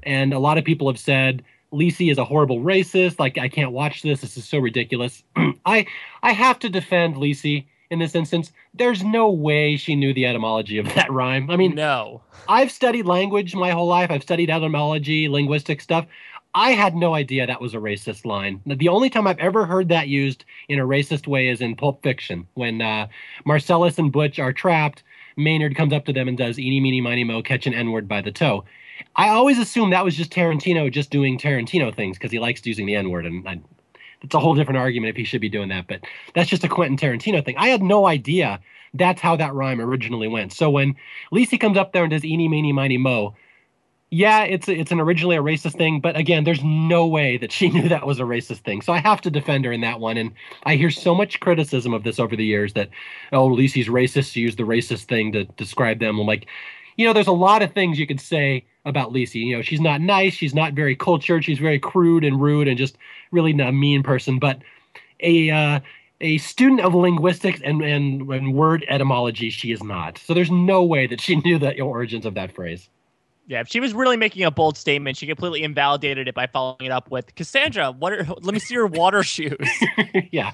and a lot of people have said Lisi is a horrible racist. Like I can't watch this. This is so ridiculous. I I have to defend Lisi in this instance. There's no way she knew the etymology of that rhyme. I mean, no. I've studied language my whole life. I've studied etymology, linguistic stuff. I had no idea that was a racist line. The only time I've ever heard that used in a racist way is in Pulp Fiction when uh, Marcellus and Butch are trapped. Maynard comes up to them and does "eeny, meeny, miny, mo, catch an N-word by the toe." I always assumed that was just Tarantino just doing Tarantino things because he likes using the N word, and I, it's a whole different argument if he should be doing that. But that's just a Quentin Tarantino thing. I had no idea that's how that rhyme originally went. So when Lisi comes up there and does "eeny, meeny, miny, mo," yeah, it's it's an originally a racist thing, but again, there's no way that she knew that was a racist thing. So I have to defend her in that one. And I hear so much criticism of this over the years that oh, Lisi's racist. She used the racist thing to describe them. I'm like, you know, there's a lot of things you could say about Lisi. You know, she's not nice, she's not very cultured, she's very crude and rude and just really a mean person. But a uh, a student of linguistics and, and, and word etymology, she is not. So there's no way that she knew the origins of that phrase. Yeah, if she was really making a bold statement, she completely invalidated it by following it up with Cassandra. What? Are, let me see your water shoes. yeah.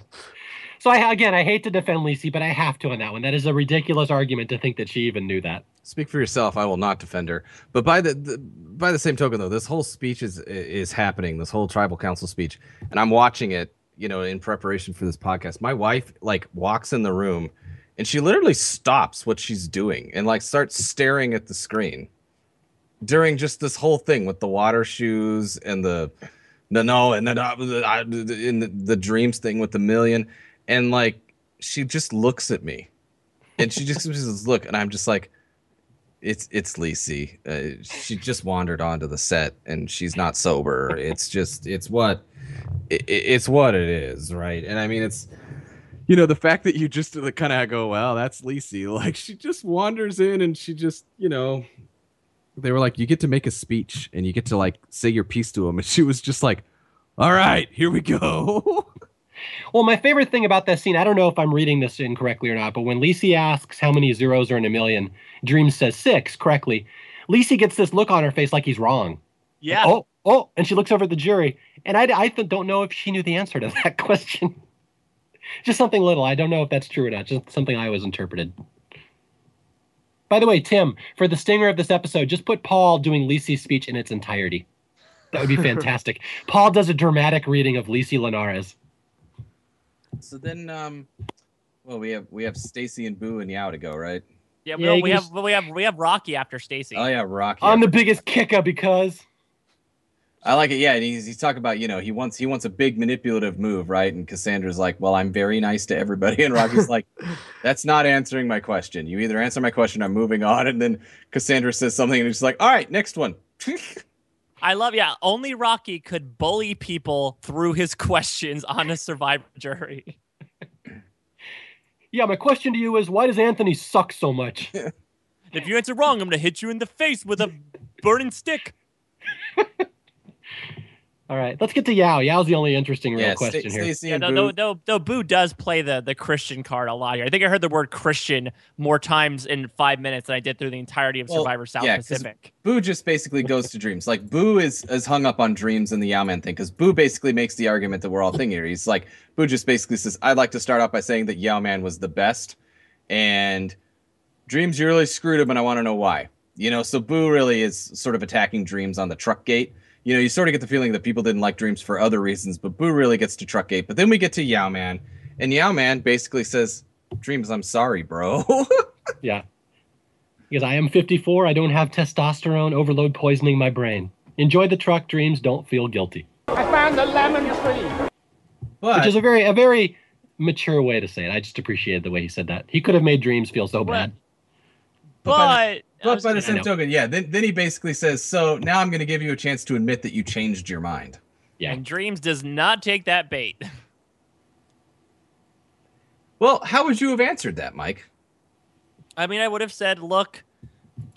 So I again, I hate to defend Lisi, but I have to on that one. That is a ridiculous argument to think that she even knew that. Speak for yourself. I will not defend her. But by the, the by the same token, though, this whole speech is is happening. This whole tribal council speech, and I'm watching it. You know, in preparation for this podcast, my wife like walks in the room, and she literally stops what she's doing and like starts staring at the screen during just this whole thing with the water shoes and the no no and then uh, in the, the dreamz thing with the million and like she just looks at me and she just this look and i'm just like it's it's Lisi. Uh, she just wandered onto the set and she's not sober. It's just it's what it, it's what it is, right? And I mean, it's you know the fact that you just kind of go, well, that's Lisi. Like she just wanders in and she just you know they were like, you get to make a speech and you get to like say your piece to him, and she was just like, all right, here we go. Well, my favorite thing about that scene, I don't know if I'm reading this incorrectly or not, but when Lisi asks how many zeros are in a million, Dreamz says six correctly. Lisi gets this look on her face like he's wrong. Yeah. Like, oh, oh, and she looks over at the jury, and I, I th- don't know if she knew the answer to that question. just something little. I don't know if that's true or not. Just something I was interpreted. By the way, Tim, for the stinger of this episode, just put Paul doing Lisi's speech in its entirety. That would be fantastic. Paul does a dramatic reading of Lisi Linares. So then, um, well, we have we have Stacy and Boo and Yau to go, right? Yeah, Yeah, we, you we have we have we have Rocky after Stacy. Oh yeah, Rocky. I'm the biggest kicker because I like it. Yeah, and he's, he's talking about you know he wants he wants a big manipulative move, right? And Cassandra's like, well, I'm very nice to everybody, and Rocky's like, that's not answering my question. You either answer my question, or I'm moving on. And then Cassandra says something, and he's like, all right, next one. I love yeah. Only Rocky could bully people through his questions on a survivor jury. yeah, my question to you is why does Anthony suck so much? If you answer wrong, I'm gonna hit you in the face with a burning stick. All right, let's get to Yau. Yau's the only interesting real yeah, question Sta- here. Stacy Yeah, and though, Boo. though, though, though Boo does play the the Christian card a lot here. I think I heard the word Christian more times in five minutes than I did through the entirety of Well, Survivor South yeah, 'cause Pacific. Boo just basically goes to dreamz. Like Boo is is hung up on dreamz and the Yau-Man thing because Boo basically makes the argument that we're all thinking here. He's like Boo just basically says, "I'd like to start off by saying that Yau-Man was the best, and Dreamz you really screwed him, and I want to know why." You know, so Boo really is sort of attacking Dreamz on the truck gate. You know, you sort of get the feeling that people didn't like Dreamz for other reasons, but Boo really gets to truck gate. But then we get to Yau-Man, and Yau-Man basically says, "Dreamz, I'm sorry, bro." Yeah. Because I am 54, I don't have testosterone overload poisoning my brain. Enjoy the truck dreamz, don't feel guilty. I found the lemon tree. but Which is a very a very mature way to say it. I just appreciated the way he said that. He could have made dreamz feel so bad. But, But by I But by the same token, yeah, then, then he basically says, So now I'm going to give you a chance to admit that you changed your mind. Yeah. and Dreamz does not take that bait. Well, how would you have answered that, Mike? I mean, I would have said, look,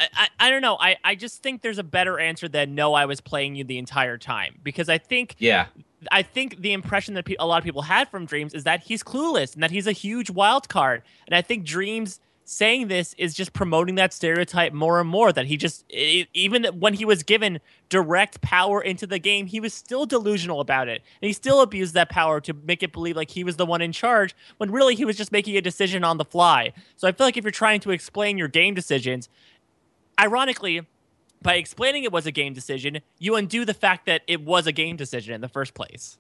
I, I, I don't know. I, I just think there's a better answer than no, I was playing you the entire time. Because I think Yeah. I think the impression that pe- a lot of people had from Dreamz is that he's clueless and that he's a huge wild card. And I think Dreamz saying this is just promoting that stereotype more and more that he just even when he was given direct power into the game he was still delusional about it. And he still abused that power to make it believe like he was the one in charge when really he was just making a decision on the fly. So i feel like if you're trying to explain your game decisions ironically by explaining it was a game decision you undo the fact that it was a game decision in the first place.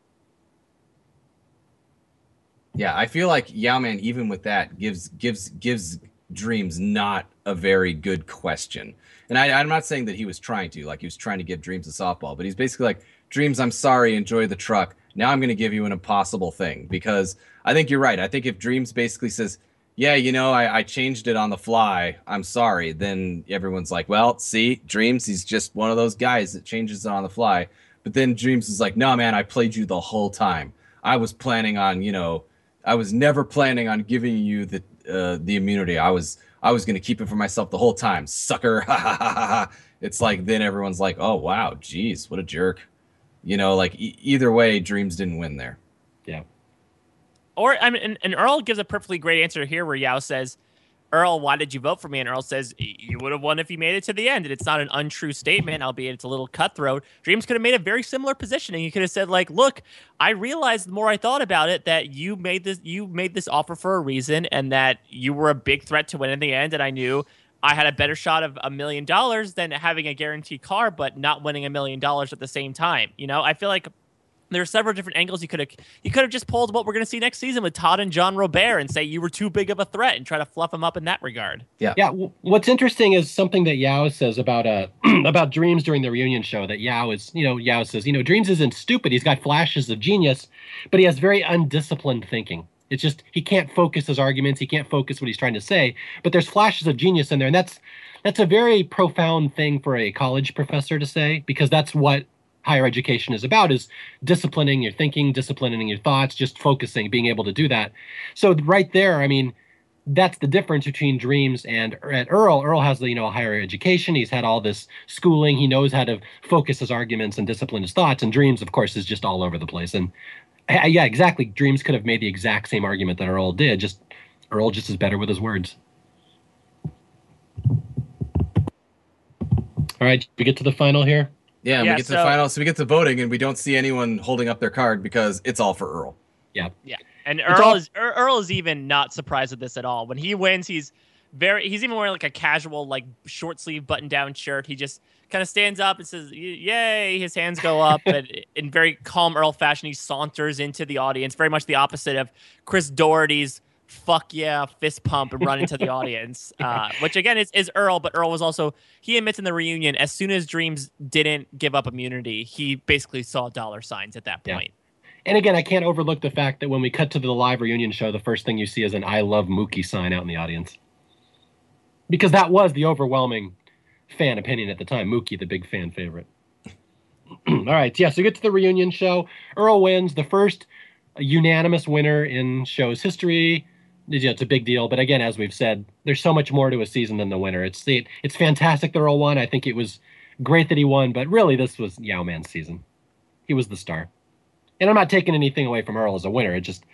Yeah, I feel like Yau-Man, even with that, gives gives gives Dreamz not a very good question. And I, I'm not saying that he was trying to, like he was trying to give Dreamz a softball, but he's basically like, Dreamz, I'm sorry, enjoy the truck. Now I'm going to give you an impossible thing because I think you're right. I think if Dreamz basically says, yeah, you know, I, I changed it on the fly. I'm sorry. Then everyone's like, well, see, Dreamz, he's just one of those guys that changes it on the fly. But then Dreamz is like, no, man, I played you the whole time. I was planning on, you know, I was never planning on giving you the uh, the immunity. I was I was going to keep it for myself the whole time, sucker. it's like then everyone's like, oh wow, geez, what a jerk. You know, like e- either way, Dreamz didn't win there. Yeah. Or I mean, and, and Earl gives a perfectly great answer here, where Yau says, "Earl, why did you vote for me?" And Earl says, "You would have won if you made it to the end." And it's not an untrue statement, albeit it's a little cutthroat. Dreamz could have made a very similar positioning. He could have said, "Like, look, I realized the more I thought about it that you made this you made this offer for a reason, and that you were a big threat to win in the end, and I knew." I had a better shot of a million dollars than having a guaranteed car, but not winning a million dollars at the same time. You know, I feel like there are several different angles you could have you could have just pulled what we're going to see next season with Todd and Jean-Robert and say you were too big of a threat and try to fluff him up in that regard. Yeah. w- What's interesting is something that Yau says about uh about Dreamz during the reunion show. That Yau is, you know, Yau says, you know, Dreamz isn't stupid. He's got flashes of genius, but he has very undisciplined thinking. It's just he can't focus his arguments. He can't focus what he's trying to say. But there's flashes of genius in there, and that's that's a very profound thing for a college professor to say because that's what higher education is about is disciplining your thinking disciplining your thoughts just focusing being able to do that. So right there i mean that's the difference between dreamz and, and earl. Earl has the you know a higher education. He's had all this schooling. He knows how to focus his arguments and discipline his thoughts. And dreamz of course is just all over the place. And uh, uh, yeah exactly. Dreamz could have made the exact same argument that earl did. Just earl just is better with his words. All right we get to the final here Yeah, and Yeah, we get to so- the final, so we get to voting, and we don't see anyone holding up their card because it's all for Earl. Yeah, yeah, and It's Earl all- is Ear- Earl is even not surprised at this at all. When he wins, he's very he's even wearing like a casual like short sleeve button down shirt. He just kind of stands up and says yay his hands go up and in very calm earl fashion he saunters into the audience very much the opposite of chris daugherty's fuck yeah fist pump and run into the audience uh, which again is, is earl but earl was also he admits in the reunion as soon as dreamz didn't give up immunity he basically saw dollar signs at that Yeah. point And again, I can't overlook the fact that when we cut to the live reunion show, the first thing you see is an I love Mookie sign out in the audience. Because that was the overwhelming fan opinion at the time. Mookie, the big fan favorite. All right, yeah, so we get to the reunion show. Earl wins, the first unanimous winner in show's history. Yeah, It's a big deal, but again, as we've said, there's so much more to a season than the winner. It's it, it's fantastic that Earl won. I think it was great that he won, but really, this was Yau-Man's season. He was the star. And I'm not taking anything away from Earl as a winner. It just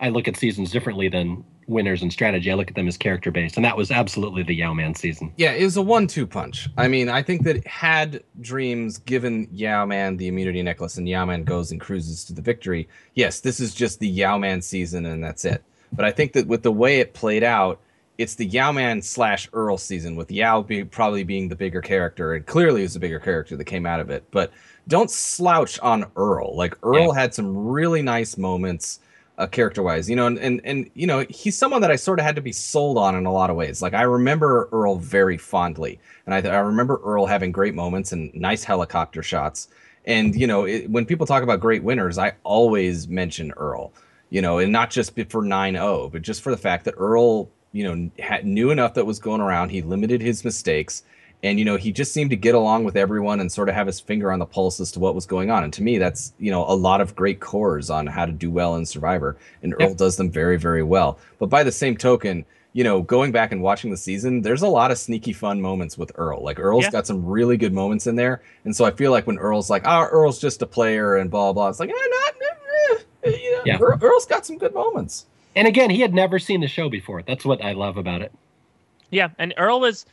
I look at seasons differently than winners and strategy. I look at them as character based, and that was absolutely the Yau-Man season. Yeah, it was a one-two punch. I mean, I think that had Dreamz given Yau-Man the immunity necklace and Yau-Man goes and cruises to the victory, yes, this is just the Yau-Man season and that's it. But I think that with the way it played out, it's the Yau-Man slash Earl season with Yau be, probably being the bigger character, and clearly is the bigger character that came out of it. But don't slouch on Earl. Like Earl had some really nice moments uh, character wise, you know, and, and and you know, he's someone that I sort of had to be sold on in a lot of ways. Like I remember Earl very fondly, and I, I remember Earl having great moments and nice helicopter shots. And you know, it, when people talk about great winners, I always mention Earl. You know, and not just for 9-0, but just for the fact that Earl, you know, had, knew enough that was going around. He limited his mistakes, and you know, he just seemed to get along with everyone and sort of have his finger on the pulse as to what was going on. And to me, that's you know a lot of great cores on how to do well in Survivor, and Earl does them very, very well. But by the same token, you know, going back and watching the season, there's a lot of sneaky fun moments with Earl. Like Earl's Yeah. got some really good moments in there, and so I feel like when Earl's like, "Ah, Earl's just a player," and blah blah, it's like, eh, not, you know, Yeah. Earl, Earl's got some good moments. And again, he had never seen the show before. That's what I love about it. Yeah, and Earl was,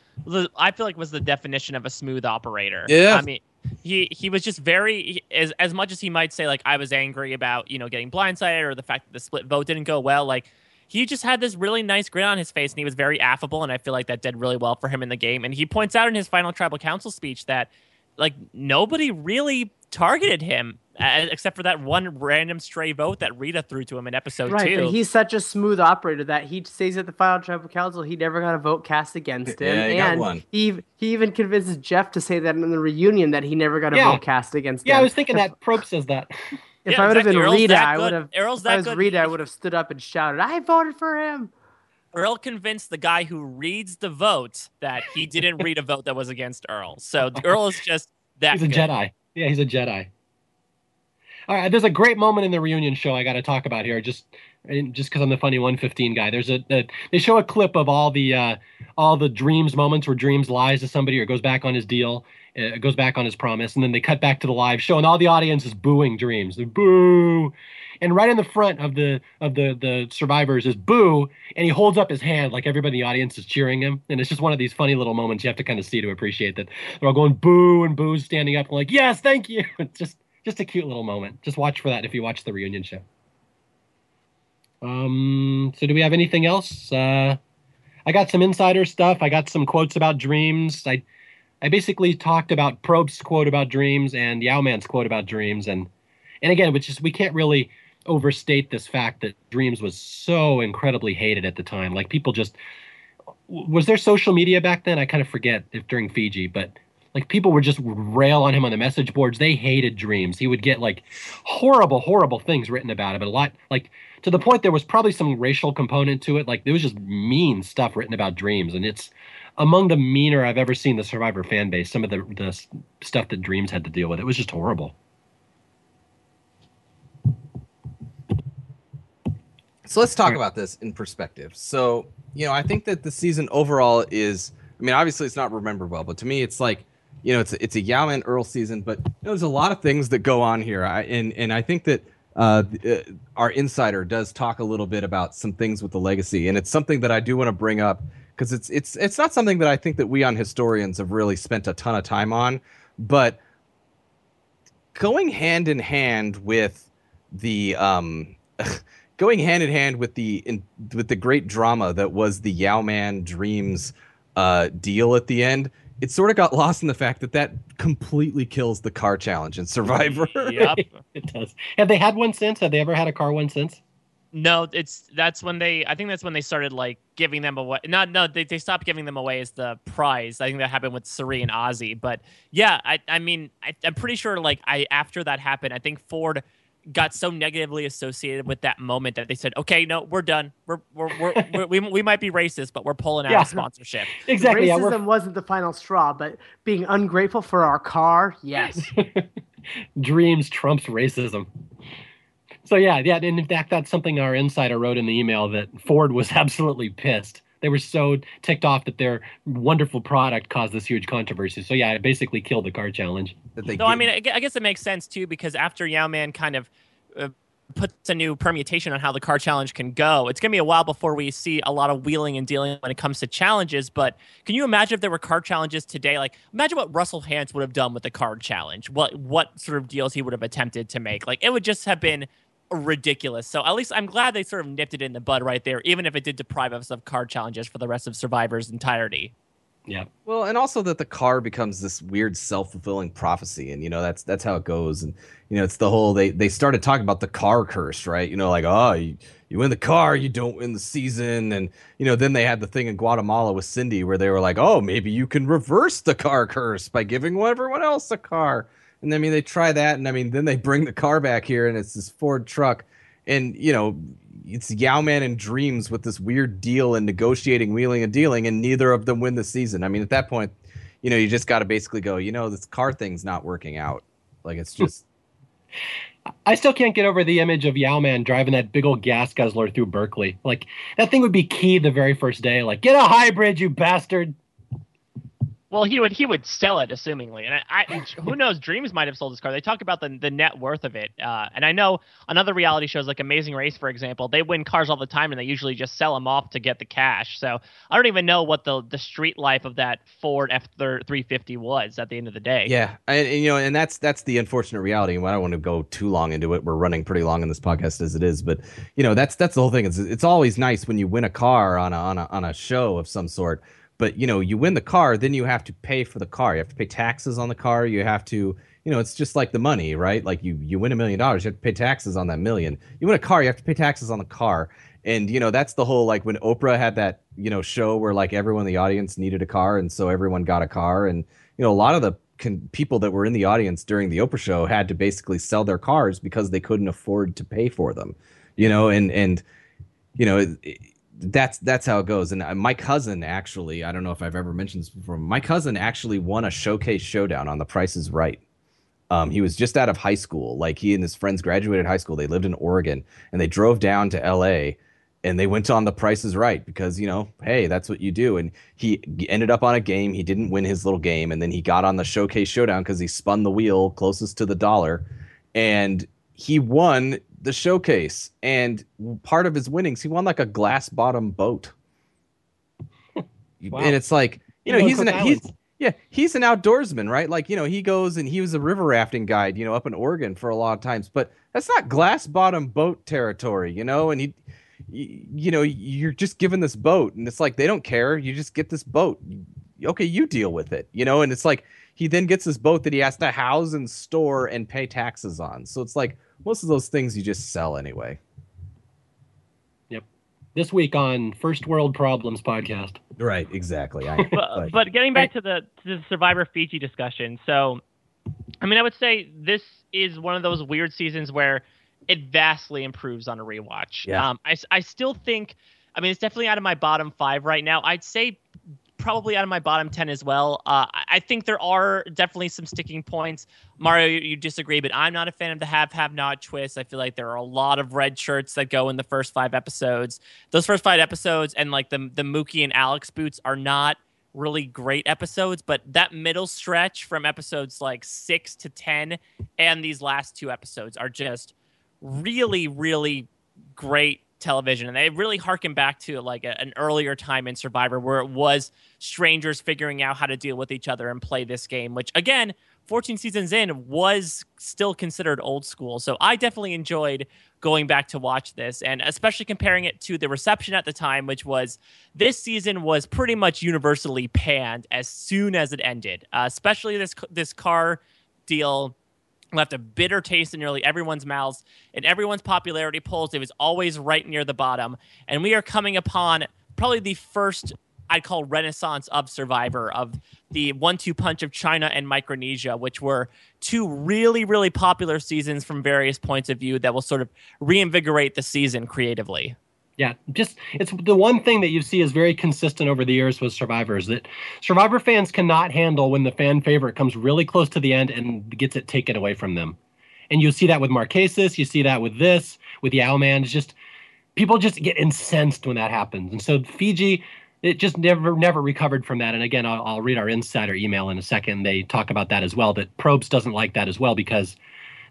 I feel like, was the definition of a smooth operator. Yeah. I mean, he he was just very as as much as he might say like I was angry about you know getting blindsided or the fact that the split vote didn't go well. Like he just had this really nice grin on his face and he was very affable and I feel like that did really well for him in the game. And he points out in his final tribal council speech that like nobody really targeted him except for that one random stray vote that Rita threw to him in episode Right, two. but he's such a smooth operator that he stays at the final tribal council. He never got a vote cast against him, Yeah, he got and one. he he even convinces Jeff to say that in the reunion that he never got a Yeah. vote cast against Yeah, him. Yeah, I was thinking If- that Probst says that. If Yeah, I would have exactly. been Earl's Rita, I would have. Earl's if I was good. Rita, I would have stood up and shouted, "I voted for him." Earl convinced the guy who reads the vote that he didn't read a vote that was against Earl. So Earl is just that. He's a good. Jedi. Yeah, he's a Jedi. All right, there's a great moment in the reunion show I got to talk about here, just just because I'm the funny 115 guy. There's a, a they show a clip of all the uh, all the dreamz moments where dreamz lies to somebody or goes back on his deal, uh, goes back on his promise, and then they cut back to the live show, and all the audience is booing dreamz. They're boo, and right in the front of the of the the survivors is boo, and he holds up his hand like everybody in the audience is cheering him, and it's just one of these funny little moments you have to kind of see to appreciate that they're all going boo and boo's standing up and like yes, thank you. It's just just a cute little moment. Just watch for that if you watch the reunion show. Um, so do we have anything else? Uh, I got some insider stuff. I got some quotes about dreamz. I I basically talked about Probst's quote about dreamz and Yau-Man's quote about dreamz, and and again, which is we can't really overstate this fact that dreamz was so incredibly hated at the time. Like people just was there social media back then? I kind of forget if during Fiji, but like people were just rail on him on the message boards. They hated dreamz. He would get like horrible, horrible things written about him. And a lot like to the point there was probably some racial component to it. Like there was just mean stuff written about Dreamz, and it's among the meaner I've ever seen the Survivor fan base. Some of the the stuff that Dreamz had to deal with, it was just horrible. So let's talk about this in perspective. So, you know, I think that the season overall is I mean, obviously it's not remembered well, but to me it's like, you know, it's a, it's a Yau-Man Earl season, but you know, there's a lot of things that go on here. I and and I think that uh, uh, our insider does talk a little bit about some things with the legacy, and it's something that I do want to bring up because it's it's it's not something that I think that we on historians have really spent a ton of time on, but going hand in hand with the um going hand in hand with the in, with the great drama that was the Yao Man Dreamz uh, deal at the end, it sort of got lost in the fact that that completely kills the car challenge in Survivor. yep. it does. Have they had one since? Have they ever had a car one since? No, it's that's when they. I think that's when they started like giving them away. Not no, they they stopped giving them away as the prize. I think that happened with Cirie and Ozzy. But yeah, I I mean I, I'm pretty sure like I after that happened, I think Ford got so negatively associated with that moment that they said, "Okay, no, we're done. We're we're, we're, we're we we might be racist, but we're pulling out Yeah. of sponsorship." Exactly. Racism we're, wasn't the final straw, but being ungrateful for our car, yes. dreamz trumps racism. So yeah, yeah, and in fact, that's something our insider wrote in the email that Ford was absolutely pissed. They were so ticked off that their wonderful product caused this huge controversy. So yeah, it basically killed the car challenge. that they No, I mean, I guess it makes sense too because after Yau-Man kind of uh, puts a new permutation on how the car challenge can go, it's gonna be a while before we see a lot of wheeling and dealing when it comes to challenges. But can you imagine if there were card challenges today? Like, imagine what Russell Hantz would have done with the card challenge. What what sort of deals he would have attempted to make? Like, it would just have been ridiculous. So at least I'm glad they sort of nipped it in the bud right there, even if it did deprive us of card challenges for the rest of Survivor's entirety. Yeah. Well, and also that the car becomes this weird self-fulfilling prophecy, and you know that's that's how it goes. And you know, it's the whole they they started talking about the car curse, right? You know, like oh, you, you win the car, you don't win the season, and you know, then they had the thing in Guatemala with Cindy where they were like, oh, maybe you can reverse the car curse by giving everyone else a car. And I mean, they try that, and I mean, then they bring the car back here, and it's this Ford truck, and you know, it's Yau-Man and Dreamz with this weird deal and negotiating, wheeling and dealing, and neither of them win the season. I mean, at that point, you know, you just got to basically go, you know, this car thing's not working out. Like it's just I still can't get over the image of Yau-Man driving that big old gas guzzler through Berkeley. Like that thing would be key the very first day. Like, get a hybrid, you bastard. Well, he would he would sell it, assumingly, and I, I who knows? Dreamz might have sold his car. They talk about the the net worth of it, uh, and I know another reality shows like Amazing Race, for example, they win cars all the time, and they usually just sell them off to get the cash. So I don't even know what the the street life of that Ford F three fifty was at the end of the day. yeah, and, and, you know, and that's that's the unfortunate reality. And I don't want to go too long into it. We're running pretty long in this podcast as it is, but you know, that's that's the whole thing. It's it's always nice when you win a car on a on a on a show of some sort. But you know, you win the car, then you have to pay for the car. You have to pay taxes on the car. You have to, you know, it's just like the money, right? Like you you win a million dollars, you have to pay taxes on that million. You win a car, you have to pay taxes on the car. And you know, that's the whole like when Oprah had that, you know, show where like everyone in the audience needed a car and so everyone got a car and you know, a lot of the people that were in the audience during the Oprah show had to basically sell their cars because they couldn't afford to pay for them. You know, and and you know, it, it- that's that's how it goes. And uh, my cousin actually, I don't know if I've ever mentioned this before. My cousin actually won a showcase showdown on The Price is Right. Um, he was just out of high school. Like he and his friends graduated high school. They lived in Oregon and they drove down to L.A. and they went on The Price is Right because you know, hey, that's what you do. And he ended up on a game. He didn't win his little game, and then he got on the showcase showdown because he spun the wheel closest to the dollar, and he won the showcase. And part of his winnings, he won like a glass bottom boat. Wow. And it's like you know he's an he's yeah he's an outdoorsman right? Like you know he goes and he was a river rafting guide you know up in Oregon for a lot of times. But that's not glass bottom boat territory you know? And he you know you're just given this boat and it's like they don't care. You just get this boat. Okay you deal with it you know? And it's like he then gets this boat that he has to house and store and pay taxes on. So it's like most of those things you just sell anyway Yep. This week on First World Problems podcast. right exactly I, but, but getting back to the to the Survivor Fiji discussion, so I mean, I would say this is one of those weird seasons where it vastly improves on a rewatch. Yeah. Um, I, I still think, I mean, it's definitely out of my bottom five right now. I'd say probably out of my bottom 10 as well. Uh, I- think there are definitely some sticking points. Mario, you, you disagree, but I'm not a fan of the have, have not twist. I feel like there are a lot of red shirts that go in the first five episodes. Those first five episodes and like the, the Mookie and Alex boots are not really great episodes, but that middle stretch from episodes like six to 10 and these last two episodes are just really, really great television. And they really harken back to like a, an earlier time in Survivor where it was strangers figuring out how to deal with each other and play this game, which again, 14 seasons in was still considered old school. So I definitely enjoyed going back to watch this and especially comparing it to the reception at the time, which was this season was pretty much universally panned as soon as it ended, uh, especially this, this car deal left a bitter taste in nearly everyone's mouths. In everyone's popularity polls, it was always right near the bottom. And we are coming upon probably the first, I'd call, renaissance of Survivor, of the one two punch of China and Micronesia, which were two really, really popular seasons from various points of view that will sort of reinvigorate the season creatively. Yeah, just it's the one thing that you see is very consistent over the years with survivors that survivor fans cannot handle when the fan favorite comes really close to the end and gets it taken away from them. And you see that with Marquesas, you see that with this, with Yau-Man. It's just people just get incensed when that happens. And so Fiji, it just never never recovered from that. And again, I'll, I'll read our insider email in a second. They talk about that as well. That Probst doesn't like that as well because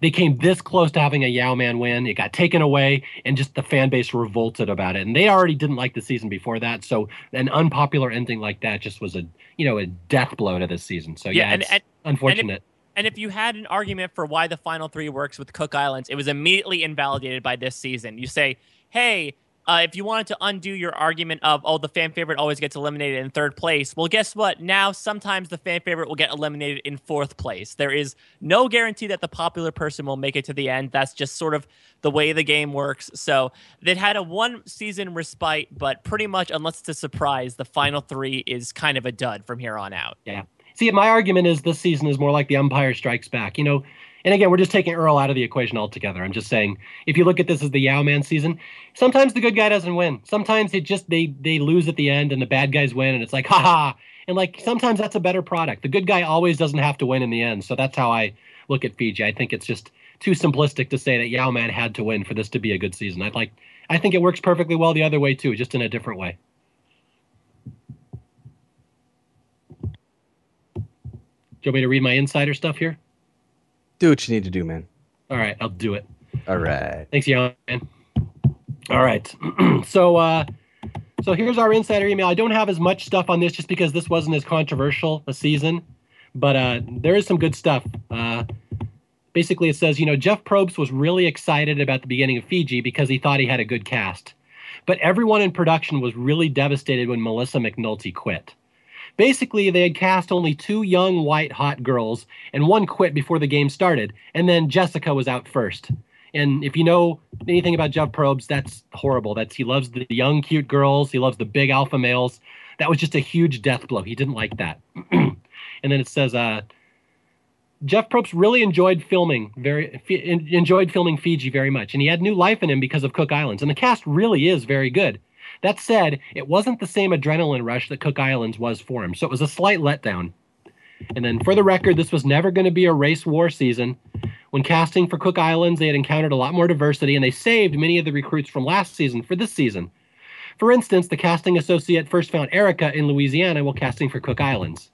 they came this close to having a Yau-Man win. It got taken away, and just the fan base revolted about it. And they already didn't like the season before that, so an unpopular ending like that just was a you know a death blow to this season. So yeah, Yeah, and- it's and- unfortunate. And if you had an argument for why the final three works with Cook Islands, it was immediately invalidated by this season. You say, hey, uh, if you wanted to undo your argument of, oh, the fan favorite always gets eliminated in third place, well, guess what? Now, sometimes the fan favorite will get eliminated in fourth place. There is no guarantee that the popular person will make it to the end. That's just sort of the way the game works. So they had a one season respite, but pretty much, unless it's a surprise, the final three is kind of a dud from here on out. Yeah. See, my argument is this season is more like the Empire Strikes Back. You know, and again, we're just taking Earl out of the equation altogether. I'm just saying, if you look at this as the Yau-Man season, sometimes the good guy doesn't win. Sometimes it just they they lose at the end and the bad guys win, and it's like, haha. And like sometimes that's a better product. The good guy always doesn't have to win in the end. So that's how I look at Fiji. I think it's just too simplistic to say that Yau-Man had to win for this to be a good season. I'd like I think it works perfectly well the other way too, just in a different way. Do you want me to read my insider stuff here? Do what you need to do, man. All right, I'll do it. All right. Thanks, Jan. All right. so uh so here's our insider email. I don't have as much stuff on this just because this wasn't as controversial a season, but uh there is some good stuff. Uh basically it says, you know, Jeff Probst was really excited about the beginning of Fiji because he thought he had a good cast. But everyone in production was really devastated when Melissa McNulty quit. Basically, they had cast only two young white hot girls, and one quit before the game started, and then Jessica was out first. And if you know anything about Jeff Probst, that's horrible. That's he loves the young, cute girls. He loves the big alpha males. That was just a huge death blow. He didn't like that. and then it says, uh, Jeff Probst really enjoyed filming very enjoyed filming Fiji very much, and he had new life in him because of Cook Islands. And the cast really is very good. That said, it wasn't the same adrenaline rush that Cook Islands was for him, so it was a slight letdown. And then, for the record, this was never going to be a race war season. When casting for Cook Islands, they had encountered a lot more diversity, and they saved many of the recruits from last season for this season. For instance, the casting associate first found Erica in Louisiana while casting for Cook Islands.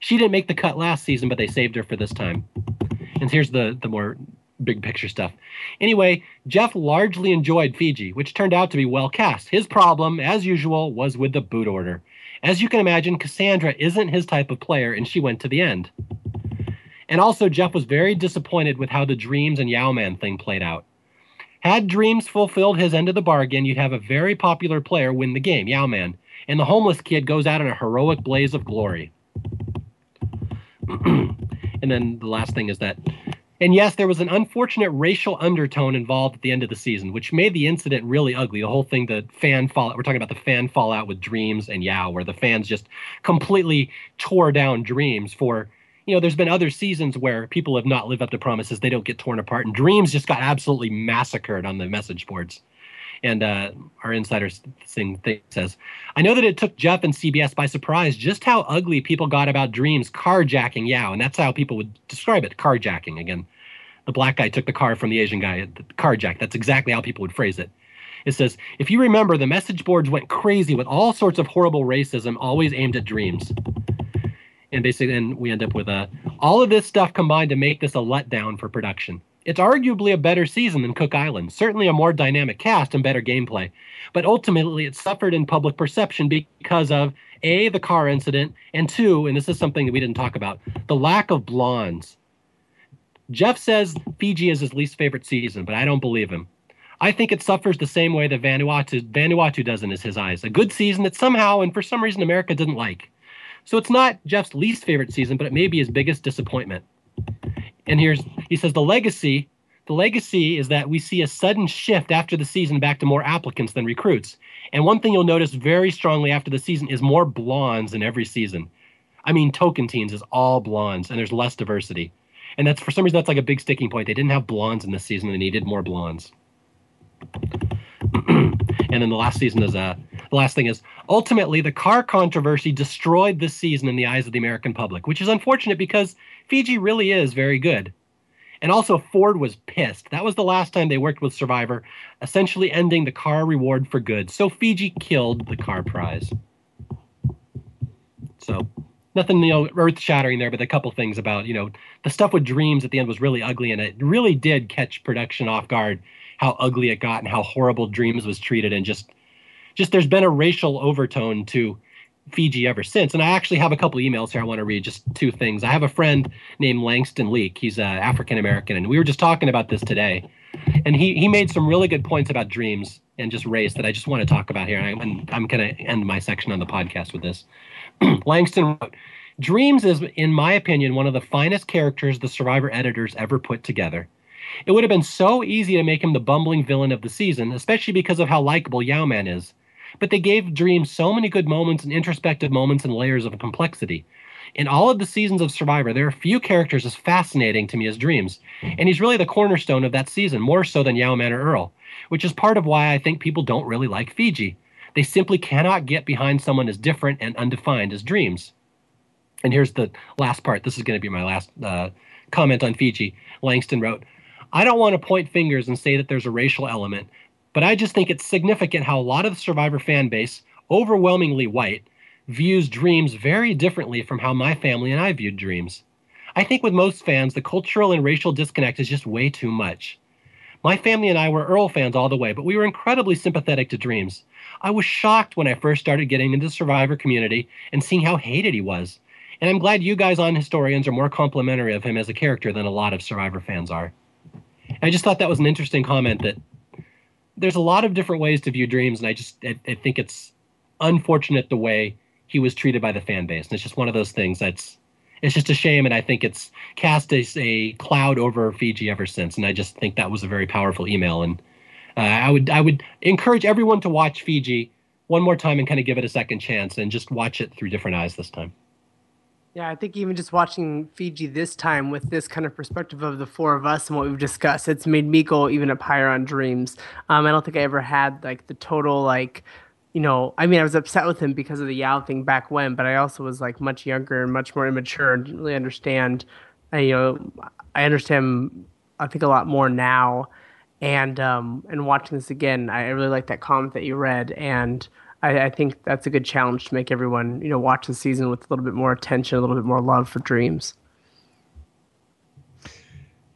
She didn't make the cut last season, but they saved her for this time. And here's the the more big picture stuff. Anyway, Jeff largely enjoyed Fiji, which turned out to be well cast. His problem, as usual, was with the boot order. As you can imagine, Cassandra isn't his type of player, and she went to the end. And also, Jeff was very disappointed with how the Dreamz and Yau-Man thing played out. Had Dreamz fulfilled his end of the bargain, you'd have a very popular player win the game, Yau-Man, and the homeless kid goes out in a heroic blaze of glory. and then the last thing is that and yes, there was an unfortunate racial undertone involved at the end of the season, which made the incident really ugly. The whole thing, the fan fallout, we're talking about the fan fallout with Dreamz and Yau, where the fans just completely tore down Dreamz for, you know, there's been other seasons where people have not lived up to promises. They don't get torn apart, and Dreamz just got absolutely massacred on the message boards. And uh, our insider thing, thing says, I know that it took Jeff and CBS by surprise just how ugly people got about Dreamz carjacking Yau, and that's how people would describe it, carjacking. Again, the black guy took the car from the Asian guy, the carjack. That's exactly how people would phrase it. It says, if you remember, the message boards went crazy with all sorts of horrible racism, always aimed at Dreamz and basically then we end up with a all of this stuff combined to make this a letdown for production. It's arguably a better season than Cook Island, certainly a more dynamic cast and better gameplay, but ultimately it suffered in public perception because of a the car incident and two, and this is something that we didn't talk about, the lack of blondes. Jeff says Fiji is his least favorite season, but I don't believe him. I think it suffers the same way that Vanuatu Vanuatu does in his eyes. A good season that somehow and for some reason America didn't like. So it's not Jeff's least favorite season, but it may be his biggest disappointment. And here's he says the legacy. The legacy is that we see a sudden shift after the season back to more applicants than recruits. And one thing you'll notice very strongly after the season is more blondes in every season. I mean, Tocantins is all blondes, and there's less diversity. And that's for some reason that's like a big sticking point. They didn't have blondes in this season; they needed more blondes. and then the last season is uh, the last thing is ultimately the car controversy destroyed this season in the eyes of the American public, which is unfortunate because Fiji really is very good. And also, Ford was pissed. That was the last time they worked with Survivor, essentially ending the car reward for good. So Fiji killed the car prize. So nothing you know earth shattering there, but a couple things about you know the stuff with dreamz at the end was really ugly, and it really did catch production off guard how ugly it got and how horrible dreamz was treated, and just just there's been a racial overtone to Fiji ever since. And I actually have a couple emails here I want to read, just two things. I have a friend named Langston Leak. He's uh, African American, and we were just talking about this today. And he, he made some really good points about dreamz and just race that I just want to talk about here. And, I, and I'm going to end my section on the podcast with this. Langston wrote, Dreamz is, in my opinion, one of the finest characters the Survivor editors ever put together. It would have been so easy to make him the bumbling villain of the season, especially because of how likable Yau-Man is but they gave Dream so many good moments and introspective moments and layers of complexity. In all of the seasons of Survivor, there are few characters as fascinating to me as Dreamz, and he's really the cornerstone of that season, more so than Yau-Man or Earl, which is part of why I think people don't really like Fiji. They simply cannot get behind someone as different and undefined as Dreamz. And here's the last part. This is going to be my last uh, comment on Fiji. Langston wrote, I don't want to point fingers and say that there's a racial element, but I just think it's significant how a lot of the Survivor fan base, overwhelmingly white, views dreamz very differently from how my family and I viewed dreamz. I think with most fans, the cultural and racial disconnect is just way too much. My family and I were Earl fans all the way, but we were incredibly sympathetic to Dreamz. I was shocked when I first started getting into the Survivor community and seeing how hated he was. And I'm glad you guys on Historians are more complimentary of him as a character than a lot of Survivor fans are. I just thought that was an interesting comment that there's a lot of different ways to view dreamz, and I just I, I, think it's unfortunate the way he was treated by the fan base, and it's just one of those things that's it's just a shame, and I think it's cast a, a cloud over Fiji ever since, and I just think that was a very powerful email, and uh, I would I would encourage everyone to watch Fiji one more time and kind of give it a second chance, and just watch it through different eyes this time. Yeah, I think even just watching Fiji this time with this kind of perspective of the four of us and what we've discussed, it's made me go even up higher on dreamz. Um, I don't think I ever had like the total like, you know, I mean, I was upset with him because of the Yau thing back when, but I also was like much younger and much more immature and didn't really understand. I, you know, I understand. I think a lot more now, and um, and watching this again, I really like that comment that you read and. I, I, think that's a good challenge to make everyone, you know, watch the season with a little bit more attention, a little bit more love for dreamz.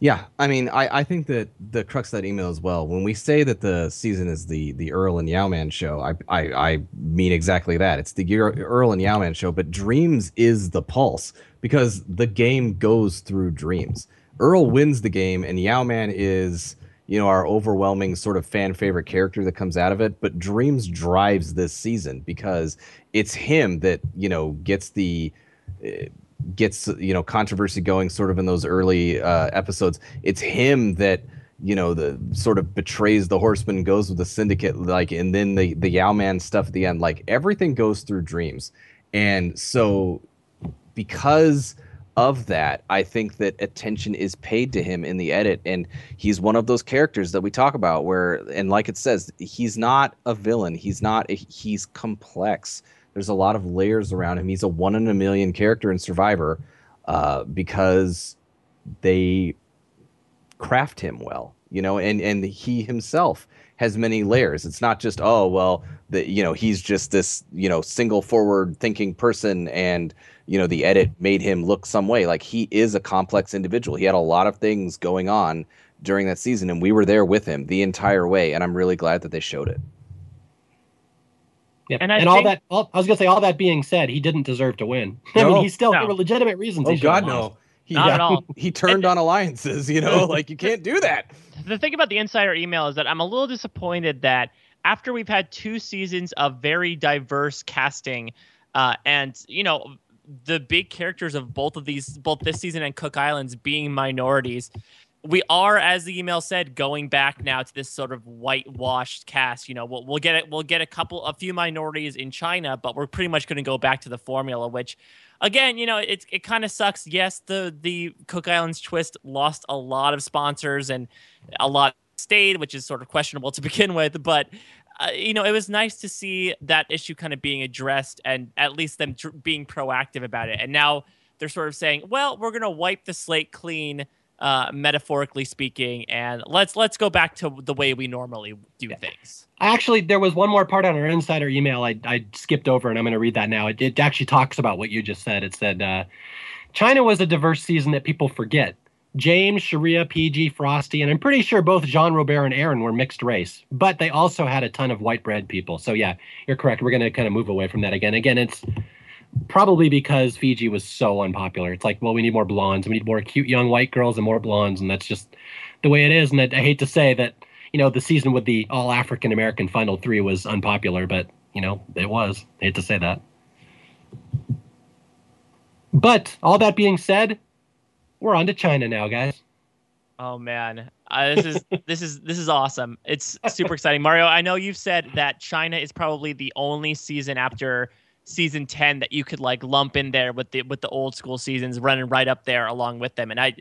Yeah, I mean, I, I think that the crux of that email as well. When we say that the season is the the Earl and Yau-Man show, I, I I mean exactly that. It's the Earl and Yau-Man show, but Dreamz is the pulse because the game goes through Dreamz. Earl wins the game, and Yau-Man is you know, our overwhelming sort of fan favorite character that comes out of it. But Dreamz drives this season because it's him that, you know, gets the. Uh, gets you know controversy going sort of in those early uh, episodes it's him that you know the sort of betrays the horseman goes with the syndicate like and then the the Yau-Man stuff at the end like everything goes through dreamz and so because of that, I think that attention is paid to him in the edit, and he's one of those characters that we talk about where, and like it says, he's not a villain. He's not. A, he's complex. There's a lot of layers around him. He's a one in a million character in Survivor uh, because they craft him well, you know, and and he himself has many layers. It's not just oh well, the you know he's just this you know single forward thinking person and you know the edit made him look some way. Like he is a complex individual. He had a lot of things going on during that season and we were there with him the entire way and i'm really glad that they showed it. Yeah and, and all that all, i was gonna say all that being said he didn't deserve to win. I mean he still no. there were legitimate reasons oh god no. He, not at all. he turned on alliances you know? Like you can't do that. The thing about the insider email is that i'm a little disappointed that after we've had two seasons of very diverse casting uh, and you know the big characters of both of these, both this season and Cook Islands, being minorities. We are, as the email said, going back now to this sort of whitewashed cast. You know, we'll, we'll get it. We'll get a couple, a few minorities in China, but we're pretty much going to go back to the formula. Which, again, you know, it it kind of sucks. Yes, the the Cook Islands twist lost a lot of sponsors and a lot stayed, which is sort of questionable to begin with. But uh, you know, it was nice to see that issue kind of being addressed and at least them tr- being proactive about it. And now they're sort of saying, well, we're going to wipe the slate clean, uh, metaphorically speaking, and let's let's go back to the way we normally do things. Actually, there was one more part on our insider email I, I skipped over, and I'm going to read that now. It, it actually talks about what you just said. It said, uh, China was a diverse season that people forget. James, Sherea, Peih-Gee, Frosty, and I'm pretty sure both Jean-Robert and Aaron were mixed race, but they also had a ton of white bread people. So yeah, you're correct. We're going to kind of move away from that again. Again, it's probably because Fiji was so unpopular. It's like, well, we need more blondes. We need more cute young white girls and more blondes, and that's just the way it is. And I, I hate to say that, you know, the season with the all African American final three was unpopular, but you know, it was. I hate to say that. But all that being said, we're on to China now, guys. Oh man, uh, this is this is this is awesome. It's super exciting, Mario. I know you've said that China is probably the only season after season 10 that you could like lump in there with the with the old school seasons running right up there along with them and i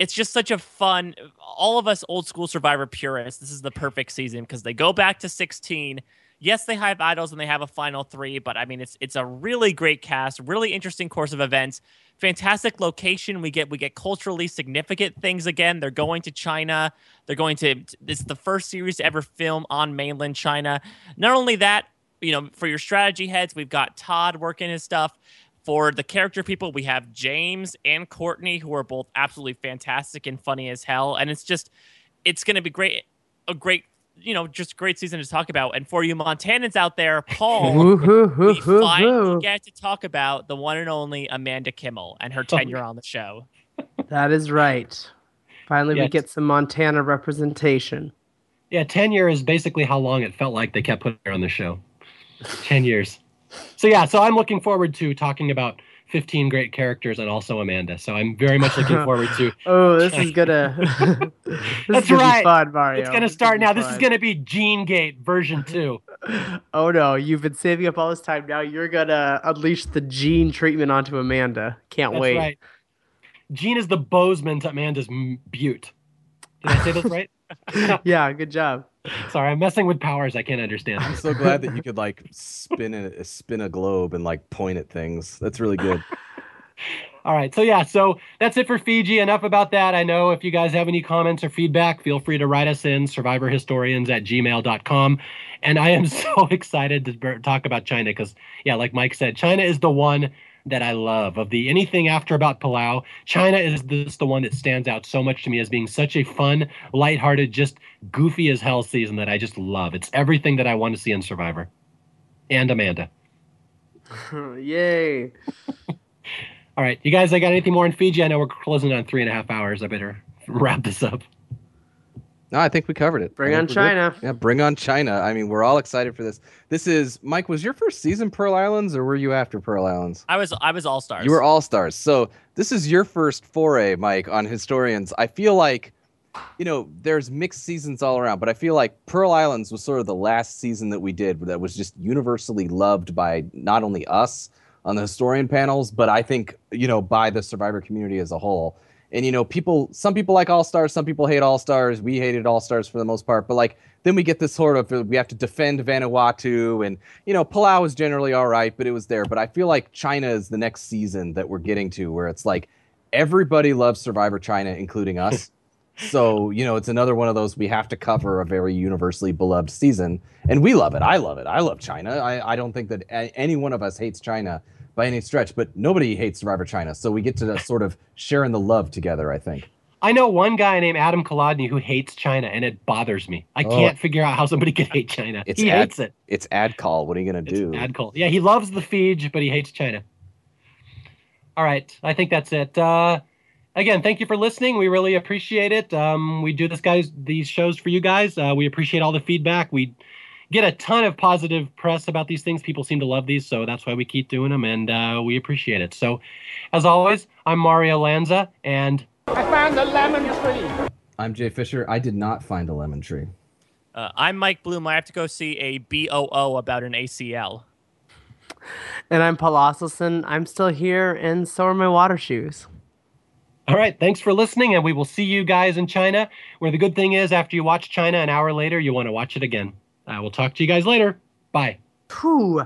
it's just such a fun all of us old school survivor purists this is the perfect season because they go back to 16 yes they have idols and they have a final three but i mean it's it's a really great cast really interesting course of events fantastic location. We get we get culturally significant things again. They're going to China. They're going to it's the first series to ever film on mainland China. Not only that, you know, for your strategy heads, we've got Todd working his stuff. For the character people, we have James and Courtney, who are both absolutely fantastic and funny as hell. And it's just, it's going to be great, a great you know, just great season to talk about. And for you Montanans out there, Paul, we finally get to talk about the one and only Amanda Kimmel and her oh, tenure on the show. That is right. Finally, yeah, we get some Montana representation. Yeah, tenure is basically how long it felt like they kept putting her on the show. Ten years. So yeah, so I'm looking forward to talking about 15 great characters and also Amanda. So I'm very much looking forward to. oh, this is gonna. this That's is gonna right. fun, Mario. It's gonna start now. This is gonna be Gene Gate version two. oh no, you've been saving up all this time. Now you're gonna unleash the Gene treatment onto Amanda. Can't That's wait. Right. Gene is the Bozeman to Amanda's Butte. Did I say this right? yeah, good job. Sorry, I'm messing with powers I can't understand. I'm so glad that you could like spin a spin a globe and like point at things. That's really good. All right. So yeah, so that's it for Fiji. Enough about that. I know if you guys have any comments or feedback, feel free to write us in survivorhistorians at gmail.com. And I am so excited to talk about China because yeah, like Mike said, China is the one that I love. Of the anything after about Palau, China is this the one that stands out so much to me as being such a fun, lighthearted, just goofy as hell season that I just love. It's everything that I want to see in Survivor. And Amanda. Yay. All right. You guys, I got anything more in Fiji? I know we're closing on three and a half hours. I better wrap this up. No, I think we covered it. Bring on China. Good. Yeah, bring on China. I mean, we're all excited for this. This is Mike. Was your first season Pearl Islands, or were you after Pearl Islands? I was. I was All Stars. You were All Stars. So this is your first foray, Mike, on historians. I feel like, you know, there's mixed seasons all around, but I feel like Pearl Islands was sort of the last season that we did that was just universally loved by not only us, on the historian panels, but I think you know by the Survivor community as a whole. And you know, people, some people like All Stars, some people hate All Stars. We hated All Stars for the most part, but like then we get this sort of we have to defend Vanuatu, and you know, Palau is generally all right, but it was there. But I feel like China is the next season that we're getting to, where it's like everybody loves Survivor China, including us. so you know, it's another one of those we have to cover a very universally beloved season, and we love it. I love it. I love China. I, I don't think that a- any one of us hates China by any stretch, but nobody hates Survivor China. So we get to sort of share in the love together. I think. I know one guy named Adam Kolodny who hates China, and it bothers me. I Oh. can't figure out how somebody could hate China. It's he ad- hates it. It's ad call. What are you gonna do? ad call. Yeah, he loves the Fiji, but he hates China. All right, I think that's it. Uh, again, thank you for listening. We really appreciate it. Um, we do this guys these shows for you guys. Uh, we appreciate all the feedback. We get a ton of positive press about these things. People seem to love these, so that's why we keep doing them, and uh, we appreciate it. So, as always, I'm Mario Lanza, and I found a lemon tree. I'm Jay Fischer. I did not find a lemon tree. Uh, I'm Mike Bloom. I have to go see a BOO about an ACL. And I'm Paul Asleson. I'm still here, and so are my water shoes. All right, thanks for listening, and we will see you guys in China. Where the good thing is, after you watch China an hour later, you want to watch it again. Uh, we'll talk to you guys later. Bye. Whew.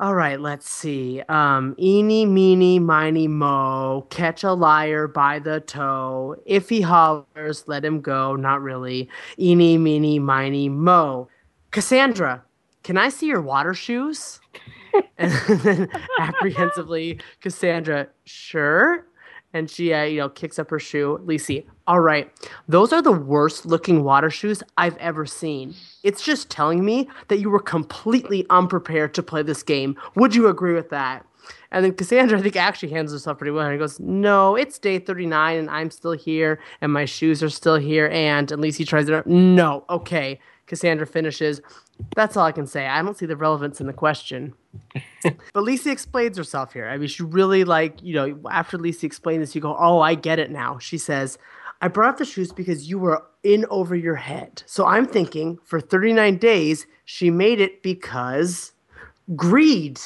All right, let's see. Um, eeny, meeny, miny, mo. Catch a liar by the toe. If he hollers, let him go. Not really. Eeny, meeny, miny, mo. Cassandra, can I see your water shoes? and then apprehensively, Cassandra, sure. And she, uh, you know, kicks up her shoe. Lisi, all right, those are the worst looking water shoes I've ever seen. It's just telling me that you were completely unprepared to play this game. Would you agree with that? And then Cassandra, I think, actually handles herself pretty well. And he goes, No, it's day 39 and I'm still here and my shoes are still here. And at least he tries it. No, okay. Cassandra finishes. That's all I can say. I don't see the relevance in the question. but Lisi explains herself here. I mean, she really like, you know, after Lisi explains this, you go, Oh, I get it now. She says, I brought up the shoes because you were in over your head. So I'm thinking for 39 days, she made it because greed.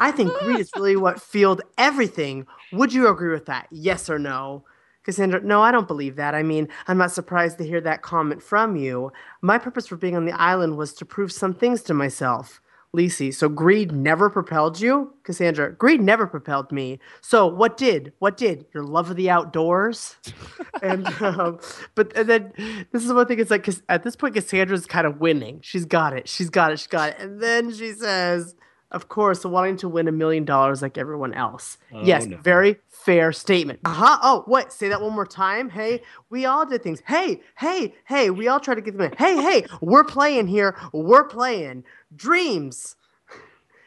I think greed is really what fueled everything. Would you agree with that? Yes or no? Cassandra, no, I don't believe that. I mean, I'm not surprised to hear that comment from you. My purpose for being on the island was to prove some things to myself. Lisi, so greed never propelled you? Cassandra, greed never propelled me. So what did? What did? Your love of the outdoors? and um, but and then this is one thing. It's like 'cause at this point, Cassandra's kind of winning. She's got it. She's got it. She's got it. And then she says, "Of course, wanting to win a million dollars like everyone else." yes, no. very fair statement. Uh huh. Oh, what? Say that one more time. Hey, we all did things. Hey, hey, hey. We all try to get them in. Hey, hey. We're playing here. We're playing dreamz.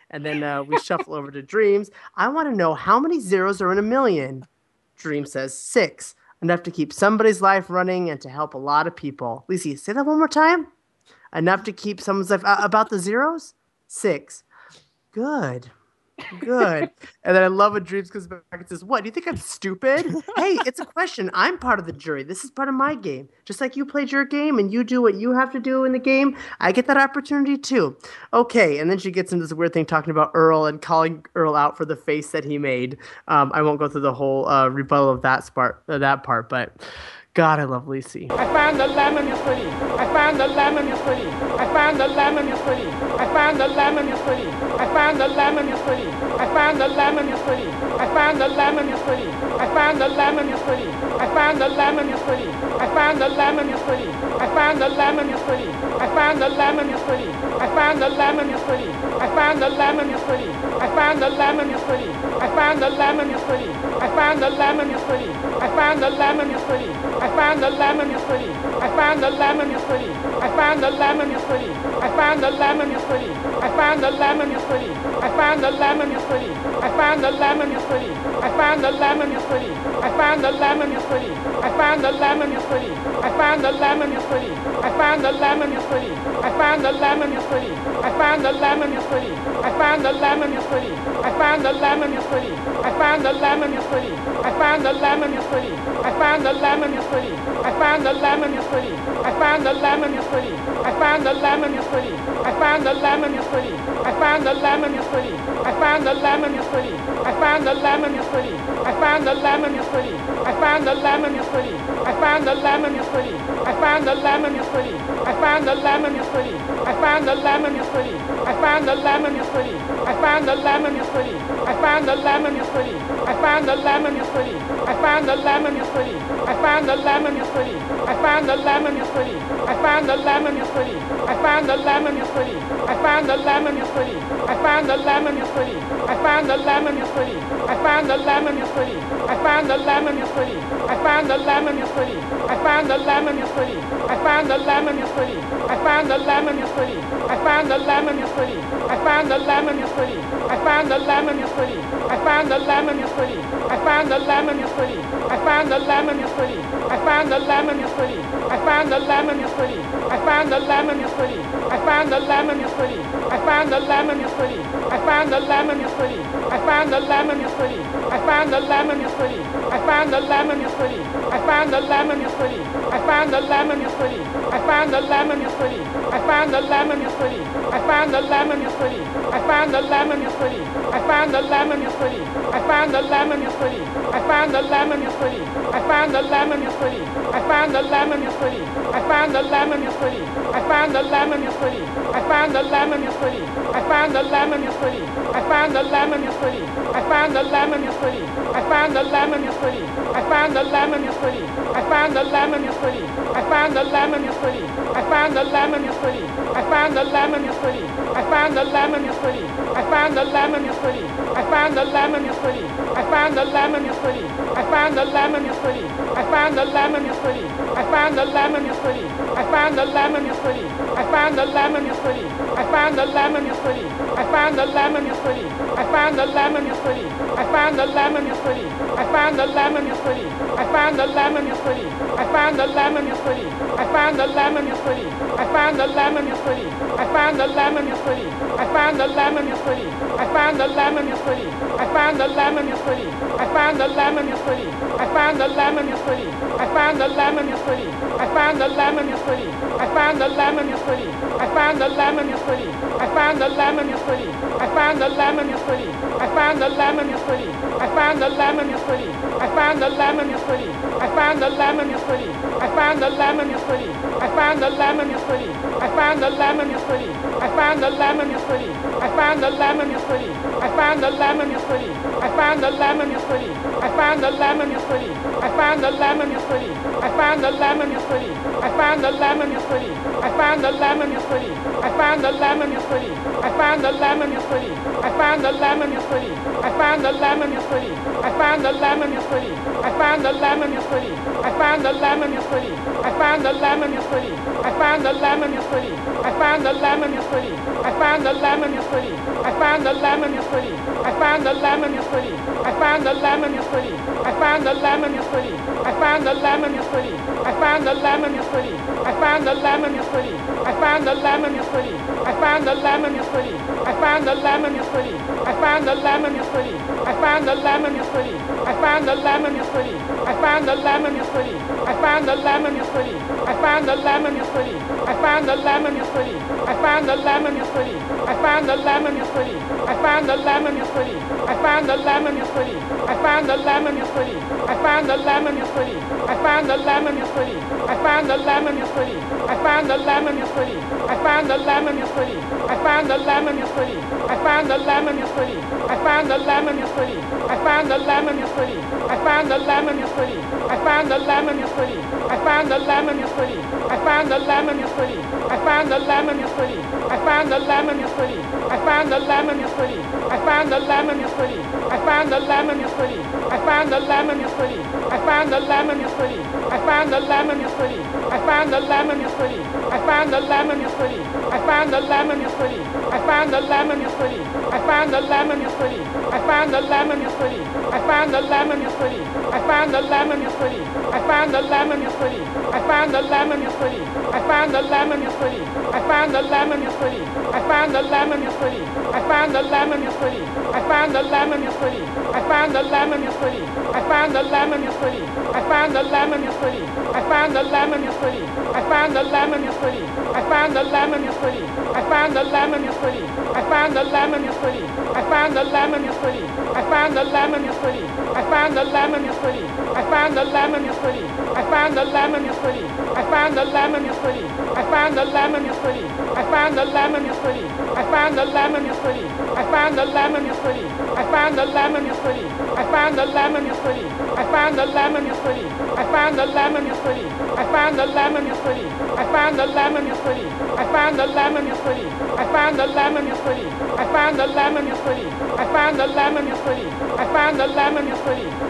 And then uh, we shuffle over to dreamz. I want to know how many zeros are in a million. Dream says six, enough to keep somebody's life running and to help a lot of people. Lisi, say that one more time. Enough to keep someone's life. Uh, about the zeros? Six. Good. Good. and then I love when Dreamz comes back and says, What? Do you think I'm stupid? hey, it's a question. I'm part of the jury. This is part of my game. Just like you played your game and you do what you have to do in the game, I get that opportunity too. Okay. And then she gets into this weird thing talking about Earl and calling Earl out for the face that he made. Um, I won't go through the whole uh, rebuttal of that part, uh, that part, but God, I love Lisi. I found a lemon tree. I found a lemon tree. I found a lemon tree. I found a lemon tree. I found a lemon tree. I found a lemon tree. I found a lemon tree. I found a lemon tree. I found a lemon tree. I found a lemon tree. I found a lemon tree. I found a lemon tree. I found a lemon tree. I found a lemon tree. I found a lemon tree. I found a lemon tree. I found a lemon tree. I found a lemon tree. I found a lemon tree. I found a lemon tree. I found a lemon tree. I found a lemon tree. I found a lemon tree. I found a lemon tree. I found a lemon tree. I found lemon tree. I found a lemon pretty. I found the lemon pretty. I find the lemon pretty. I find the lemon pretty. I find the lemon pretty. I find the lemon pretty. I find the lemon pretty. I find the lemon pretty. I find the lemon pretty. I find the lemon pretty. I find the lemon pretty. I find the lemon pretty. I find the lemon pretty. I find the lemon pretty. I find the lemon pretty. I find the lemon pretty. I find the lemon is. I find the lemon is. I find the lemon is. I find the lemon is. I find the lemon pretty. I find the lemon pretty. I find the lemon pretty. I find the lemon pretty. I find the lemon pretty. I find the lemon pretty. I find the lemon pretty. I find the lemon pretty. I find the lemon pretty. I find the lemon pretty. I find the lemon pretty. I find the lemon pretty. I find the lemon pretty. I find the lemon pretty. I find the lemon pretty. I find the lemon pretty. I find the lemon is. I find the lemon pretty. I find the lemon pretty. I find the lemon pretty. I find the lemon pretty. I find the lemon pretty. I find the lemon pretty. I find the lemon pretty. I find the lemon pretty. I find the lemon pretty. I find the lemon pretty. I find the lemon pretty. I find the lemon pretty. I find the lemon pretty. I find the lemon pretty. I find the lemon pretty. I find the lemon pretty. I find the lemon pretty. I find the lemon pretty. I find the lemon pretty. I find the lemon is pretty. I find the lemon pretty. I find the lemon pretty. I find the lemon pretty. I find the lemon pretty. I find the lemon pretty. I find the lemon pretty. I find the lemon pretty. I find the lemon pretty. I find the lemon pretty. I find the lemon pretty. I find the lemon pretty. I find the lemon pretty. I find the lemon pretty. I find the lemon pretty. I find the lemon pretty. I find the lemon pretty. I find the lemon pretty. I find the lemon is. I find the lemon pretty. I find the lemon pretty. I find the lemon pretty. I find the lemon pretty. I find the lemon pretty. I find the lemon pretty. I find the lemon pretty. I find the lemon pretty. I find the lemon pretty. I find the lemon pretty. I find the lemon pretty. I find the lemon pretty. I find the lemon pretty. I find the lemon pretty. I find the lemon pretty. I find the lemon pretty. I find the lemon pretty. I find the lemon pretty. I find the lemon pretty. I find the lemon pretty. I find the lemon pretty. I find the lemon pretty. I find the lemon pretty. I find the lemon pretty. I find the lemon pretty. I find the lemon pretty. I find the lemon pretty. I find the lemon pretty. I find the lemon pretty. I find the lemon pretty. I find the lemon pretty. I find the lemon pretty. I find the lemon pretty. I find the lemon pretty. I find the lemon pretty. I find the lemon pretty. I find the lemon pretty. I find the lemon is pretty. I find the lemon pretty. I find the lemon pretty. I find the lemon pretty. I find the lemon pretty. I find the lemon pretty. I find the lemon pretty. I find the lemon pretty. I find the lemon pretty. I find the lemon pretty. I find the lemon pretty. I find the lemon pretty. I find the lemon pretty. I find the lemon pretty. I find the lemon pretty. I find the lemon pretty. I find the lemon pretty. I find the lemon pretty. I find the lemon pretty. I find the lemon is. I find the lemon pretty. I find the lemon pretty. I find the lemon pretty. I find the lemon pretty. I find the lemon pretty. I find the lemon pretty. I find the lemon pretty. I find the lemon pretty. I find the lemon pretty. I find the lemon pretty. I find the lemon pretty. I find the lemon pretty. I find the lemon pretty. I find the lemon pretty. I find the lemon pretty. I find the lemon pretty. I find the lemon is. I find the lemon is. I find the lemon pretty. I find the lemon pretty. I find the lemon pretty. I find the lemon pretty. I find the lemon pretty. I find the lemon pretty. I find the lemon pretty. I find the lemon pretty. I find the lemon pretty. I find the lemon pretty. I find the lemon pretty. I find the lemon pretty. I find the lemon pretty. I find the lemon pretty. I find the lemon pretty. I find the lemon pretty. I find the lemon pretty. I find the lemon pretty. I find the lemon pretty. I find the lemon pretty. I find the lemon pretty. I find the lemon pretty. I find the lemon pretty. I find the lemon pretty. I find the lemon pretty. I find the lemon pretty. I find the lemon pretty. I find the lemon pretty. I find the lemon pretty. I find the lemon tree. I found the lemon tree. I found the lemon tree. I found the lemon tree. I found the lemon tree. I found the lemon tree. I found the lemon tree. I found the lemon tree. I found the lemon tree. I found the lemon tree. I found the lemon tree. I found the lemon tree. I found the lemon tree. I found the lemon tree. I found the lemon tree. I found the lemon tree. I found the lemon tree. I found the lemon tree. I found the lemon tree. I found the lemon tree. I found the lemon tree. I found the lemon tree. I found the lemon tree. I found the lemon tree. I found the lemon tree. I found the lemon tree. I found the lemon tree. I found the lemon tree. I found the lemon tree. I found the lemon tree. I found the lemon tree. I found the lemon tree. I found the lemon tree. I found the lemon tree. I found the lemon tree. I found the lemon tree. I found the lemon tree. I found the lemon tree. I found the lemon tree. I found the lemon tree. I found the lemon tree. I found the lemon tree. I found the lemon tree. I found the lemon tree.